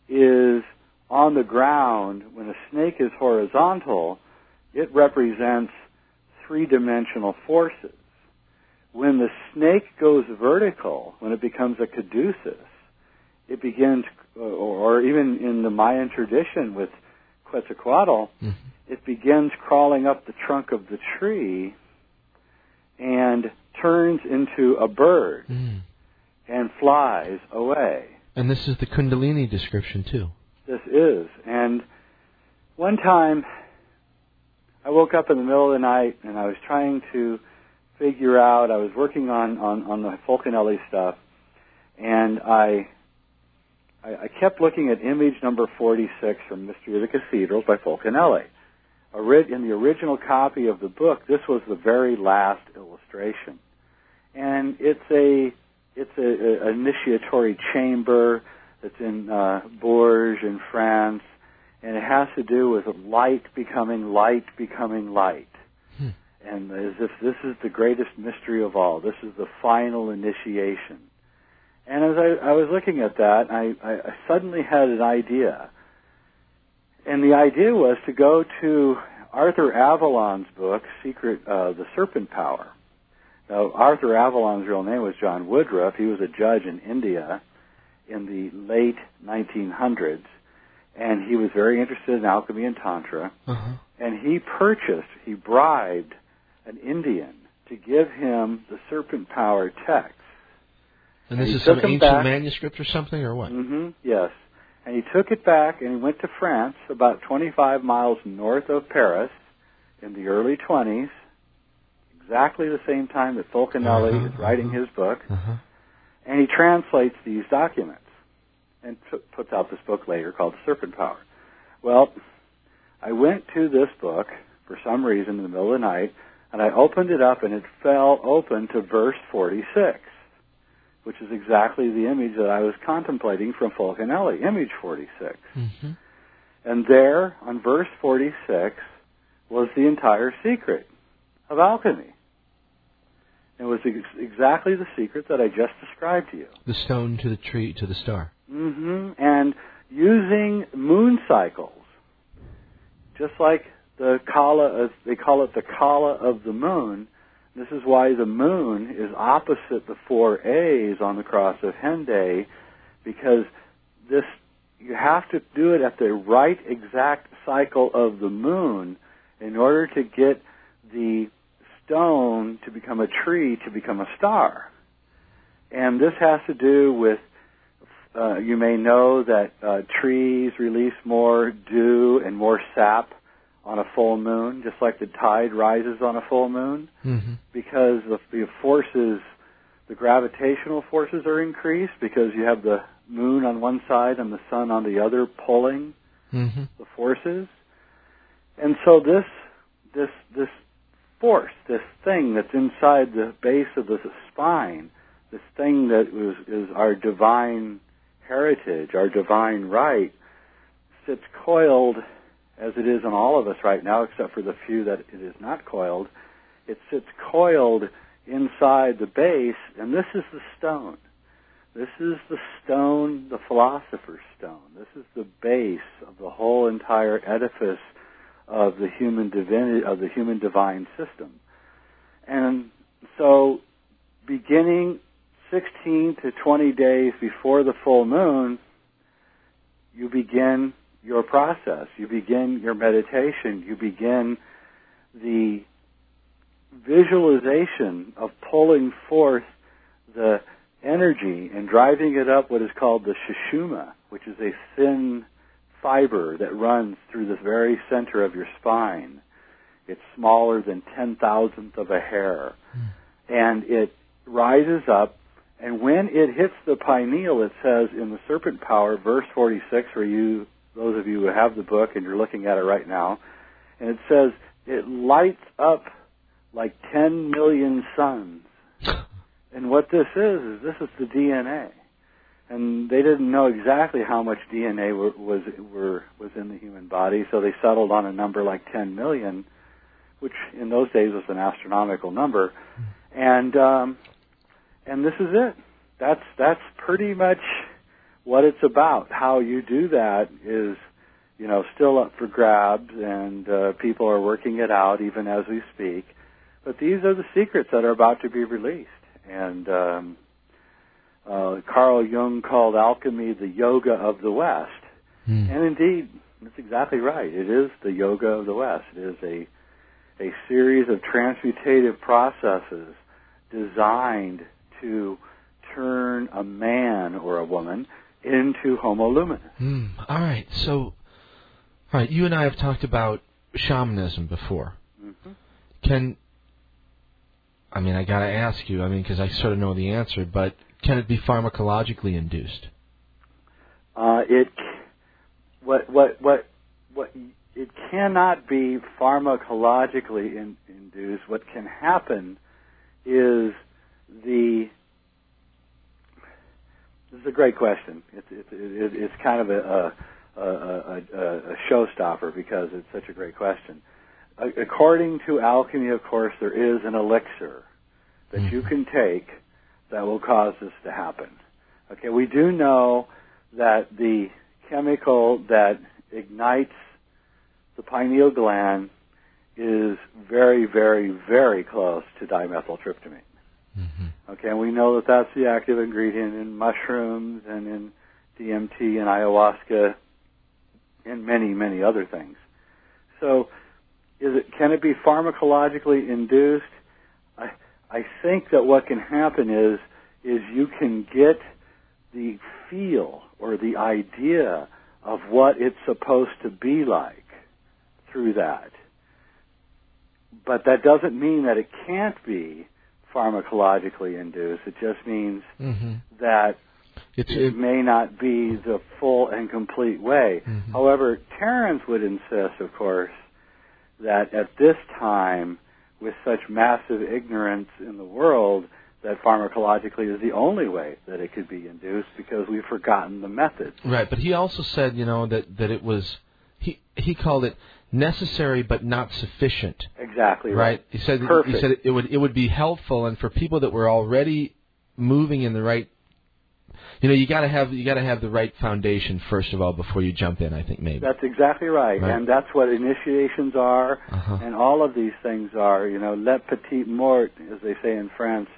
is on the ground, when a snake is horizontal, it represents three dimensional forces. when the snake goes vertical, when it becomes a caduceus, it begins, or, or even in the Mayan tradition with Quetzalcoatl, Mhm. it begins crawling up the trunk of the tree and turns into a bird Mm. and flies away. And this is the Kundalini description too. This is. And one time, I woke up in the middle of the night and I was trying to figure out, I was working on, on, on the Fulcanelli stuff, and I, I, I kept looking at image number 46 from Mystery of the Cathedrals by Fulcanelli. In the original copy of the book, this was the very last illustration. And it's a, it's a, a initiatory chamber that's in uh, Bourges in France, and it has to do with light becoming light becoming light. Hmm. And as if this is the greatest mystery of all, this is the final initiation. And as I, I was looking at that, I, I, I suddenly had an idea. And the idea was to go to Arthur Avalon's book, Secret, uh, The Serpent Power. Now, Arthur Avalon's real name was John Woodroffe. He was a judge in India in the late 1900s, and he was very interested in alchemy and tantra. Uh-huh. And he purchased, he bribed an Indian to give him the serpent power text. And this he is some ancient back. manuscript or something, or what? hmm Yes. And he took it back and he went to France, about 25 miles north of Paris, in the early 20s, exactly the same time that Fulcanelli Uh-huh, is writing uh-huh. his book. Uh-huh. and he translates these documents and p- puts out this book later called Serpent Power. Well, I went to this book for some reason in the middle of the night, and I opened it up, and it fell open to verse 46, which is exactly the image that I was contemplating from Fulcanelli, image 46. Mm-hmm. And there, on verse 46, was the entire secret of alchemy. It was ex- exactly the secret that I just described to you. The stone to the tree to the star. Hmm And using moon cycles, just like the kala, they call it the kala of the moon. This is why the moon is opposite the four A's on the cross of Hendaye, because this you have to do it at the right exact cycle of the moon in order to get the stone to become a tree to become a star. And this has to do with uh, you may know that uh, trees release more dew and more sap on a full moon, just like the tide rises on a full moon, Mm-hmm. because the, the forces, the gravitational forces are increased because you have the moon on one side and the sun on the other pulling Mm-hmm. the forces. And so this this this force, this thing that's inside the base of the spine, this thing that is, is our divine heritage, our divine right, sits coiled as it is in all of us right now, except for the few that it is not coiled. It sits coiled inside the base, and this is the stone. This is the stone, the philosopher's stone. This is the base of the whole entire edifice of the human divinity, of the human divine system. And so, beginning 16 to 20 days before the full moon, you begin your process. You begin your meditation. You begin the visualization of pulling forth the energy and driving it up what is called the shushuma, which is a thin fiber that runs through the very center of your spine. It's smaller than ten thousandth of a hair. Hmm. And it rises up and when it hits the pineal, it says in the Serpent Power, verse 46, for you, those of you who have the book and you're looking at it right now, and it says, it lights up like 10 million suns. *laughs* And what this is, is this is the DNA. And they didn't know exactly how much DNA were, was were, was in the human body, so they settled on a number like 10 million, which in those days was an astronomical number. And um, and this is it. That's that's pretty much what it's about. How you do that is, you know, still up for grabs, and uh, people are working it out even as we speak. but these are the secrets that are about to be released. And um, uh, Carl Jung called alchemy the yoga of the West. Hmm. And indeed, that's exactly right. It is the yoga of the West. It is a a series of transmutative processes designed to turn a man or a woman into Homo luminous. Hmm. All right. So, all right. You and I have talked about shamanism before. Mhm. Can I mean I gotta ask you? I mean because I sort of know the answer, but can it be pharmacologically induced? Uh, it what what what what it cannot be pharmacologically in, induced. What can happen is the this is a great question. It's it's it's kind of a a, a, a, a showstopper because it's such a great question. According to alchemy, of course, there is an elixir that mm-hmm. you can take that will cause this to happen. Okay, we do know that the chemical that ignites the pineal gland is very, very, very close to dimethyltryptamine. Mm-hmm. Okay, and we know that that's the active ingredient in mushrooms and in DMT and ayahuasca and many, many other things. So, is it can it be pharmacologically induced? I I think that what can happen is is you can get the feel or the idea of what it's supposed to be like through that. But that doesn't mean that it can't be pharmacologically induced. It just means Mm-hmm. that It's it it, may not be the full and complete way. Mhm. However, Terence would insist, of course, that at this time, with such massive ignorance in the world, that pharmacologically is the only way that it could be induced because we've forgotten the methods. right. But he also said, you know, that that it was he he called it necessary but not sufficient. Exactly Right. right. He said he said it would it would be helpful, and for people that were already moving in the right, you know, you got to have you got to have the right foundation first of all before you jump in. I think maybe. That's exactly right. Right. And that's what initiations are, Uh-huh. and all of these things are. You know, let petit mort, as they say in France.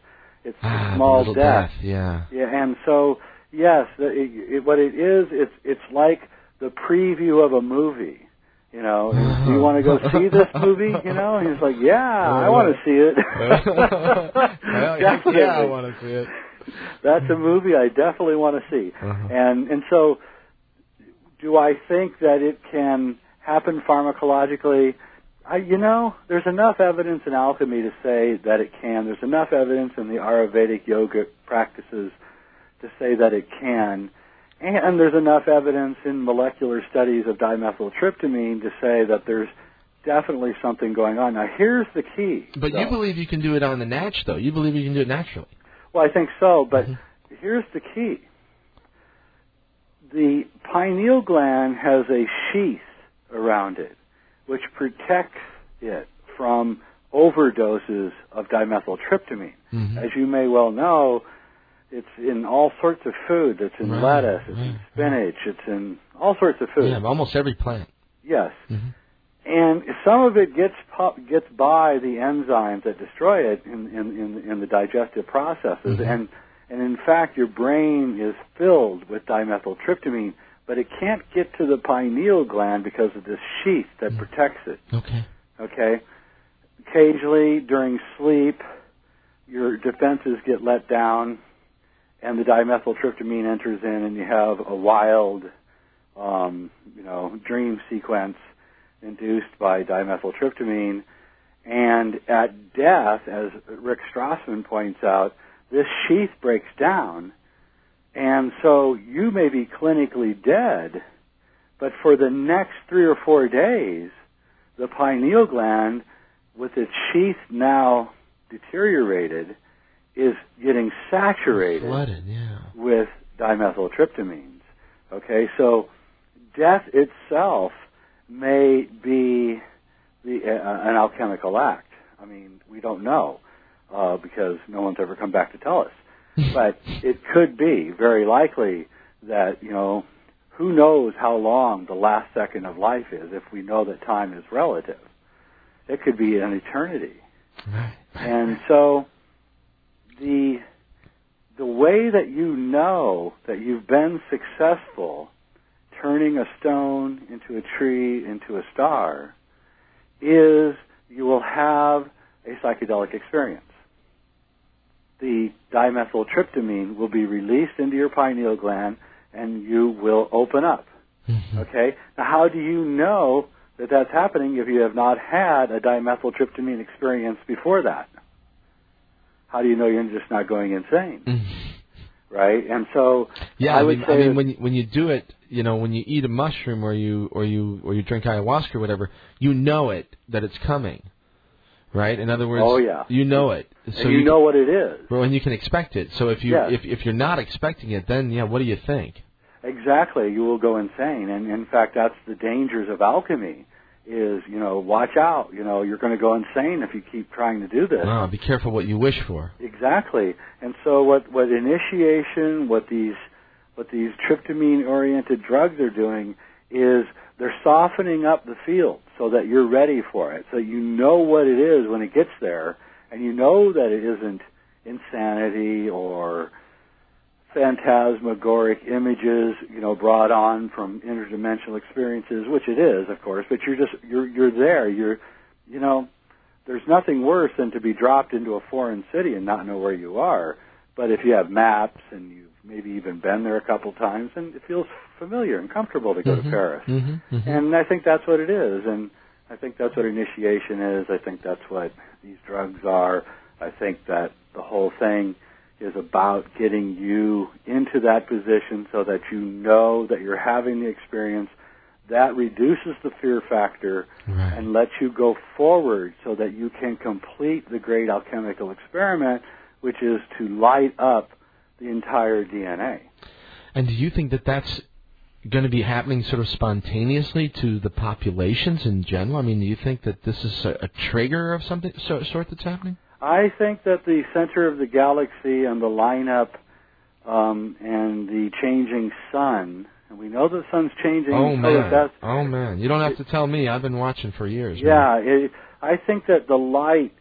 It's Ah, small little death. Yeah. Yeah, and so yes, it, it, what it is, it's it's like the preview of a movie. You know, *laughs* do you want to go see this movie? You know, and he's like, yeah, I want to see it. *laughs* yeah, yeah, I want to see it. That's a movie I definitely want to see. Uh-huh. And and so, do I think that it can happen pharmacologically? I, you know, there's enough evidence in alchemy to say that it can. There's enough evidence in the Ayurvedic yoga practices to say that it can. And there's enough evidence in molecular studies of dimethyltryptamine to say that there's definitely something going on. Now, here's the key. But you believe you can do it on the natch, though. You believe you can do it naturally. Well, I think so, but Mhm. here's the key. The pineal gland has a sheath around it, which protects it from overdoses of dimethyltryptamine. Mhm. As you may well know, it's in all sorts of food. It's in Right, lettuce, it's in right, spinach, it's in all sorts of food. Yeah, almost every plant. Yes. Mhm. And some of it gets gets by the enzymes that destroy it in in, in, in the digestive processes, Mhm. and and in fact, your brain is filled with dimethyltryptamine, but it can't get to the pineal gland because of this sheath that Mhm. protects it. Okay. Okay. Occasionally during sleep, your defenses get let down, and the dimethyltryptamine enters in, and you have a wild, um, you know, dream sequence induced by dimethyltryptamine. And at death, as Rick Strassman points out, this sheath breaks down, and so you may be clinically dead, but for the next three or four days, the pineal gland, with its sheath now deteriorated, is getting saturated Flooded, yeah. with dimethyltryptamines. Okay, so death itself may be the, uh, an alchemical act. I mean, we don't know uh, because no one's ever come back to tell us. *laughs* but it could be very likely that you know who knows how long the last second of life is if we know that time is relative. It could be an eternity. Right. And so the the way that you know that you've been successful turning a stone into a tree into a star is you will have a psychedelic experience. The dimethyltryptamine will be released into your pineal gland and you will open up. Mhm. Okay? Now, how do you know that that's happening if you have not had a dimethyltryptamine experience before that? How do you know you're just not going insane? Mhm. Right? And so, Yeah, I I, would mean, say I mean when you, when you do it, you know, when you eat a mushroom or you or you or you drink ayahuasca or whatever, you know it that it's coming, right? In other words, Oh, yeah. you know it, so and you, know what it is. well, and you can expect it. So if you Yes. if if you're not expecting it, then yeah, what do you think? Exactly, you will go insane. And in fact, that's the dangers of alchemy. Is you know, watch out. You know, you're going to go insane if you keep trying to do this. Oh, be careful what you wish for. Exactly. And so what what initiation, what these what these tryptamine oriented drugs are doing is they're softening up the field so that you're ready for it. So you know what it is when it gets there and you know that it isn't insanity or phantasmagoric images, you know, brought on from interdimensional experiences, which it is, of course, but you're just you're you're there. You're you know, there's nothing worse than to be dropped into a foreign city and not know where you are. But if you have maps and you've maybe even been there a couple times, and it feels familiar and comfortable to go to Paris. Mm-hmm, mm-hmm. And I think that's what it is. And I think that's what initiation is. I think that's what these drugs are. I think that the whole thing is about getting you into that position so that you know that you're having the experience. That reduces the fear factor right. and lets you go forward so that you can complete the great alchemical experiment, which is to light up the entire DNA. And do you think that that's going to be happening sort of spontaneously to the populations in general? I mean, do you think that this is a, a trigger of something so, sort that's happening? I think that the center of the galaxy and the lineup um, and the changing sun, and we know the sun's changing. Oh man! Oh man! You don't have to tell me. I've been watching for years. yeah, it, I think that the light,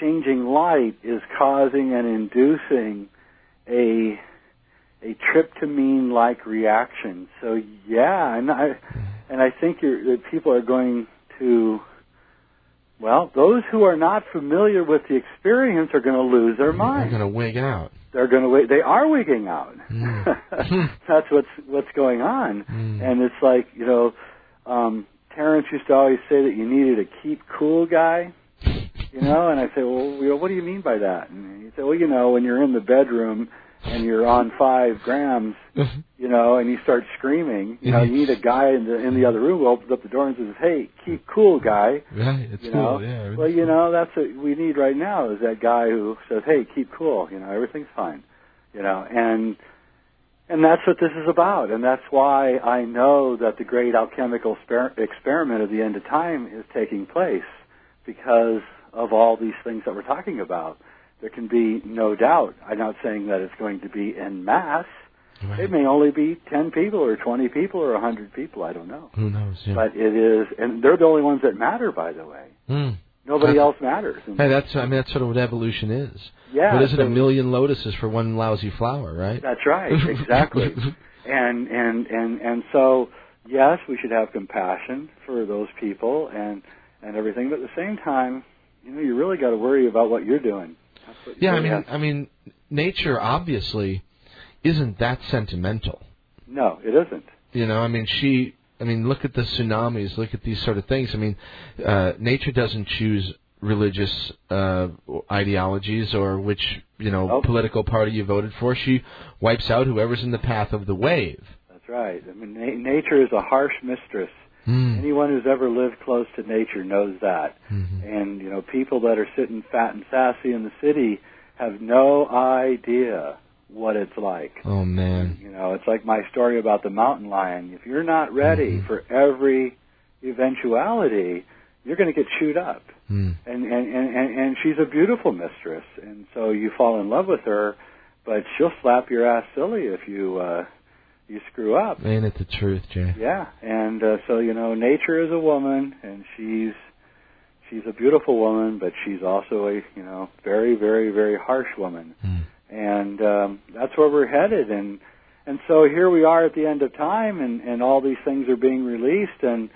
changing light, is causing and inducing a a tryptamine-like reaction. So yeah, and I and I think you're, that people are going to. Well, those who are not familiar with the experience are going to lose their mind. They're going to wig out. They're going to wait. They are wigging out. Mm. *laughs* That's what's what's going on. Mm. And it's like you know, um, Terence used to always say that you needed a keep cool guy. You know, and I say, well, you know, what do you mean by that? And he said, well, you know, when you're in the bedroom and you're on five grams, mm-hmm. you know, and you start screaming, you know, you need a guy in the in the other room who opens up the door and says, hey, keep cool, guy. right. It's You cool. know, Yeah. well, you know, that's what we need right now is that guy who says, "Hey, keep cool. You know, everything's fine." You know, and and that's what this is about, and that's why I know that the great alchemical sper- experiment of the end of time is taking place because of all these things that we're talking about. There can be no doubt. I'm not saying that it's going to be en masse. Right. It may only be 10 people or 20 people or 100 people. I don't know. Who knows? Yeah. But it is, and they're the only ones that matter, by the way. Mm. Nobody That's- else matters. And- Hey, that's I mean that's sort of what evolution is. yeah, but isn't so- a million lotuses for one lousy flower, right? That's right, *laughs* exactly. and and and and so yes, we should have compassion for those people and and everything, but at the same time, you know, you really got to worry about what you're doing. Yeah, I mean, have- I mean, nature obviously isn't that sentimental. no, it isn't. You know, I mean, she. I mean, look at the tsunamis. Look at these sort of things. I mean, uh, nature doesn't choose religious uh, ideologies or which you know political party you voted for. She wipes out whoever's in the path of the wave. That's right. I mean, na- nature is a harsh mistress. Mm. Anyone who's ever lived close to nature knows that. Mhm. And you know, people that are sitting fat and sassy in the city have no idea what it's like. Oh man. You know, it's like my story about the mountain lion. If you're not ready Mhm. for every eventuality, you're going to get chewed up. Mm. And, and and and and she's a beautiful mistress, and so you fall in love with her, but she'll slap your ass silly if you uh you screw up. Ain't it the truth, Jay? Yeah, and uh, so you know, nature is a woman, and she's she's a beautiful woman, but she's also a you know very very very harsh woman, Mm. and um, that's where we're headed. And and so here we are at the end of time, and and all these things are being released, and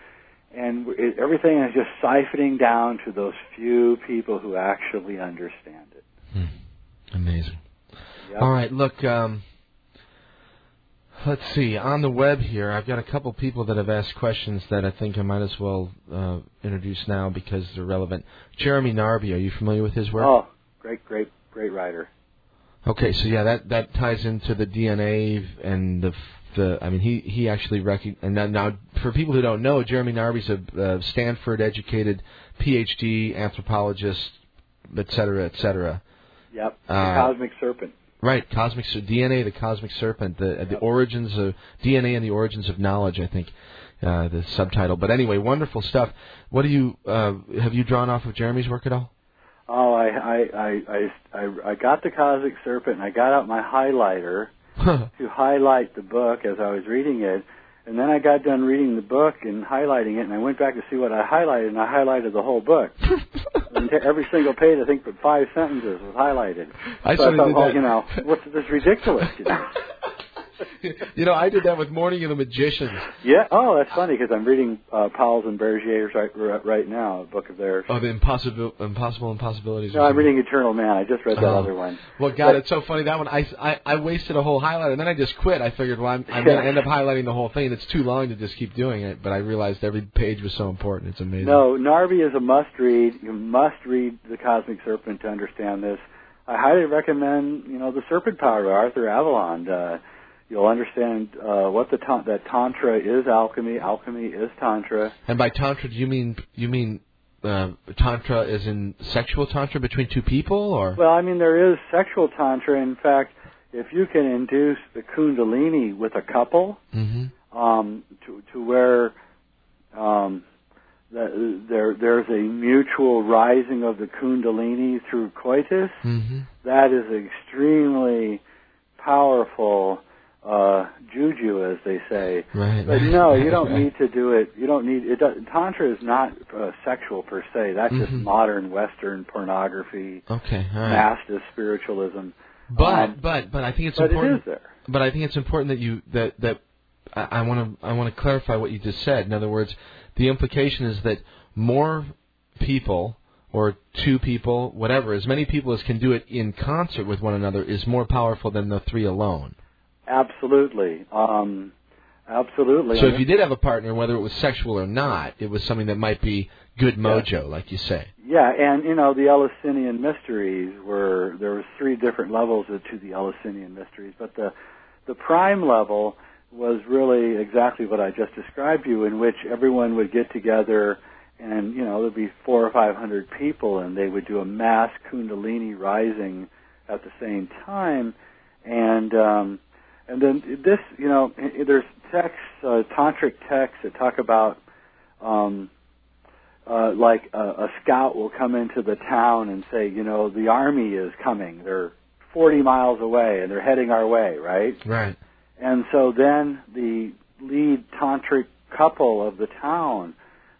and it, everything is just siphoning down to those few people who actually understand it. Amazing. Yep. All right, look. Um, let's see. On the web here, I've got a couple people that have asked questions that I think I might as well uh, introduce now because they're relevant. Jeremy Narby, are you familiar with his work? Oh, great, great, great writer. Okay, so yeah, that that ties into the DNA and the the. I mean, he he actually recog and now, now for people who don't know, Jeremy Narby's a uh, Stanford educated PhD anthropologist, et cetera, et cetera. Yep, Uh, cosmic serpent. Right, cosmic ser- DNA, the cosmic serpent, the the origins of DNA and the origins of knowledge. I think uh, the subtitle. But anyway, wonderful stuff. What do you uh, have you drawn off of Jeremy's work at all? Oh, I, I, I, I, I, I got the cosmic serpent, and I got out my highlighter *laughs* to highlight the book as I was reading it. And then I got done reading the book and highlighting it, and I went back to see what I highlighted, and I highlighted the whole book. *laughs* every single page, I think, but five sentences was highlighted. I so sort I thought, did well, that. you know, what's this ridiculous? You know? *laughs* *laughs* you know, I did that with Morning of the Magicians. yeah. Oh, that's funny because I'm reading uh, Pauwels' and Bergier's right, right now, a book of theirs. Oh, the impossible, impossible impossibilities. no, I'm reading Eternal Man. I just read that Oh. other one. Well, God, But- it's so funny that one. I, I I wasted a whole highlighter, and then I just quit. I figured, well, I'm, I'm going to end up highlighting the whole thing. It's too long to just keep doing it. But I realized every page was so important. It's amazing. No, Narby is a must read. You must read The Cosmic Serpent to understand this. I highly recommend, you know, The Serpent Power by Arthur Avalon. Uh, you'll understand uh, what the ta- that tantra is alchemy, alchemy is tantra. And by tantra, do you mean you mean uh, tantra is in sexual tantra between two people, or Well, I mean there is sexual tantra. In fact, if you can induce the kundalini with a couple, hmm um, to to where um, that there there's a mutual rising of the kundalini through coitus. hmm that is extremely powerful uh juju as they say right? but no you *laughs* don't right. need to do it you don't need it does, tantra is not uh, sexual per se that's just Mhm. modern western pornography Okay, all right. master spiritualism But um, but but I think it's but it important. is there But I think it's important that you that that I want to I want to clarify what you just said. In other words, the implication is that more people or two people, whatever, as many people as can do it in concert with one another is more powerful than the three alone. Absolutely. Um absolutely. So if you did have a partner, whether it was sexual or not, it was something that might be good mojo, like you say. Yeah, and you know the Eleusinian mysteries were there was three different levels to the Eleusinian mysteries, but the the prime level was really exactly what I just described to you, in which everyone would get together and you know there'd be four or five hundred people, and they would do a mass Kundalini rising at the same time, and um, and then this you know there's texts, uh, tantric texts that talk about. Um, uh, like a, a scout will come into the town and say, you know, the army is coming. They're 40 miles away and they're heading our way, right? Right. And so then the lead tantric couple of the town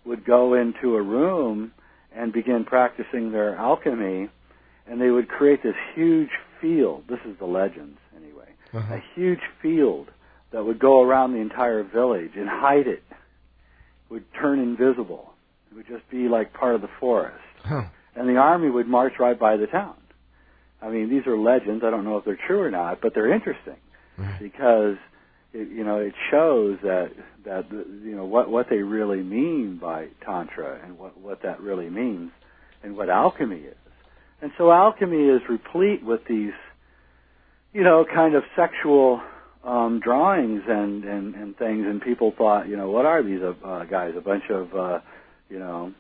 would go into a room and begin practicing their alchemy, and they would create this huge field. This is the anyway. Uh-huh. A huge field that would go around the entire village and hide it. Would turn invisible. It would just be like part of the forest. Huh. And the army would march right by the town. I mean, these are legends. I don't know if they're true or not, but they're interesting Right. because it, you know it shows that that the- you know what what they really mean by tantra and what what that really means and what alchemy is. And so alchemy is replete with these you know kind of sexual um drawings and and and things and people thought, you know, what are these uh, guys a bunch of uh you know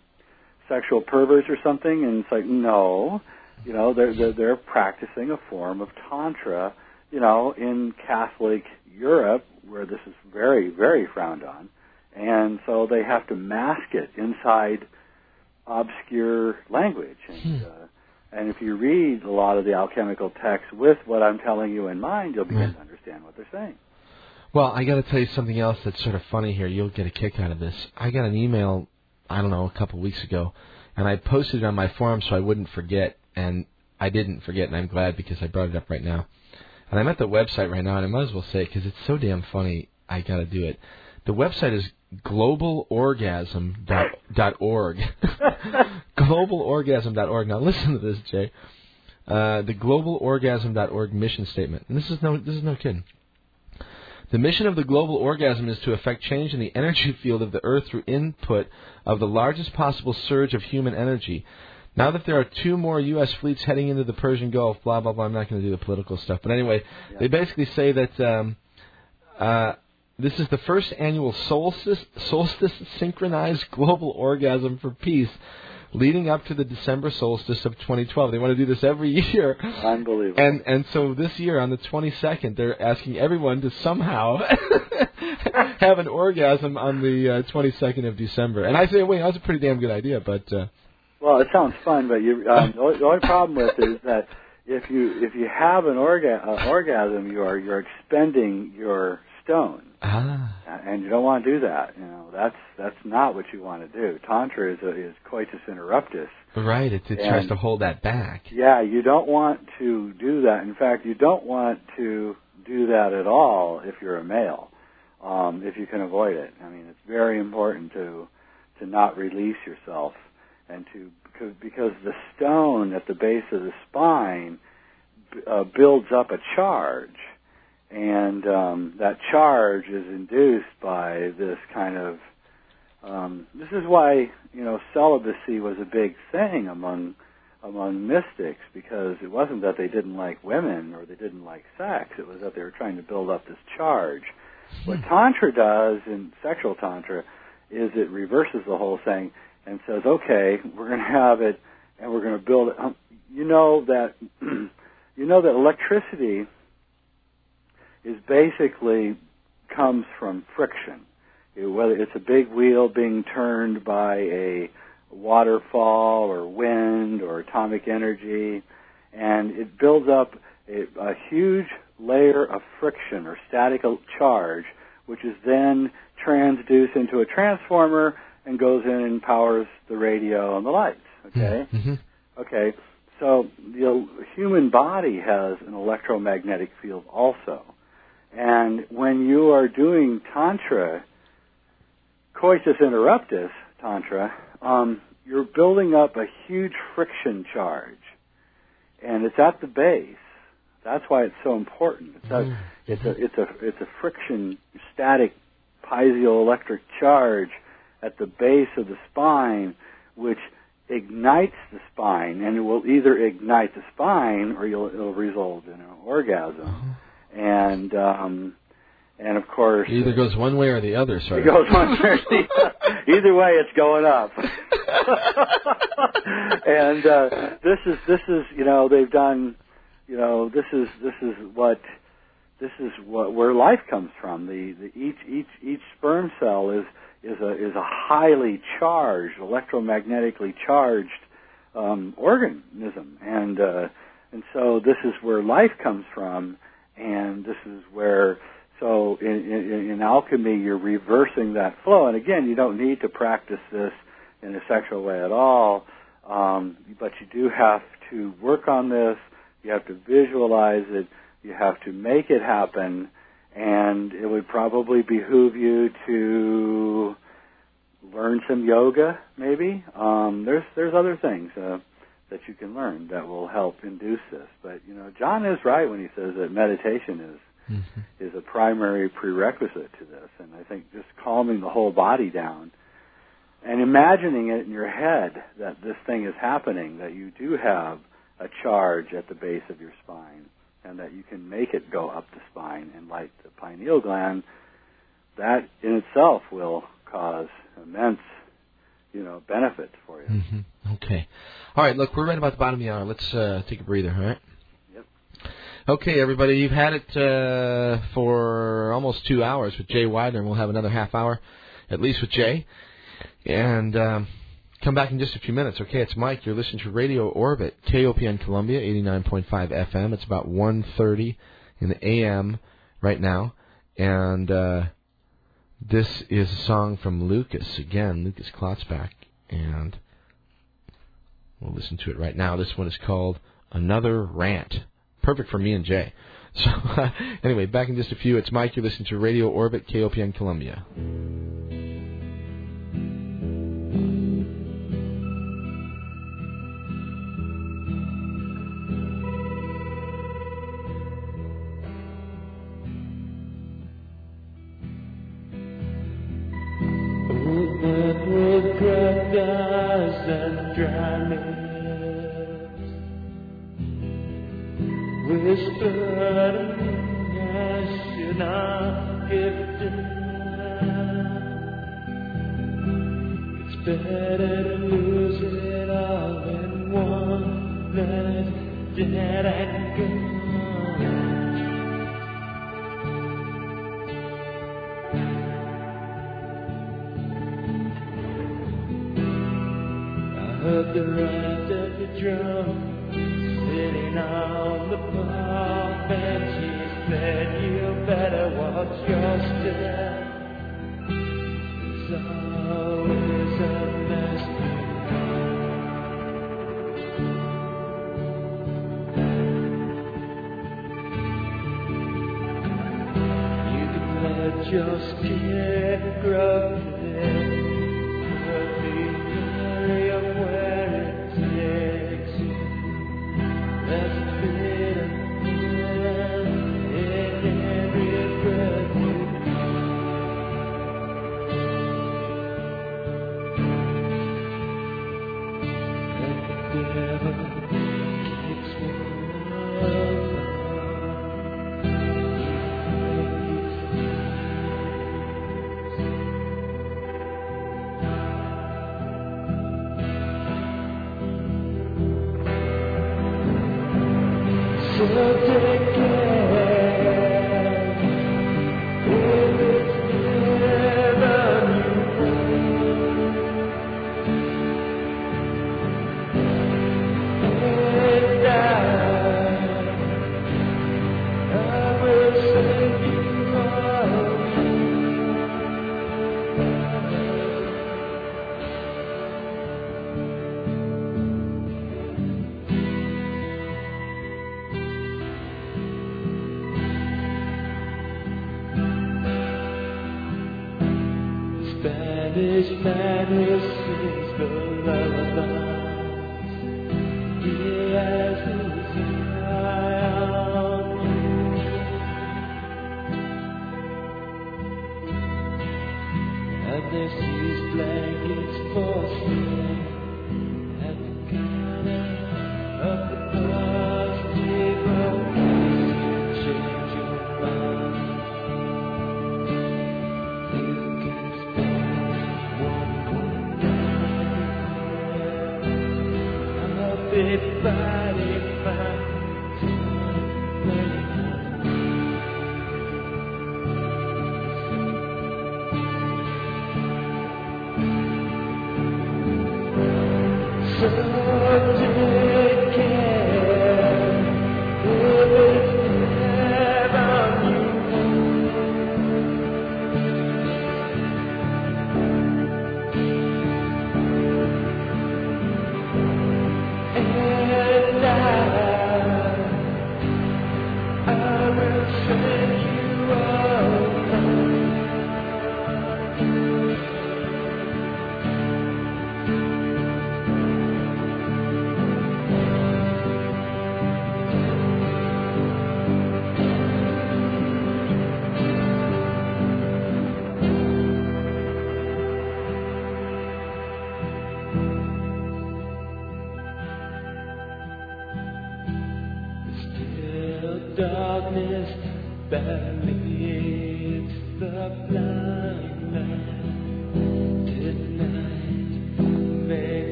sexual perverts or something? And it's like no, you know, they're they're, they're practicing a form of tantra you know, in Catholic Europe, where this is very, very frowned on, and so they have to mask it inside obscure language. And, uh, and if you read a lot of the alchemical texts with what I'm telling you in mind, you'll begin to understand what they're saying. Well, I got to tell you something else that's sort of funny here. You'll get a kick out of this. I got an email I don't know a couple of weeks ago, and I posted it on my forum so I wouldn't forget, and I didn't forget, and I'm glad because I brought it up right now. And I'm at the website right now, and I might as well say it because it's so damn funny. I got to do it. The website is globalorgasm.org. *laughs* *laughs* globalorgasm.org. Now listen to this, Jay. Uh, the globalorgasm.org mission statement. And this is no this is no kidding. The mission of the global orgasm is to effect change in the energy field of the earth through input of the largest possible surge of human energy. Now that there are two more U.S. fleets heading into the Persian Gulf, blah blah blah. I'm not going to do the political stuff, but anyway, Yeah. they basically say that um, uh, this is the first annual solstice, solstice synchronized global orgasm for peace, leading up to the December solstice of 2012. They want to do this every *laughs* year. Unbelievable. And and so this year on the 22nd, they're asking everyone to somehow *laughs* have an orgasm on the uh, 22nd of December. And I say, wait, that's a pretty damn good idea, but uh, Well, it sounds fun, but you, um, the only- the only problem with it is that if you if you have an orga- uh, orgasm, you are you're expending your stone, ah, and you don't want to do that. You know, that's that's not what you want to do. Tantra is a, is coitus interruptus. right, it, it tries to hold that back. Yeah, you don't want to do that. In fact, you don't want to do that at all if you're a male, um, if you can avoid it. I mean, it's very important to to not release yourself and to because, because the stone at the base of the spine uh, builds up a charge, and um, that charge is induced by this kind of um, this is why you know celibacy was a big thing among among mystics because it wasn't that they didn't like women or they didn't like sex. It was that they were trying to build up this charge. What tantra does in sexual tantra is it reverses the whole thing and says okay we're going to have it and we're going to build it. Um, you know that *clears throat* you know that electricity is basically comes from friction it- whether it's a big wheel being turned by a waterfall or wind or atomic energy, and it builds up a, a huge layer of friction or static charge, which is then transduced into a transformer and goes in and powers the radio and the lights. Okay. hmm Okay, so the human body has an electromagnetic field also. And when you are doing Tantra, coitus interruptus Tantra, um, you're building up a huge friction charge. And it's at the base. That's why it's so important. It's a, it's a, it's a, it's a friction static piezoelectric charge at the base of the spine, which ignites the spine, and it will either ignite the spine or you'll, it'll result in an orgasm. And um, and of course, It either goes one way or the other, sort it goes one way or the other. Either way, it's going up. *laughs* and uh, this is this is you know they've done you know this is this is what this is what where life comes from. The, the each each each sperm cell is is a is a highly charged, electromagnetically charged um, organism, and uh, and so this is where life comes from, and this is where so in, in, in alchemy you're reversing that flow, and again you don't need to practice this in a sexual way at all, um, but you do have to work on this. You have to visualize it. You have to make it happen, and it would probably behoove you to learn some yoga, maybe. Um, there's there's other things uh, that you can learn that will help induce this. But you know, John is right when he says that meditation is Mhm. is a primary prerequisite to this, and I think just calming the whole body down and imagining it in your head that this thing is happening, that you do have a charge at the base of your spine, and that you can make it go up the spine and light the pineal gland, that in itself will cause immense, you know, benefit for you. Mhm. Okay. All right. Look, we're right about the bottom of the hour. Let's uh, take a breather. All right. Yep. Okay, everybody. You've had it uh, for almost two hours with Jay Weidner, and we'll have another half hour, at least with Jay. And um, come back in just a few minutes. Okay, it's Mike. You're listening to Radio Orbit, KOPN Columbia, 89.5 FM. It's about 1.30 in the AM right now, and uh, this is a song from Lucas, again, Lucas Klotzbach, and we'll listen to it right now. This one is called Another Rant. Perfect for me and Jay. *laughs* So, anyway, back in just a few. It's Mike. You're listening to Radio Orbit, KOPN Columbia.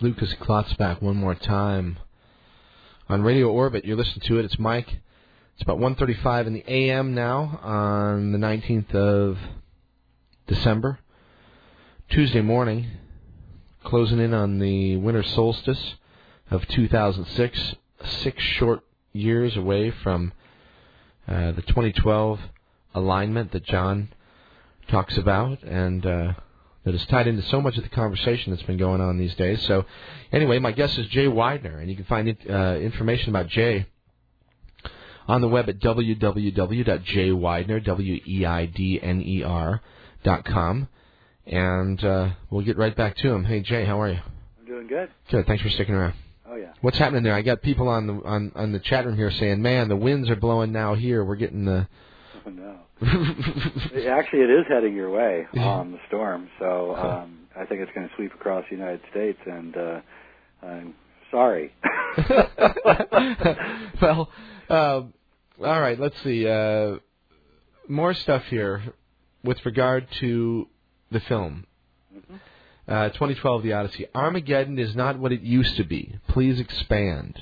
Lucas Klotzbach one more time on Radio Orbit. You're listening to it. It's Mike. It's about 1:35 in the a.m. now on the 19th of December, Tuesday morning, closing in on the winter solstice of 2006. Six short years away from uh, the 2012 alignment that John talks about, and uh, that is tied into so much of the conversation that's been going on these days. So, anyway, my guest is Jay Weidner, and you can find uh, information about Jay on the web at dot com, and uh, we'll get right back to him. Hey, Jay, how are you? I'm doing good. Good. Thanks for sticking around. Oh yeah. What's happening there? I got people on the on on the chat room here saying, "Man, the winds are blowing now here. We're getting the." Oh no. *laughs* Actually, it is heading your way, um, the storm. So um, I think it's going to sweep across the United States, and uh, I'm sorry. *laughs* *laughs* well, uh, all right. Let's see. Uh, more stuff here with regard to the film. Uh, 2012, The Odyssey. Armageddon is not what it used to be. Please expand.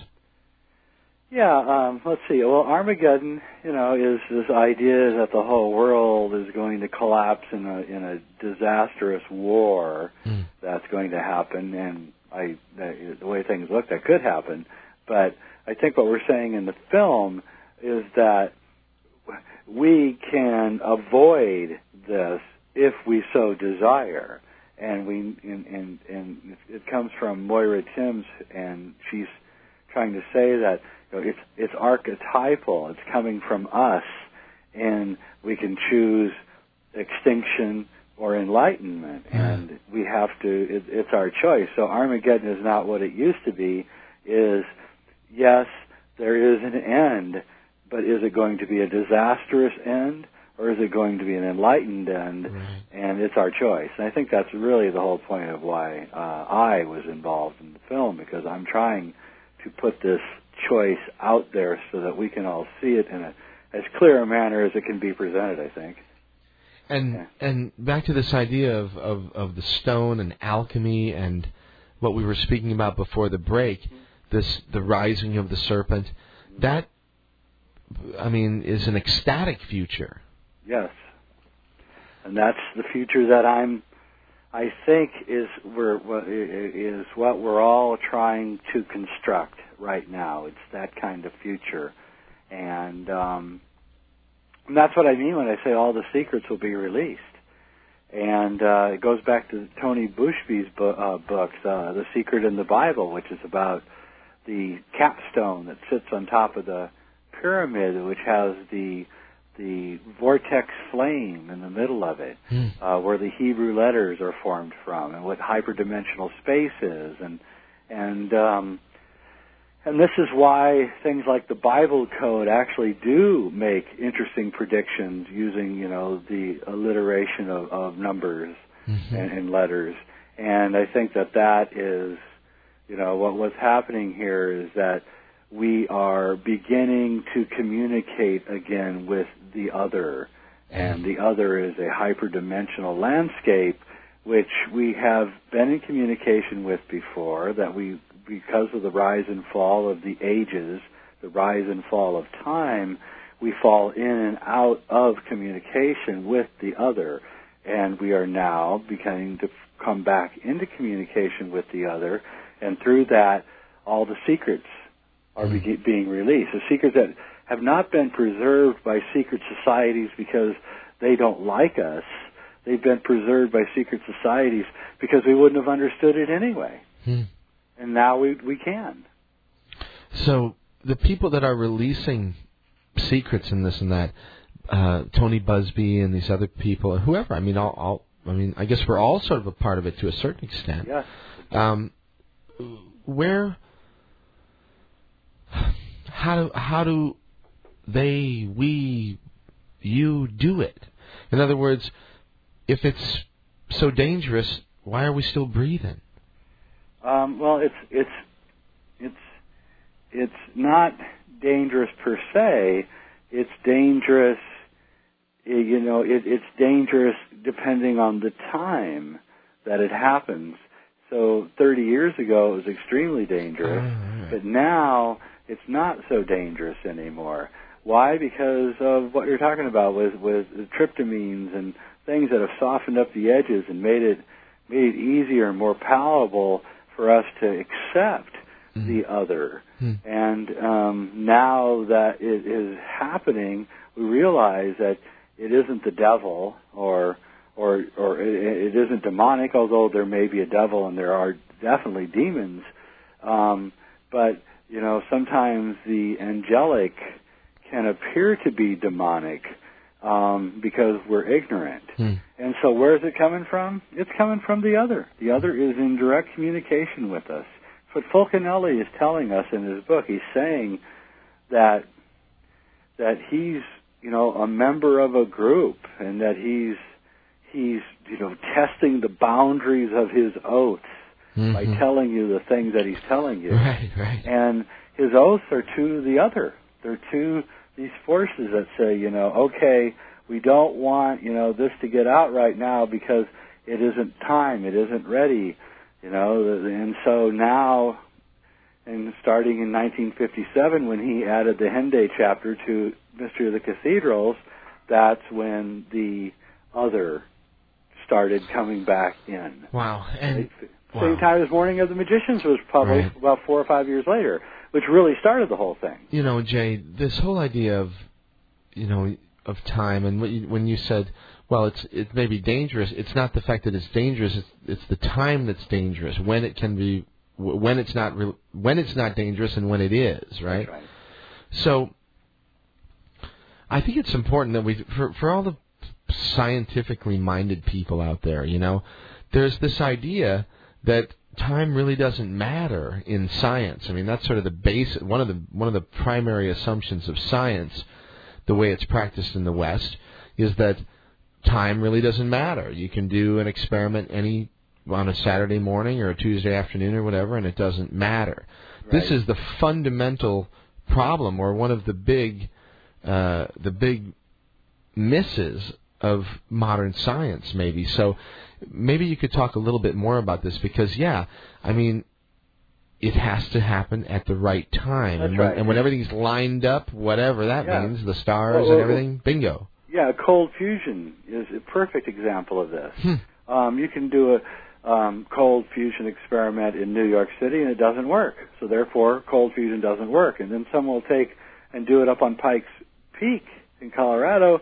Yeah, um, let's see. Well, Armageddon, you know, is this idea that the whole world is going to collapse in a in a disastrous war Mm. that's going to happen, and I the, the way things look, that could happen. But I think what we're saying in the film is that we can avoid this if we so desire, and we and and, and it comes from Moira Timms, and she's trying to say that it's it's archetypal. It's coming from us, and we can choose extinction or enlightenment, and we have to. It, it's our choice. So Armageddon is not what it used to be. Is yes, there is an end, but is it going to be a disastrous end? Or is it going to be an enlightened end? And it's our choice. And I think that's really the whole point of why uh, I was involved in the film because I'm trying to put this choice out there so that we can all see it in a as clear a manner as it can be presented. I think. And Yeah. and back to this idea of, of, of the stone and alchemy and what we were speaking about before the break, this the rising of the serpent, that I mean is an ecstatic future. Yes. And that's the future that I'm. I think is we're is what we're all trying to construct right now. It's that kind of future, and um, and that's what I mean when I say all the secrets will be released. And uh, it goes back to Tony Bushby's bu- uh, books, uh, The Secret in the Bible, which is about the capstone that sits on top of the pyramid, which has the the vortex flame in the middle of it, uh, where the Hebrew letters are formed from, and what hyperdimensional space is, and and um, and this is why things like the Bible code actually do make interesting predictions using you know the alliteration of, of numbers mm-hmm. and, and letters, and I think that that is you know what what's happening here is that we are beginning to communicate again with the other. And the other is a hyperdimensional landscape which we have been in communication with before, that we, because of the rise and fall of the ages, the rise and fall of time, we fall in and out of communication with the other. And we are now beginning to come back into communication with the other. And through that, all the secrets are be- being released. The secrets that have not been preserved by secret societies because they don't like us. They've been preserved by secret societies because we wouldn't have understood it anyway. Hmm. And now we we can. So the people that are releasing secrets and this and that, uh, Tony Bushby and these other people, whoever. I mean, all, all. I mean, I guess we're all sort of a part of it to a certain extent. Yes. Um, where, how do how do they, we, you do it? In other words, if it's so dangerous, why are we still breathing? Um, well, it's it's it's it's not dangerous per se. It's dangerous. eh, You know, it, it's dangerous depending on the time that it happens. So 30 years ago, it was extremely dangerous, Ah, but now it's not so dangerous anymore. Why? Because of what you're talking about with with the tryptamines and things that have softened up the edges and made it made it easier and more palatable for us to accept Mhm. the other. Hmm. And um, now that it is happening, we realize that it isn't the devil or or or it, it isn't demonic, although there may be a devil and there are definitely demons. Um, but you know, sometimes the angelic can appear to be demonic um, because we're ignorant. Hmm. And so, where is it coming from? It's coming from the other. The other is in direct communication with us. What Fulcanelli is telling us in his book, he's saying that that he's you know a member of a group and that he's he's you know testing the boundaries of his oaths by Mhm. telling you the things that he's telling you Right, right. and his oaths are to the other. They're to these forces that say, you know, okay, we don't want, you know, this to get out right now because it isn't time, it isn't ready, you know, and so now, and starting in 1957 when he added the Hendaye chapter to Mystery of the Cathedrals, that's when the other started coming back in. Wow. And Same wow. time as Morning of the Magicians was published Right. about four or five years later, which really started the whole thing. you know, Jay, this whole idea of, you know, of time, and you, when you said, well, it's it may be dangerous. It's not the fact that it's dangerous. It's it's the time that's dangerous. When it can be, when it's not, re- when it's not dangerous, and when it is, right? Right. So, I think it's important that we, for for all the scientifically minded people out there, you know, there's this idea that time really doesn't matter in science. I mean, that's sort of the base, one of the one of the primary assumptions of science, the way it's practiced in the West, is that time really doesn't matter. You can do an experiment any on a Saturday morning or a Tuesday afternoon or whatever, and it doesn't matter. This is the fundamental problem, or one of the big, uh, the big misses of modern science, maybe. So maybe you could talk a little bit more about this because, yeah, I mean, it has to happen at the right time, That's and when, right. and when everything's lined up, whatever that Yeah. means, the stars and everything, bingo. Yeah, cold fusion is a perfect example of this. Hmm. Um, you can do a um, cold fusion experiment in New York City and it doesn't work. So therefore, cold fusion doesn't work. And then someone will take and do it up on Pikes Peak in Colorado,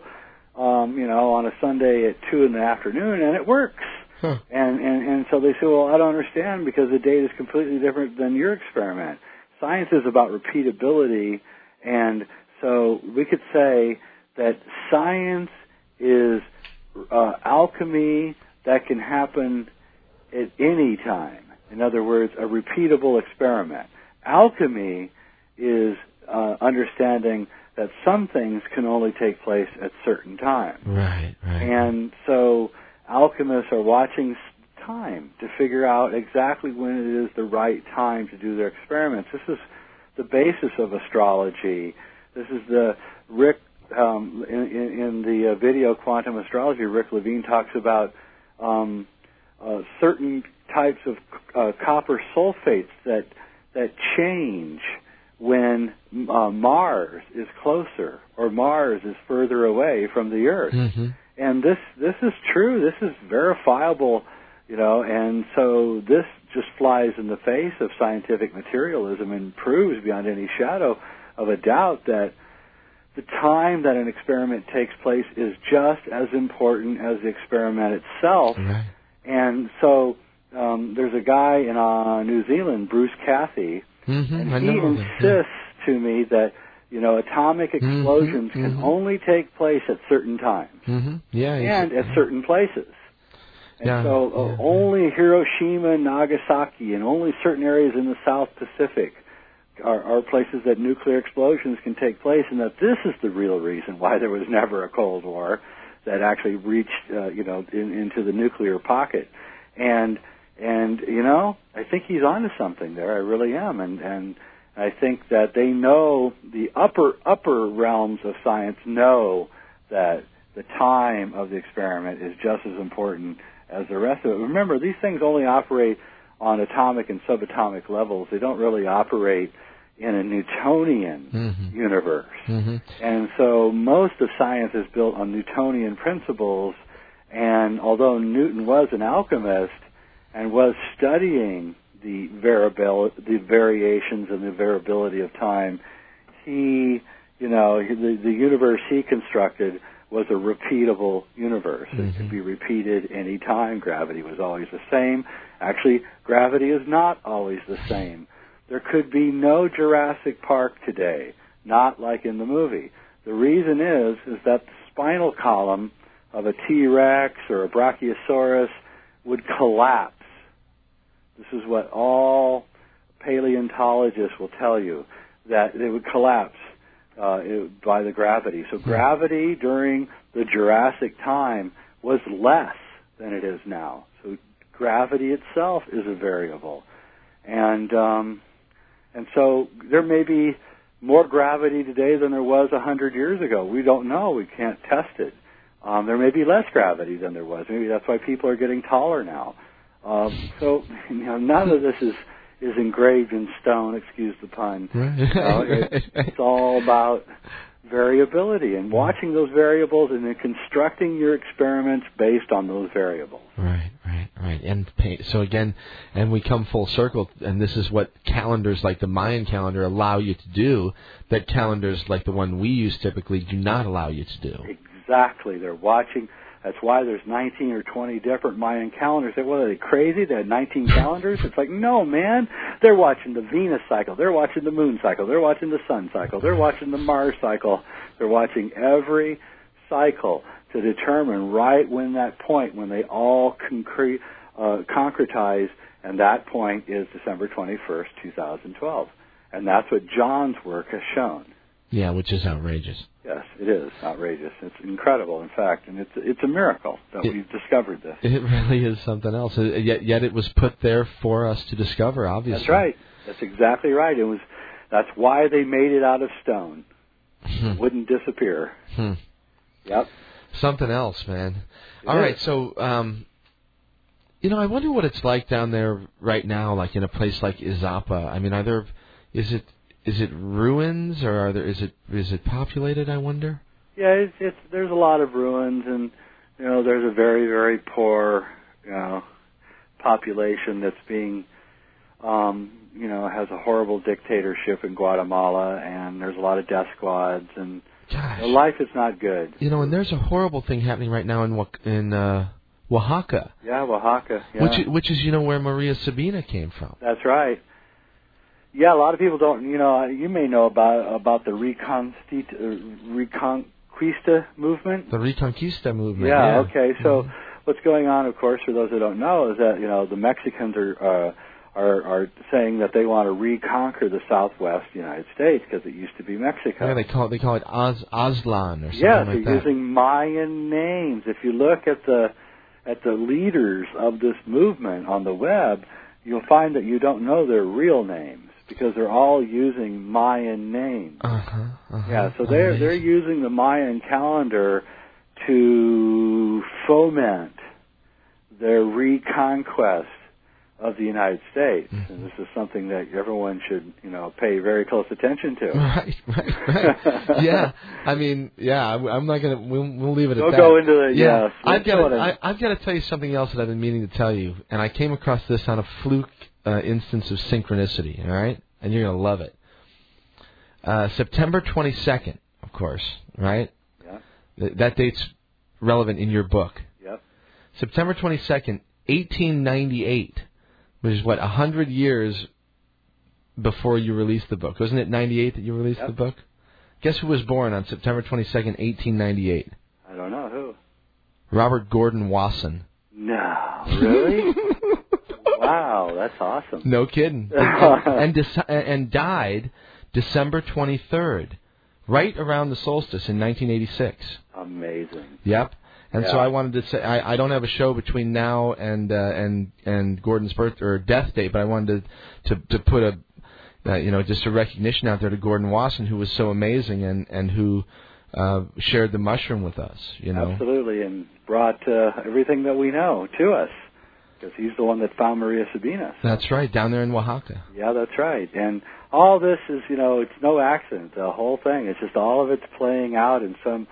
um, you know, on a Sunday at two in the afternoon, and it works. Huh. And, and and so they say, well, I don't understand because the data is completely different than your experiment. Science is about repeatability, and so we could say that science is uh, alchemy that can happen at any time. In other words, a repeatable experiment. Alchemy is uh, understanding that some things can only take place at certain times. Right, right. And so alchemists are watching time to figure out exactly when it is the right time to do their experiments. This is the basis of astrology. This is the Rick um, in, in, in the uh, video Quantum Astrology. Rick Levine talks about um, uh, certain types of uh, copper sulfates that that change when uh, Mars is closer or Mars is further away from the Earth hmm and this this is true. This is verifiable, you know. And so this just flies in the face of scientific materialism and proves beyond any shadow of a doubt that the time that an experiment takes place is just as important as the experiment itself. Right. And so um, there's a guy in uh, New Zealand, Bruce Cathie, hmm and he that. yeah. insists to me that you know atomic Mhm, explosions can mhm. only take place at certain times hmm Yeah. and at certain places. And Yeah, so uh, yeah. only Hiroshima and Nagasaki and only certain areas in the South Pacific are, are places that nuclear explosions can take place and that this is the real reason why there was never a Cold War that actually reached, uh, you know, in, into the nuclear pocket. And, and, you know, I think he's onto something there. I really am. And, and I think that they know the upper, upper realms of science know that the time of the experiment is just as important as the rest of it. Remember, these things only operate on atomic and subatomic levels. They don't really operate in a Newtonian Mhm. universe. hmm And so most of science is built on Newtonian principles. And although Newton was an alchemist and was studying the variability, the variations and the variability of time, he, you know, the, the universe he constructed was a repeatable universe. It could mm-hmm. be repeated any time. Gravity was always the same. Actually, gravity is not always the same. There could be no Jurassic Park today, not like in the movie. The reason is is that the spinal column of a T-Rex or a Brachiosaurus would collapse. This is what all paleontologists will tell you that they would collapse uh, it, by the gravity. So gravity during the Jurassic time was less than it is now. So gravity itself is a variable, and um, and so there may be more gravity today than there was a hundred years ago. We don't know. We can't test it. Um, there may be less gravity than there was. Maybe that's why people are getting taller now. Um, so *laughs* you know, none of this is is engraved in stone. Excuse the pun. Right. You know, it, *laughs* it's all about variability and watching those variables and then constructing your experiments based on those variables. Right, right, right. And so again, and we come full circle, and this is what calendars like the Mayan calendar allow you to do that calendars like the one we use typically do not allow you to do. Exactly. They're watching. That's why there's 19 or 20 different Mayan calendars. They, what are they crazy? They had 19 *laughs* calendars? It's like, no, man. They're watching the Venus cycle. They're watching the moon cycle. They're watching the sun cycle. They're watching the Mars cycle. They're watching every cycle to determine right when that point when they all concrete, uh, concretize, and that point is December 21st, 2012. And that's what John's work has shown. Yeah, which is outrageous. Yes, it is outrageous. It's incredible, in fact, and it's it's a miracle that It- we've discovered this. *laughs* It really is something else. Uh, Yet, yet it was put there for us to discover. Obviously, That's right. That's exactly right. It was. That's why they made it out of stone. It wouldn't disappear. Hmm. Yep. Something else, man. It All right, is. so um, you know, I wonder what it's like down there right now, like in a place like Izapa. I mean, are there? Is it is it ruins or are there? Is it is it populated? I wonder. Yeah, it's, it's there's a lot of ruins, and you know, there's a very very poor, you know, population that's being, um, you know, has a horrible dictatorship in Guatemala, and there's a lot of death squads, and Gosh. life is not good. You know, and there's a horrible thing happening right now in in uh, Oaxaca, Yeah, Oaxaca. Yeah. which which is you know where Maria Sabina came from. That's right. Yeah, a lot of people don't. You know, you may know about about the Reconquista, uh, Reconquista movement. The Reconquista movement. Yeah. Yeah. Okay. So what's going on, of course, for those who don't know, is that you know the Mexicans are uh, are are saying that they want to reconquer the Southwest United States because it used to be Mexico. Yeah, they call it they call it Oz, or something Yes, like they're that. using Mayan names. If you look at the at the leaders of this movement on the web, you'll find that you don't know their real names because they're all using Mayan names. Uh-huh, uh-huh. Yeah, so they're they're using the Mayan calendar to foment their reconquest of the United States, Mm-hmm. and this is something that everyone should you know pay very close attention to. Right, *laughs* right, right. *laughs* yeah, I mean, yeah, I'm I'm not gonna. We'll, we'll leave it Don't at that. go into the yeah. yes. I've got. To. I, I've got to tell you something else that I've been meaning to tell you, and I came across this on a fluke uh, instance of synchronicity. All right, and you're gonna love it. Uh, September 22nd, of course, right? Yeah. Th- that date's relevant in your book. Yep. September 22nd, 1898, which is what, 100 years before you released the book. Wasn't it 98 that you released Yep. the book? Guess who was born on September 22nd, 1898? I don't know who. Robert Gordon Wasson. No, really? *laughs* wow, that's awesome. No kidding. *laughs* And, and, and died December 23rd, right around the solstice in 1986. Amazing. Yep. And so I wanted to say I, I don't have a show between now and uh, and and Gordon's birth or death date, but I wanted to to, to put a uh, you know just a recognition out there to Gordon Wasson, who was so amazing and and who uh, shared the mushroom with us. You know. Absolutely, and brought uh, everything that we know to us. Because he's the one that found Maria Sabina. That's right, down there in Oaxaca. Yeah, that's right. And all this is, you know, it's no accident. The whole thing, it's just all of it's playing out in some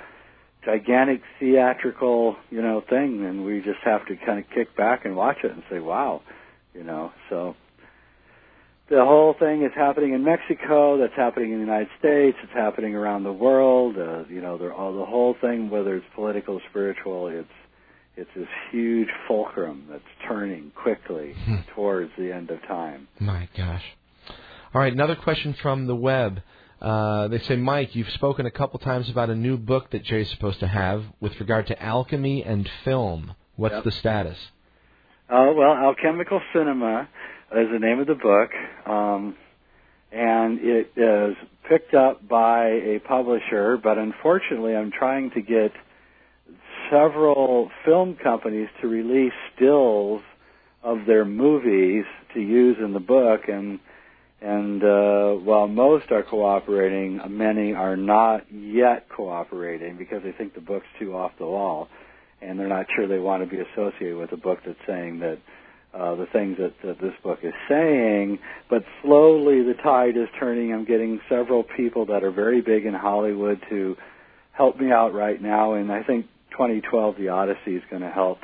gigantic theatrical, you know, thing, and we just have to kind of kick back and watch it and say, wow, you know. So the whole thing is happening in Mexico. That's happening in the United States. It's happening around the world. Uh, you know, the, all the whole thing, whether it's political, spiritual, it's it's this huge fulcrum that's turning quickly towards the end of time. My gosh. All right, another question from the web. Uh, they say, Mike, you've spoken a couple times about a new book that Jay's supposed to have with regard to alchemy and film. What's Yep. the status? Uh, well, Alchemical Cinema is the name of the book, um, and it is picked up by a publisher. But unfortunately, I'm trying to get several film companies to release stills of their movies to use in the book, and and uh, while most are cooperating, many are not yet cooperating because they think the book's too off the wall, and they're not sure they want to be associated with a book that's saying that uh, the things that, that this book is saying. But slowly the tide is turning. I'm getting several people that are very big in Hollywood to help me out right now, and I think 2012 The Odyssey is going to help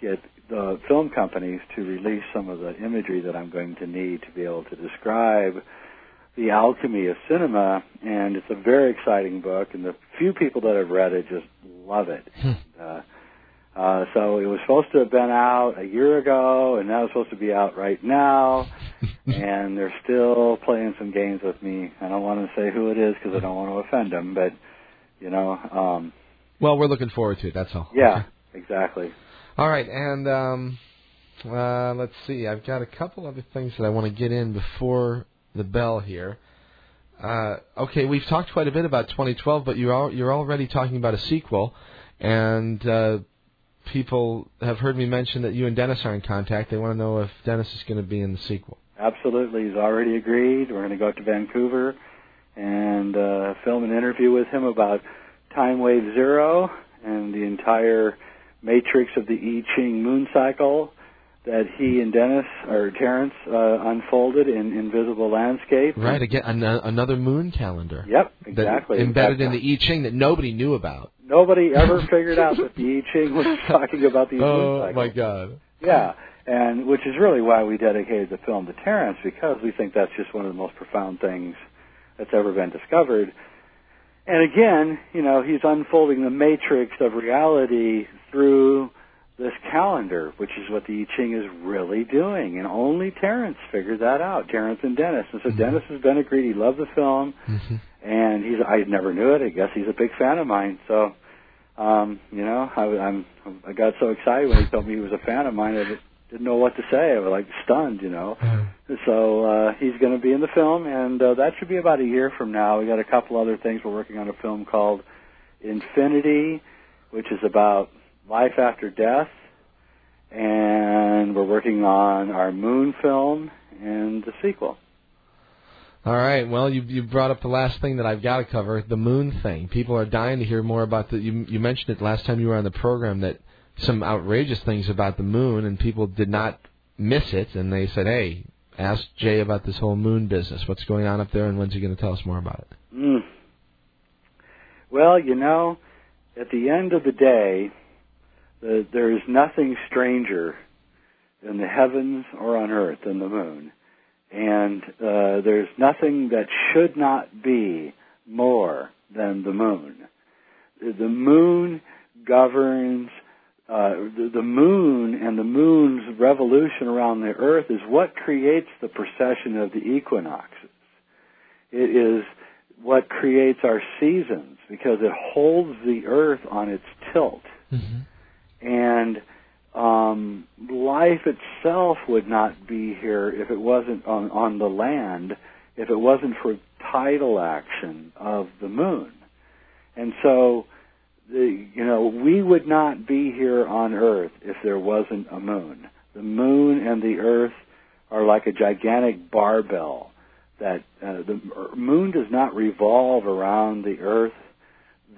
get the film companies to release some of the imagery that I'm going to need to be able to describe the alchemy of cinema, and it's a very exciting book, and the few people that have read it just love it. uh, uh, so it was supposed to have been out a year ago, and now it's supposed to be out right now, *laughs* and they're still playing some games with me. I don't want to say who it is because I don't want to offend them, but you know, um, Well, we're looking forward to it. That's all. yeah, exactly. All right, and um, uh, let's see. I've got a couple other things that I want to get in before the bell here. Uh, okay, we've talked quite a bit about 2012, but you're al- you're already talking about a sequel, and uh, people have heard me mention that you and Dennis are in contact. They want to know if Dennis is going to be in the sequel. Absolutely, he's already agreed. We're going to go out to Vancouver and uh, film an interview with him about Time Wave Zero and the entire matrix of the I Ching moon cycle that he and Dennis or Terence uh, unfolded in Invisible Landscape. Right, again, an- another moon calendar. Yep, exactly. embedded in the I Ching that nobody knew about. Nobody ever *laughs* figured out that the I Ching was *laughs* talking about these moon Oh my God! Yeah, and which is really why we dedicated the film to Terence because we think that's just one of the most profound things that's ever been discovered. And again, you know, he's unfolding the matrix of reality through this calendar, which is what the I Ching is really doing. And only Terence figured that out, Terence and Dennis. And so Dennis has been agreed. He loved the film, hmm and he's I never knew it. I guess he's a big fan of mine. So, um, you know, I, I'm I got so excited when he told me he was a fan of mine. I didn't know what to say. I was like stunned, you know. So uh, he's going to be in the film, and uh, that should be about a year from now. We got a couple other things. We're working on a film called Infinity, which is about life after death, and we're working on our Moon film and the sequel. All right. Well, you you brought up the last thing that I've got to cover, the moon thing. People are dying to hear more about the. You you mentioned it last time you were on the program that some outrageous things about the moon, and people did not miss it, and they said, "Hey, ask Jay about this whole moon business. What's going on up there, and when's he going to tell us more about it?" Mm. Well, you know, at the end of the day, the, there is nothing stranger in the heavens or on earth than the moon. And uh, there's nothing that should not be more than the moon. The the moon governs, uh, the, the moon and the moon's revolution around the earth is what creates the precession of the equinoxes. It is what creates our seasons because it holds the earth on its tilt. And um, life itself would not be here if it wasn't on, on the land, if it wasn't for tidal action of the moon. And so, you know, we would not be here on Earth if there wasn't a moon. The moon and the Earth are like a gigantic barbell that uh, the moon does not revolve around the Earth.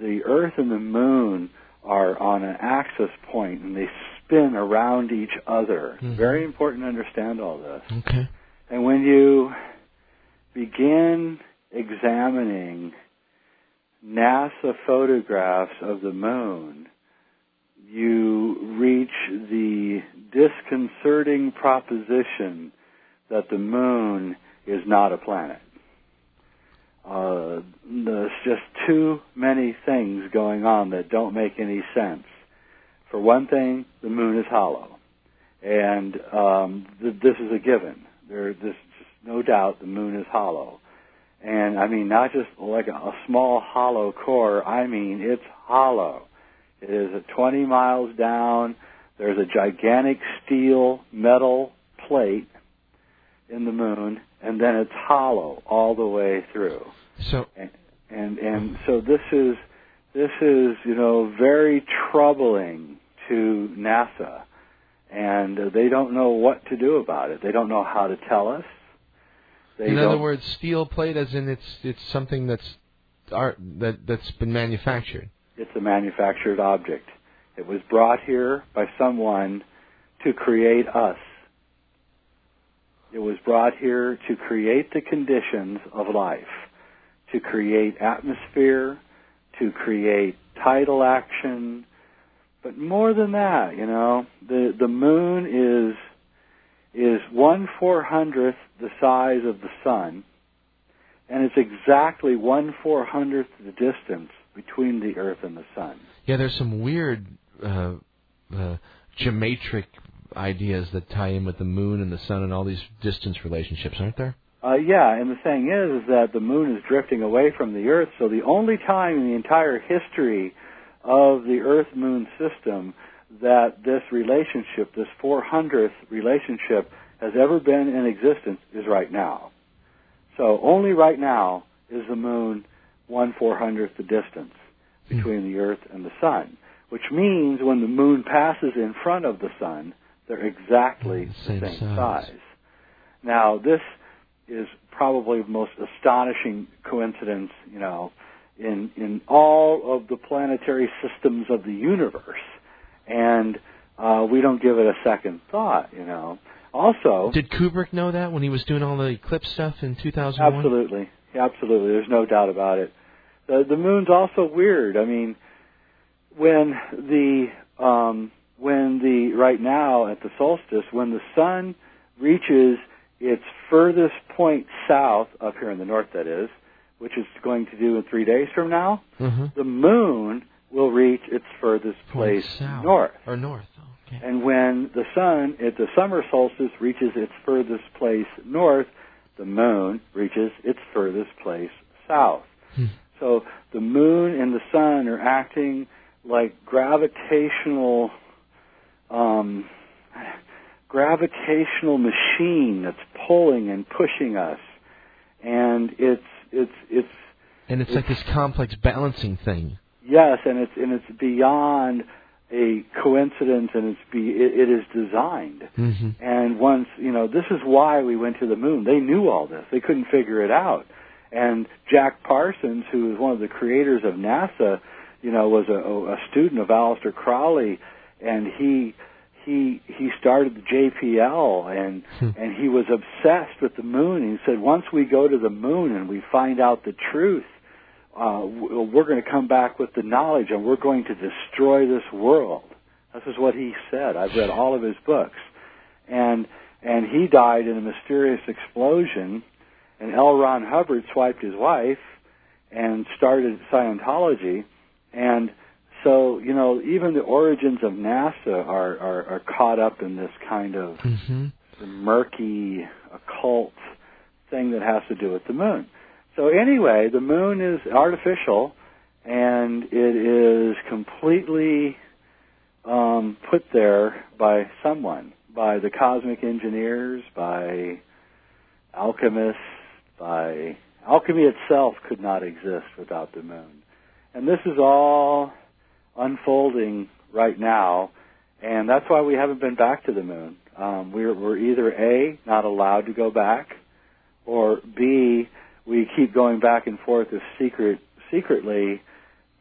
The Earth and the moon are on an axis point, and they spin around each other. Mhm. Very important to understand all this. Okay. And when you begin examining NASA photographs of the moon, you reach the disconcerting proposition that the moon is not a planet. Uh, there's just too many things going on that don't make any sense. For one thing, the moon is hollow, and um, th- this is a given. There, just no doubt the moon is hollow, and I mean not just like a, a small hollow core. I mean it's hollow. It is a 20 miles down. There's a gigantic steel metal plate in the moon, and then it's hollow all the way through. So And and and so this is this is you know very troubling to NASA, and uh, they don't know what to do about it. They don't know how to tell us. They in other words, steel plate, as in it's it's something that's art that that's been manufactured. it's a manufactured object. It was brought here by someone to create us. It was brought here to create the conditions of life, to create atmosphere, to create tidal action, but more than that, you know, the the moon is is one four hundredth the size of the sun, and it's exactly one four hundredth the distance between the Earth and the sun. Yeah, there's some weird uh, uh, geometric ideas that tie in with the moon and the sun and all these distance relationships, aren't there? Uh, yeah, and the thing is, is that the moon is drifting away from the Earth. So the only time in the entire history of the Earth-Moon system that this relationship, this 400th relationship, has ever been in existence is right now. So only right now is the moon one four hundredth the distance between hmm. the Earth and the Sun, which means when the moon passes in front of the Sun, they're exactly mm, The the same same size. size. Now this is probably the most astonishing coincidence, you know, in in all of the planetary systems of the universe, and uh, we don't give it a second thought, you know. Also, Did Kubrick know that when he was doing all the eclipse stuff in 2001? Absolutely, absolutely. There's no doubt about it. The the moon's also weird. I mean, when the um, when the right now at the solstice, when the sun reaches its furthest point south up here in the north, that is, which it's going to do in three days from now, Mm-hmm. the moon will reach its furthest place south. north. Or north. Okay. And when the sun at the summer solstice reaches its furthest place north, the moon reaches its furthest place south. Hmm. So the moon and the sun are acting like gravitational um, gravitational machine that's pulling and pushing us. And it's it's it's And it's like this complex balancing thing. Yes, and it's and it's beyond a coincidence, and it's be it, it is designed. Mm-hmm. And once you know, this is why we went to the moon. They knew all this. They couldn't figure it out. And Jack Parsons, who is one of the creators of NASA, you know, was a, a student of Aleister Crowley, and he he he started the JPL, and and he was obsessed with the moon. He said, once we go to the moon and we find out the truth, uh, we're going to come back with the knowledge, and we're going to destroy this world. This is what he said. I've read all of his books, and and he died in a mysterious explosion. And L. Ron Hubbard swiped his wife and started Scientology, and so you know even the origins of NASA are are, are caught up in this kind of Mm-hmm. murky occult thing that has to do with the moon. So anyway, the moon is artificial and it is completely um, put there by someone, by the cosmic engineers, by alchemists, by alchemy itself could not exist without the moon. And this is all unfolding right now, and that's why we haven't been back to the moon. Um, we're, we're either A, not allowed to go back, or B, we keep going back and forth as secret, secretly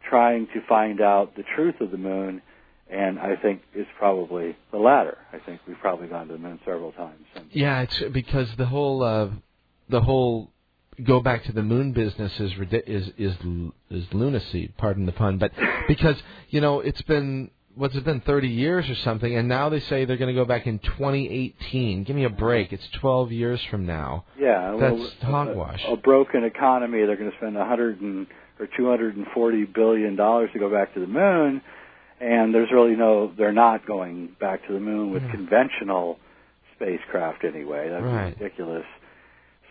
trying to find out the truth of the moon, And I think it's probably the latter. I think we've probably gone to the moon several times. Yeah, it's because the whole uh, the whole go back to the moon business is is is is lunacy. Pardon the pun, but because you know it's been what's it been 30 years or something, and now they say they're going to go back in 2018. Give me a break. It's 12 years from now. yeah, That's a- hogwash. A, a broken economy. They're going to spend a hundred and or two hundred and forty billion dollars to go back to the moon, and there's really no. They're not going back to the moon with Yeah. conventional spacecraft anyway. That'd Right. ridiculous.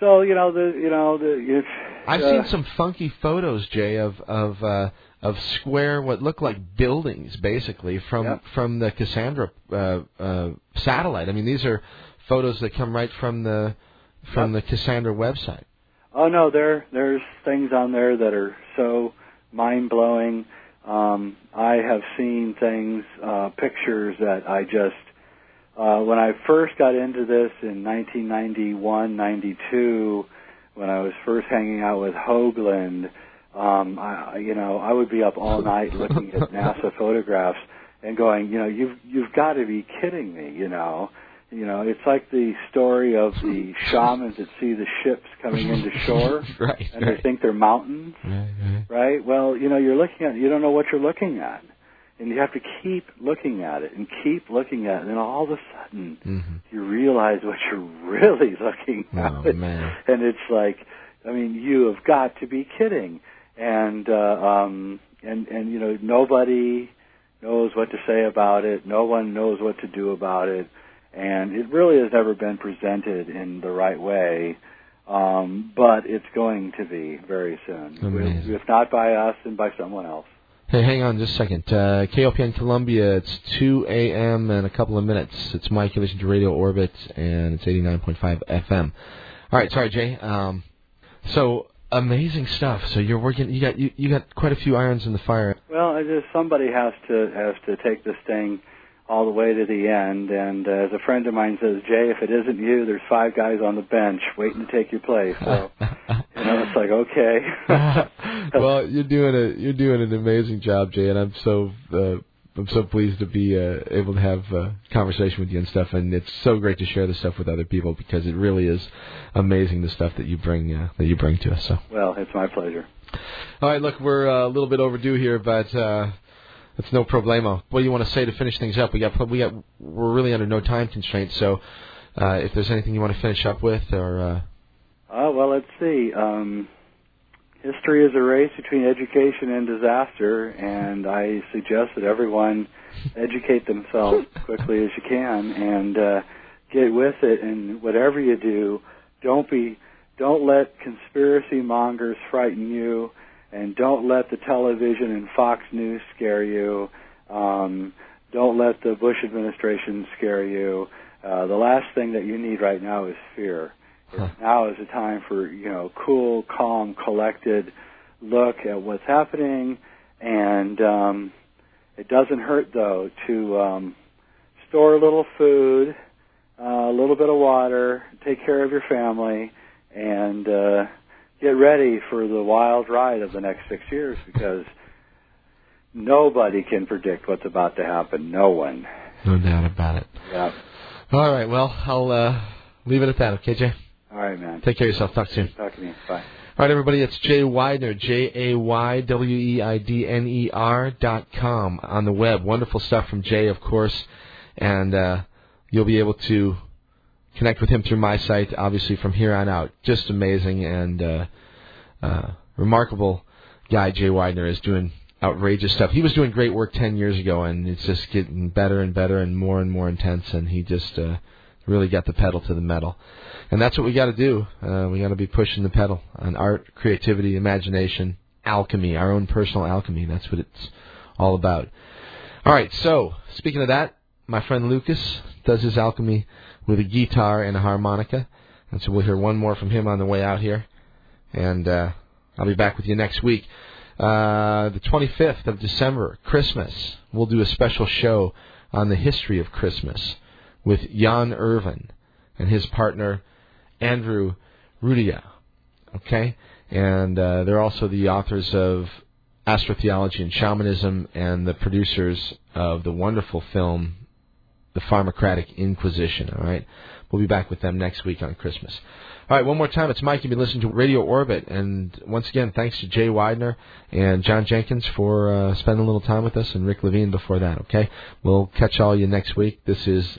So you know the you know the it's, I've uh, seen some funky photos, Jay, of of uh, of square what look like buildings, basically from Yep. from the Cassandra uh, uh, satellite. I mean, these are photos that come right from the from the Cassandra website. Oh no, there there's things on there that are so mind blowing. Um, I have seen things, uh, pictures that I just uh, when I first got into this in 1991, 92, when I was first hanging out with Hoagland, um, I, I- you know, I would be up all night looking at *laughs* NASA photographs and going, you know, you've you've got to be kidding me, you know. You know, it's like the story of the *laughs* shamans that see the ships coming into shore *laughs* right, and they think they're mountains, right, right. right? Well, you know, you're looking at, you don't know what you're looking at. And you have to keep looking at it and keep looking at it. And then all of a sudden, Mm-hmm. you realize what you're really looking Oh at. man, And it's like, I mean, you have got to be kidding. And, uh, um, and, and, you know, nobody knows what to say about it. No one knows what to do about it. And it really has never been presented in the right way. Um, but it's going to be very soon. Amazing. If not by us, then by someone else. hey, hang on just a second. Uh, KOPN Columbia. It's 2 a.m. and a couple of minutes. It's Mike. You listen to Radio Orbit, and it's 89.5 FM. All right, sorry, Jay. Um, so amazing stuff. So you're working. You got you, you got quite a few irons in the fire. Well, I just somebody has to has to take this thing all the way to the end. And uh, as a friend of mine says, Jay, if it isn't you, there's five guys on the bench waiting to take your place. So *laughs* you know, it's like okay. *laughs* *laughs* well, you're doing a you're doing an amazing job, Jay, and I'm so uh, I'm so pleased to be uh, able to have a conversation with you and stuff. And it's so great to share this stuff with other people because it really is amazing the stuff that you bring uh, that you bring to us. So, well, it's my pleasure. all right, look, we're uh, a little bit overdue here, but. Uh, it's no problema. What do you want to say to finish things up? We got we got we're really under no time constraints. So, uh, if there's anything you want to finish up with, or uh, Uh, well, let's see. Um, history is a race between education and disaster, and I suggest that everyone educate themselves quickly as you can and uh, get with it. And whatever you do, don't be, don't let conspiracy mongers frighten you, and don't let the television and Fox News scare you. Um, don't let the Bush administration scare you. Uh, the last thing that you need right now is fear. Huh. Now is the time for you know cool, calm, collected look at what's happening, and um, it doesn't hurt though to um, store a little food, uh, a little bit of water, take care of your family, and uh, get ready for the wild ride of the next six years because nobody can predict what's about to happen. No one. no doubt about it. Yeah. All right, well, I'll uh, leave it at that. Okay, Jay. All right, man. Take care of yourself. Talk soon. Talk to me. Bye. All right, everybody, it's Jay Weidner, J A Y W E I D N E R dot com on the web. Wonderful stuff from Jay, of course, and uh, you'll be able to connect with him through my site, obviously from here on out. Just amazing and uh, uh, remarkable guy, Jay Weidner, is doing outrageous stuff. He was doing great work 10 years ago, and it's just getting better and better and more and more intense, and he just uh, really got the pedal to the metal. And that's what we got to do. Uh, we got to be pushing the pedal on art, creativity, imagination, alchemy, our own personal alchemy. That's what it's all about. All right, so speaking of that, my friend Lucas does his alchemy with a guitar and a harmonica. And so we'll hear one more from him on the way out here. And uh, I'll be back with you next week. Uh, the 25th of December, Christmas, we'll do a special show on the history of Christmas with Jan Irvin and his partner Andrew Rutajit. Okay? And uh, they're also the authors of astrotheology and shamanism, and the producers of the wonderful film, The Pharmacratic Inquisition. All right, we'll be back with them next week on Christmas. All right, one more time, it's Mike. You've been listening to Radio Orbit, and once again, thanks to Jay Weidner and John Jenkins for uh, spending a little time with us, and Rick Levine before that. Okay, we'll catch all you next week. This is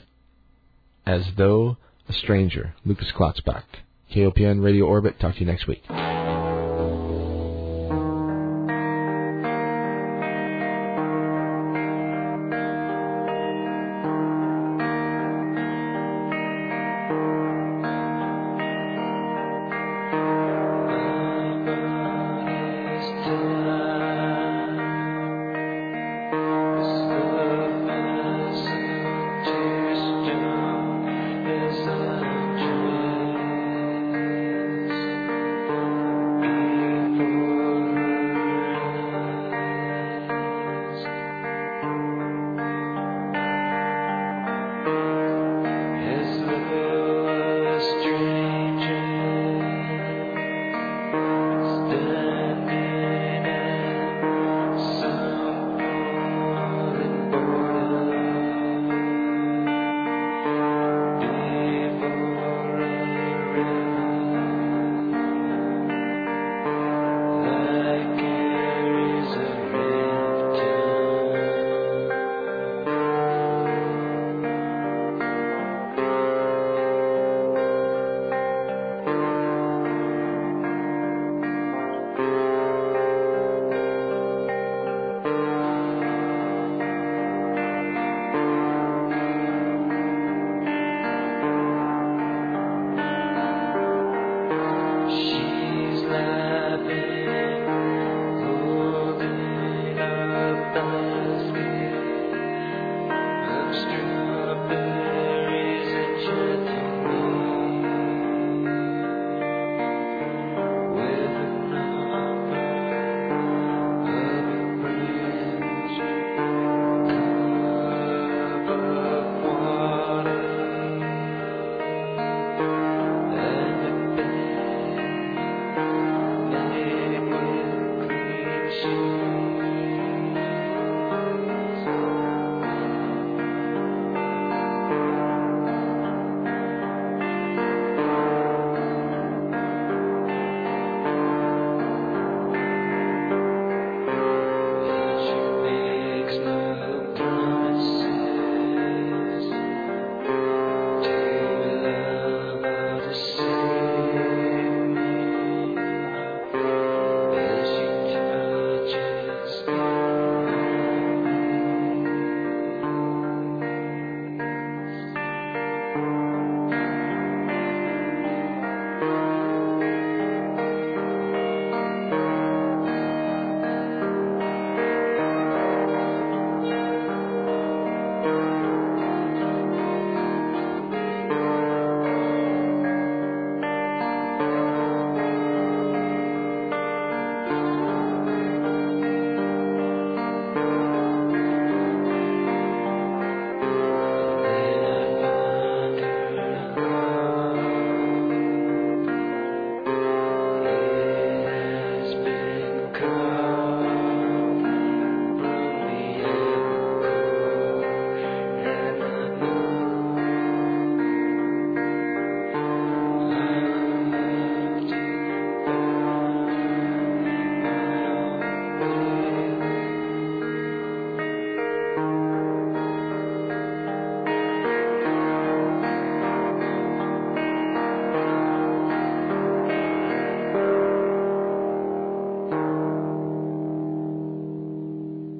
as though a stranger. Lucas Klotzbach, KOPN Radio Orbit. Talk to you next week.